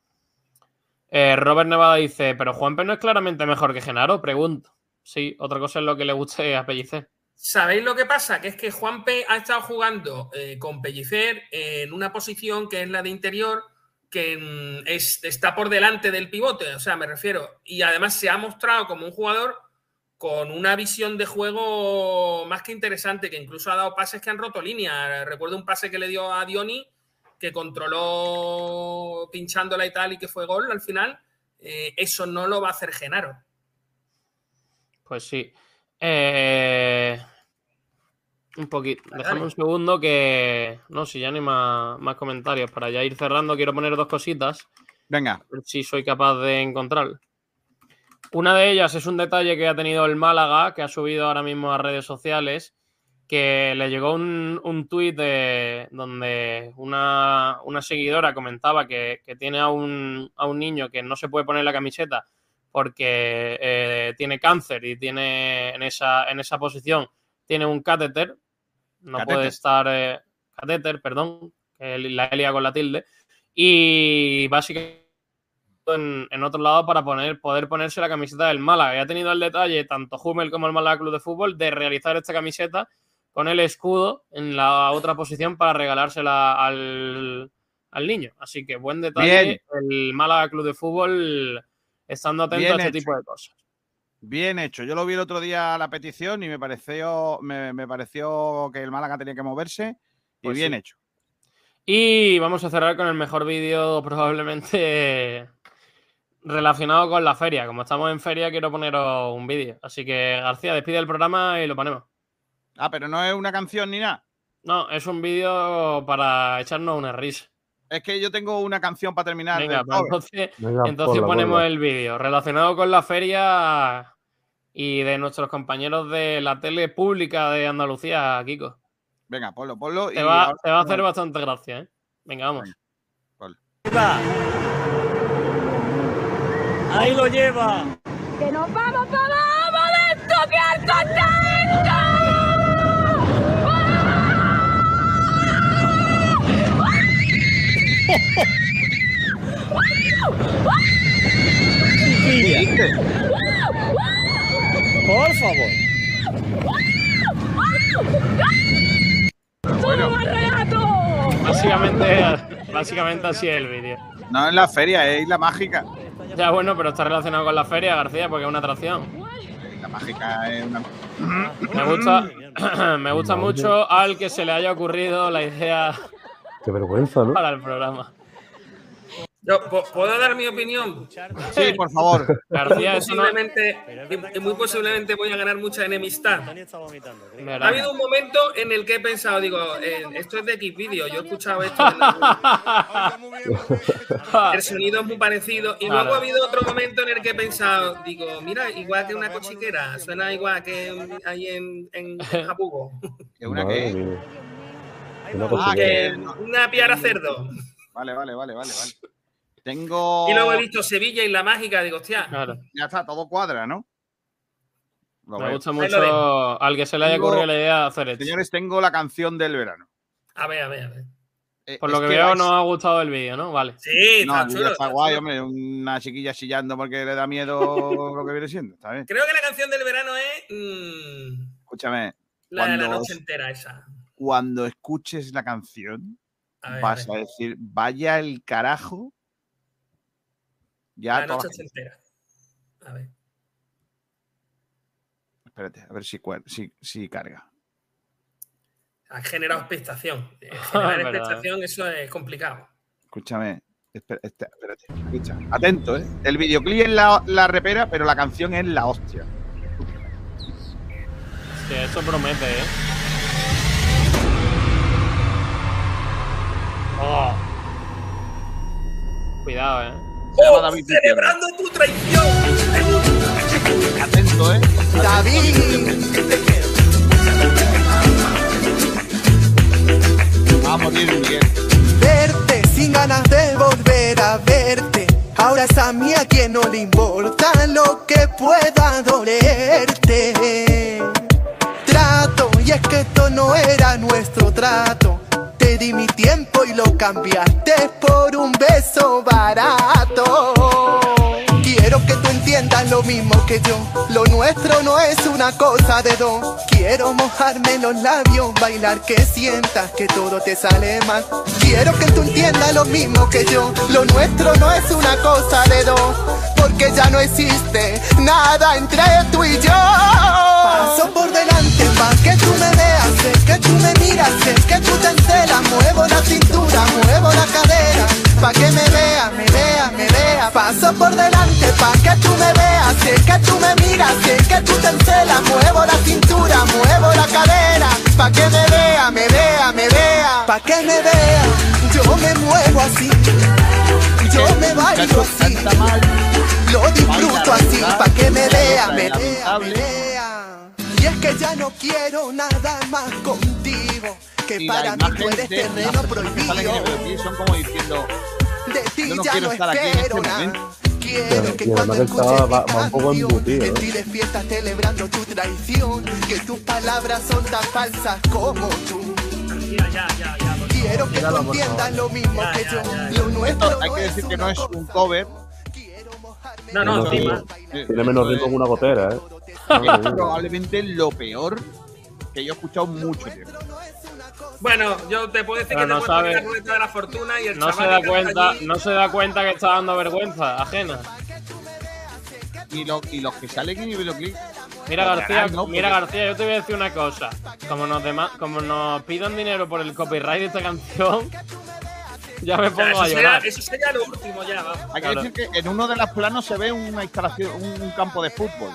Eh, Robert Nevada dice, pero Juanpe no es claramente mejor que Genaro, pregunto. Sí, otra cosa es lo que le guste a Pellicer. ¿Sabéis lo que pasa? Que es que Juanpe ha estado jugando eh, con Pellicer en una posición que es la de interior, que mm, es- está por delante del pivote, o sea, me refiero. Y además se ha mostrado como un jugador con una visión de juego más que interesante, que incluso ha dado pases que han roto línea. Recuerdo un pase que le dio a Dioni, que controló pinchándola y tal, y que fue gol al final. Eh, eso no lo va a hacer Genaro. Pues sí. Eh, un poquito. Déjame un segundo que. No, si ya no hay más, más comentarios. Para ya ir cerrando, quiero poner dos cositas. Venga. A ver si soy capaz de encontrar. Una de ellas es un detalle que ha tenido el Málaga, que ha subido ahora mismo a redes sociales, que le llegó un, un tuit de, donde una, una seguidora comentaba que, que tiene a un, a un niño que no se puede poner la camiseta porque eh, tiene cáncer y tiene en esa, en esa posición tiene un catéter, no Catéter. puede estar eh, catéter, perdón, la elia con la tilde, y básicamente en, en otro lado para poner, poder ponerse la camiseta del Málaga. Y ha tenido el detalle, tanto Hummel como el Málaga Club de Fútbol, de realizar esta camiseta con el escudo en la otra posición para regalársela al, al niño. Así que buen detalle, el Málaga Club de Fútbol estando atento Bien a este hecho. tipo de cosas. Bien hecho. Yo lo vi el otro día la petición y me pareció, me, me pareció que el Málaga tenía que moverse y Pues bien sí. hecho. Y vamos a cerrar con el mejor vídeo probablemente relacionado con la feria. Como estamos en feria, quiero poneros un vídeo. Así que García, despide el programa y lo ponemos. Ah, pero no es una canción ni nada. No, es un vídeo para echarnos una risa. Es que yo tengo una canción para terminar. Venga, pues entonces, Venga, ponemos el vídeo relacionado con la feria y de nuestros compañeros de la tele pública de Andalucía, Kiko. Venga, ponlo, ponlo. Te y va, ahora- te va a hacer bastante gracia, ¿eh? Venga, vamos. Ahí lo lleva. ¡Que nos vamos para abajo de esto, que Por favor. Bueno, Básicamente, básicamente así es el vídeo. no es la feria, es Isla Mágica. Ya bueno, pero está relacionado con la feria, García, porque es una atracción. Isla Mágica es una. Me gusta, me gusta mucho al que se le haya ocurrido la idea Qué vergüenza, ¿no? para el programa. Yo, ¿po- ¿Puedo dar mi opinión? Sí, por favor. García, eso no. Y- muy posiblemente voy a ganar mucha enemistad. Ha habido un momento en el que he pensado, digo, eh, esto es de X vídeo, yo he escuchado esto. en la- el sonido es muy parecido. Y luego ha habido otro momento en el que he pensado, digo, mira, igual que una cochiquera, suena igual que ahí en, en, en Jabugo. ¿Que una Madre qué? Una Ah, que- una piara cerdo. Vale, vale, vale, vale, vale. Tengo. Y luego he visto Sevilla y la mágica, digo, hostia. Claro. Ya está, todo cuadra, ¿no? Lo Me veo. gusta mucho al que se le haya Tengo- ocurrido la idea de hacer esto. Señores, tengo la canción del verano. A ver, a ver, a ver. Eh, Por es lo que veo, vais- no ha gustado el vídeo, ¿no? Vale. Sí, No, está el vídeo chulo. está está guay, chulo. hombre. Una chiquilla chillando porque le da miedo lo que viene siendo. Está bien. Creo que la canción del verano es mm, Escúchame, la de la noche entera esa. cuando escuches la canción, A ver, vas a decir, vaya el carajo. Ya La noche la- entera. A ver. Espérate, a ver si, cuer- si, si carga. Ha generado expectación. Eh, Generar expectación, eso es complicado. Escúchame. espera- este- Espérate, escucha. Atento, ¿eh? El videoclip es la, la repera, pero la canción es la hostia. Sí, eso promete, ¿eh? Oh. Cuidado, ¿eh? ¡Oh! David. ¡Celebrando tu traición! Atento, ¿eh? Va a morir Miguel. verte sin ganas de volver a verte. Ahora es a mí a quien no le importa lo que pueda dolerte. Trato, y es que esto no era nuestro trato. Di mi tiempo y lo cambiaste por un beso barato. Quiero que tú entiendas lo mismo que yo. Lo nuestro no es una cosa de dos. Quiero mojarme los labios, bailar que sientas que todo te sale mal. Quiero que tú entiendas lo mismo que yo. Lo nuestro no es una cosa de dos. Porque ya no existe nada entre tú y yo. Paso por delante pa' que tú me veas, sé que tú me miras, sé que tú te encelas. Muevo la cintura, muevo la cadera, pa' que me vea, me vea, me vea. Paso por delante pa' que tú me veas, sé que tú me miras, sé que tú te encelas. Muevo la cintura, muevo la cadera, pa' que me vea, me vea, me vea. Pa' que me vea, yo me muevo así, yo me bailo así. Lo disfruto así, pa' que me vea, me vea, me vea. Y es que ya no quiero nada más contigo. Que para mí tú eres terreno prohibido. son como diciendo, De ti yo no ya quiero no estar aquí en espero este nada. Quiero que cuando escuches mi canción, ¿eh? estoy despierta celebrando tu traición. Que tus palabras son tan falsas como tú. Ya, ya, ya, ya. por Quiero que tú entiendas lo mismo que yo. Lo nuestro hay no que decir que no es un cover. No, no, encima. Tiene menos ritmo que una gotera, ¿eh? Es probablemente lo peor que yo he escuchado mucho tiempo. Bueno, yo te puedo decir Pero que no te sabe- la rueda de la fortuna y el No se da cuenta, allí- no se da cuenta que está dando vergüenza ajena. Y, lo- y los que salen en el videoclip, Mira García, mira Porque- García, yo te voy a decir una cosa. Como nos dema- como nos pidan dinero por el copyright de esta canción, ya me O sea, pongo a eso, sería, llorar. eso sería lo último ya, vamos. hay que Claro. decir que en uno de los planos se ve una instalación, un, un campo de fútbol.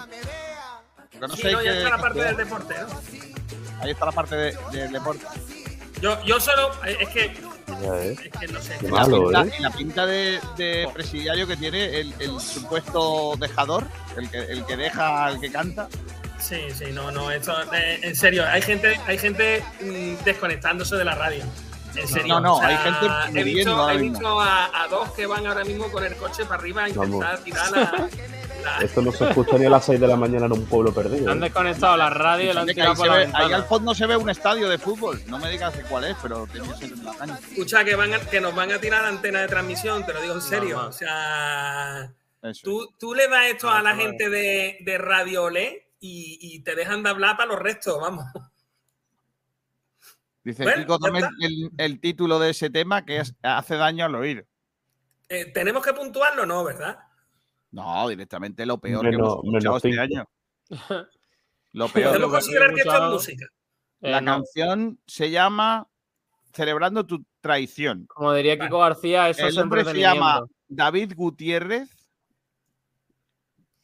Porque no Sí, sé no, ya qué- está la parte del deporte, ¿no? Ahí está la parte de- del deporte. Yo, yo solo, es que Ya, ¿eh? Es que no sé. Qué La malo, pinta, ¿eh? la pinta de, de presidiario que tiene el, el supuesto dejador, el que, el que deja al que canta. Sí, sí, no, no, esto, eh, en serio, hay gente, hay gente mm, desconectándose de la radio. En serio. No, no, o sea, hay gente He visto, he visto a, a dos que van ahora mismo con el coche para arriba a intentar Vamos. tirar la. la- Esto no se escucha ni a las 6 de la mañana en un pueblo perdido. Han ¿eh? desconectado la radio y la han tirado ahí, por la ve- ahí al fondo se ve un estadio de fútbol. No me digas de cuál es, pero tiene que ser en la caña. Escucha, que, van a- que nos van a tirar antena de transmisión, te lo digo en serio. O sea, tú, tú le das esto a la gente de, de Radio Olé y, y te dejan de hablar para los restos, vamos. Dice Bueno, Kiko también el, el título de ese tema que es hace daño al oír. Eh, ¿Tenemos que puntuarlo? No, ¿verdad? No, directamente lo peor Menos- que hemos escuchado este cinco. año. Lo peor. Podemos que considerar que esto es escuchado- música. Eh, La no. canción se llama Celebrando tu traición. Como diría Kiko García, eso es El hombre se llama. David Gutiérrez.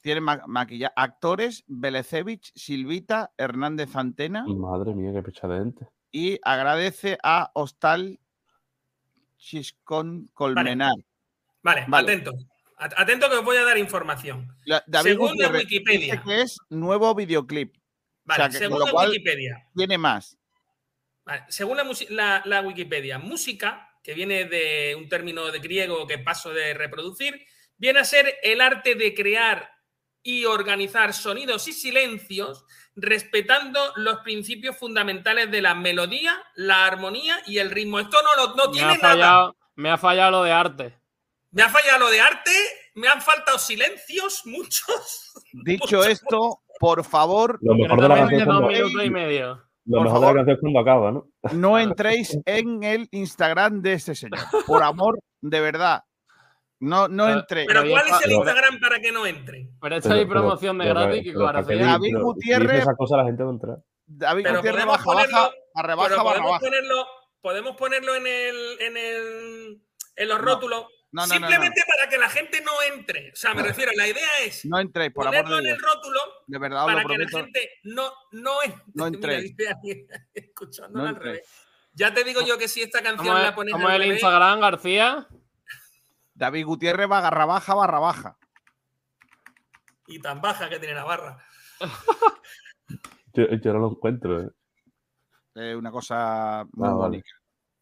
Tiene ma- maquilla actores Belecevich, Silvita, Hernández Antena Madre mía, qué pecha de gente. Y agradece a Hostal Chiscón Colmenar. Vale, Vale. atento. At- Atento que os voy a dar información. La- David Según la Wikipedia. dice que es nuevo videoclip. Vale, O sea, que con según la Wikipedia. Tiene más. Vale, según la, musi- la- la Wikipedia, música, que viene de un término de griego que paso de reproducir, viene a ser el arte de crear y organizar sonidos y silencios respetando los principios fundamentales de la melodía, la armonía y el ritmo. Esto no, lo, no Me tiene ha, nada. fallado, me ha fallado lo de arte. Me ha fallado lo de arte, me han faltado silencios, muchos. Dicho esto, por favor, Lo mejor de la damos canción es dos cuando, minutos y medio. lo por mejor de favor. la canción es cuando acaba, ¿no? no entréis en el Instagram de este señor. Por amor, de verdad. No, no Pero- entréis. Pero ¿cuál es el Instagram para que no entren? Pero esto es promoción de gratis, pero- Kiko pero ¿para qué García. David Gutiérrez- esas cosas la gente va a entrar. David Pero Gutiérrez podemos baja, baja, ponerlo- barra baja, Pero barra podemos baja. ponerlo, podemos ponerlo en el, en el en los No. rótulos. No, no, no, simplemente para que la gente no entre. O sea, me refiero, la idea es No entréis, por amor ponerlo de en el rótulo De verdad para lo que la gente no, no entre. No entréis. No al revés. Ya te digo yo que si esta canción ¿Cómo es, la pones es el Instagram, García? David Gutiérrez va barra baja, barra baja. y tan baja que tiene la barra. Yo, yo no lo encuentro, ¿eh? Es una cosa muy Ah, vale.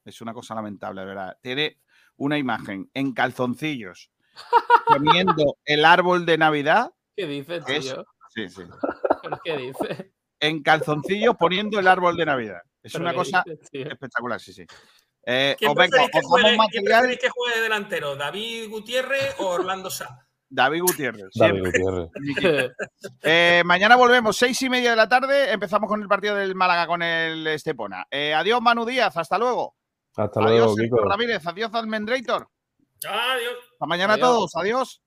Es una cosa lamentable, de verdad. Tiene una imagen en calzoncillos poniendo el árbol de Navidad. ¿Qué dices, Es- tío? Sí, sí. ¿Pero ¿Qué dices? En calzoncillos poniendo el árbol de Navidad. Es ¿Pero una cosa dices, espectacular, sí, sí. Eh, ¿Quién preferís, que juegue, material. que delantero? ¿David Gutiérrez o Orlando Sá? David Gutiérrez. David. Gutiérrez. Eh, mañana volvemos, seis y media de la tarde. Empezamos con el partido del Málaga con el Estepona. Eh, adiós, Manu Díaz. Hasta luego. Hasta adiós, luego. Ramírez. Adiós, Almendrator. Adiós. Hasta mañana Adiós. a todos. Adiós.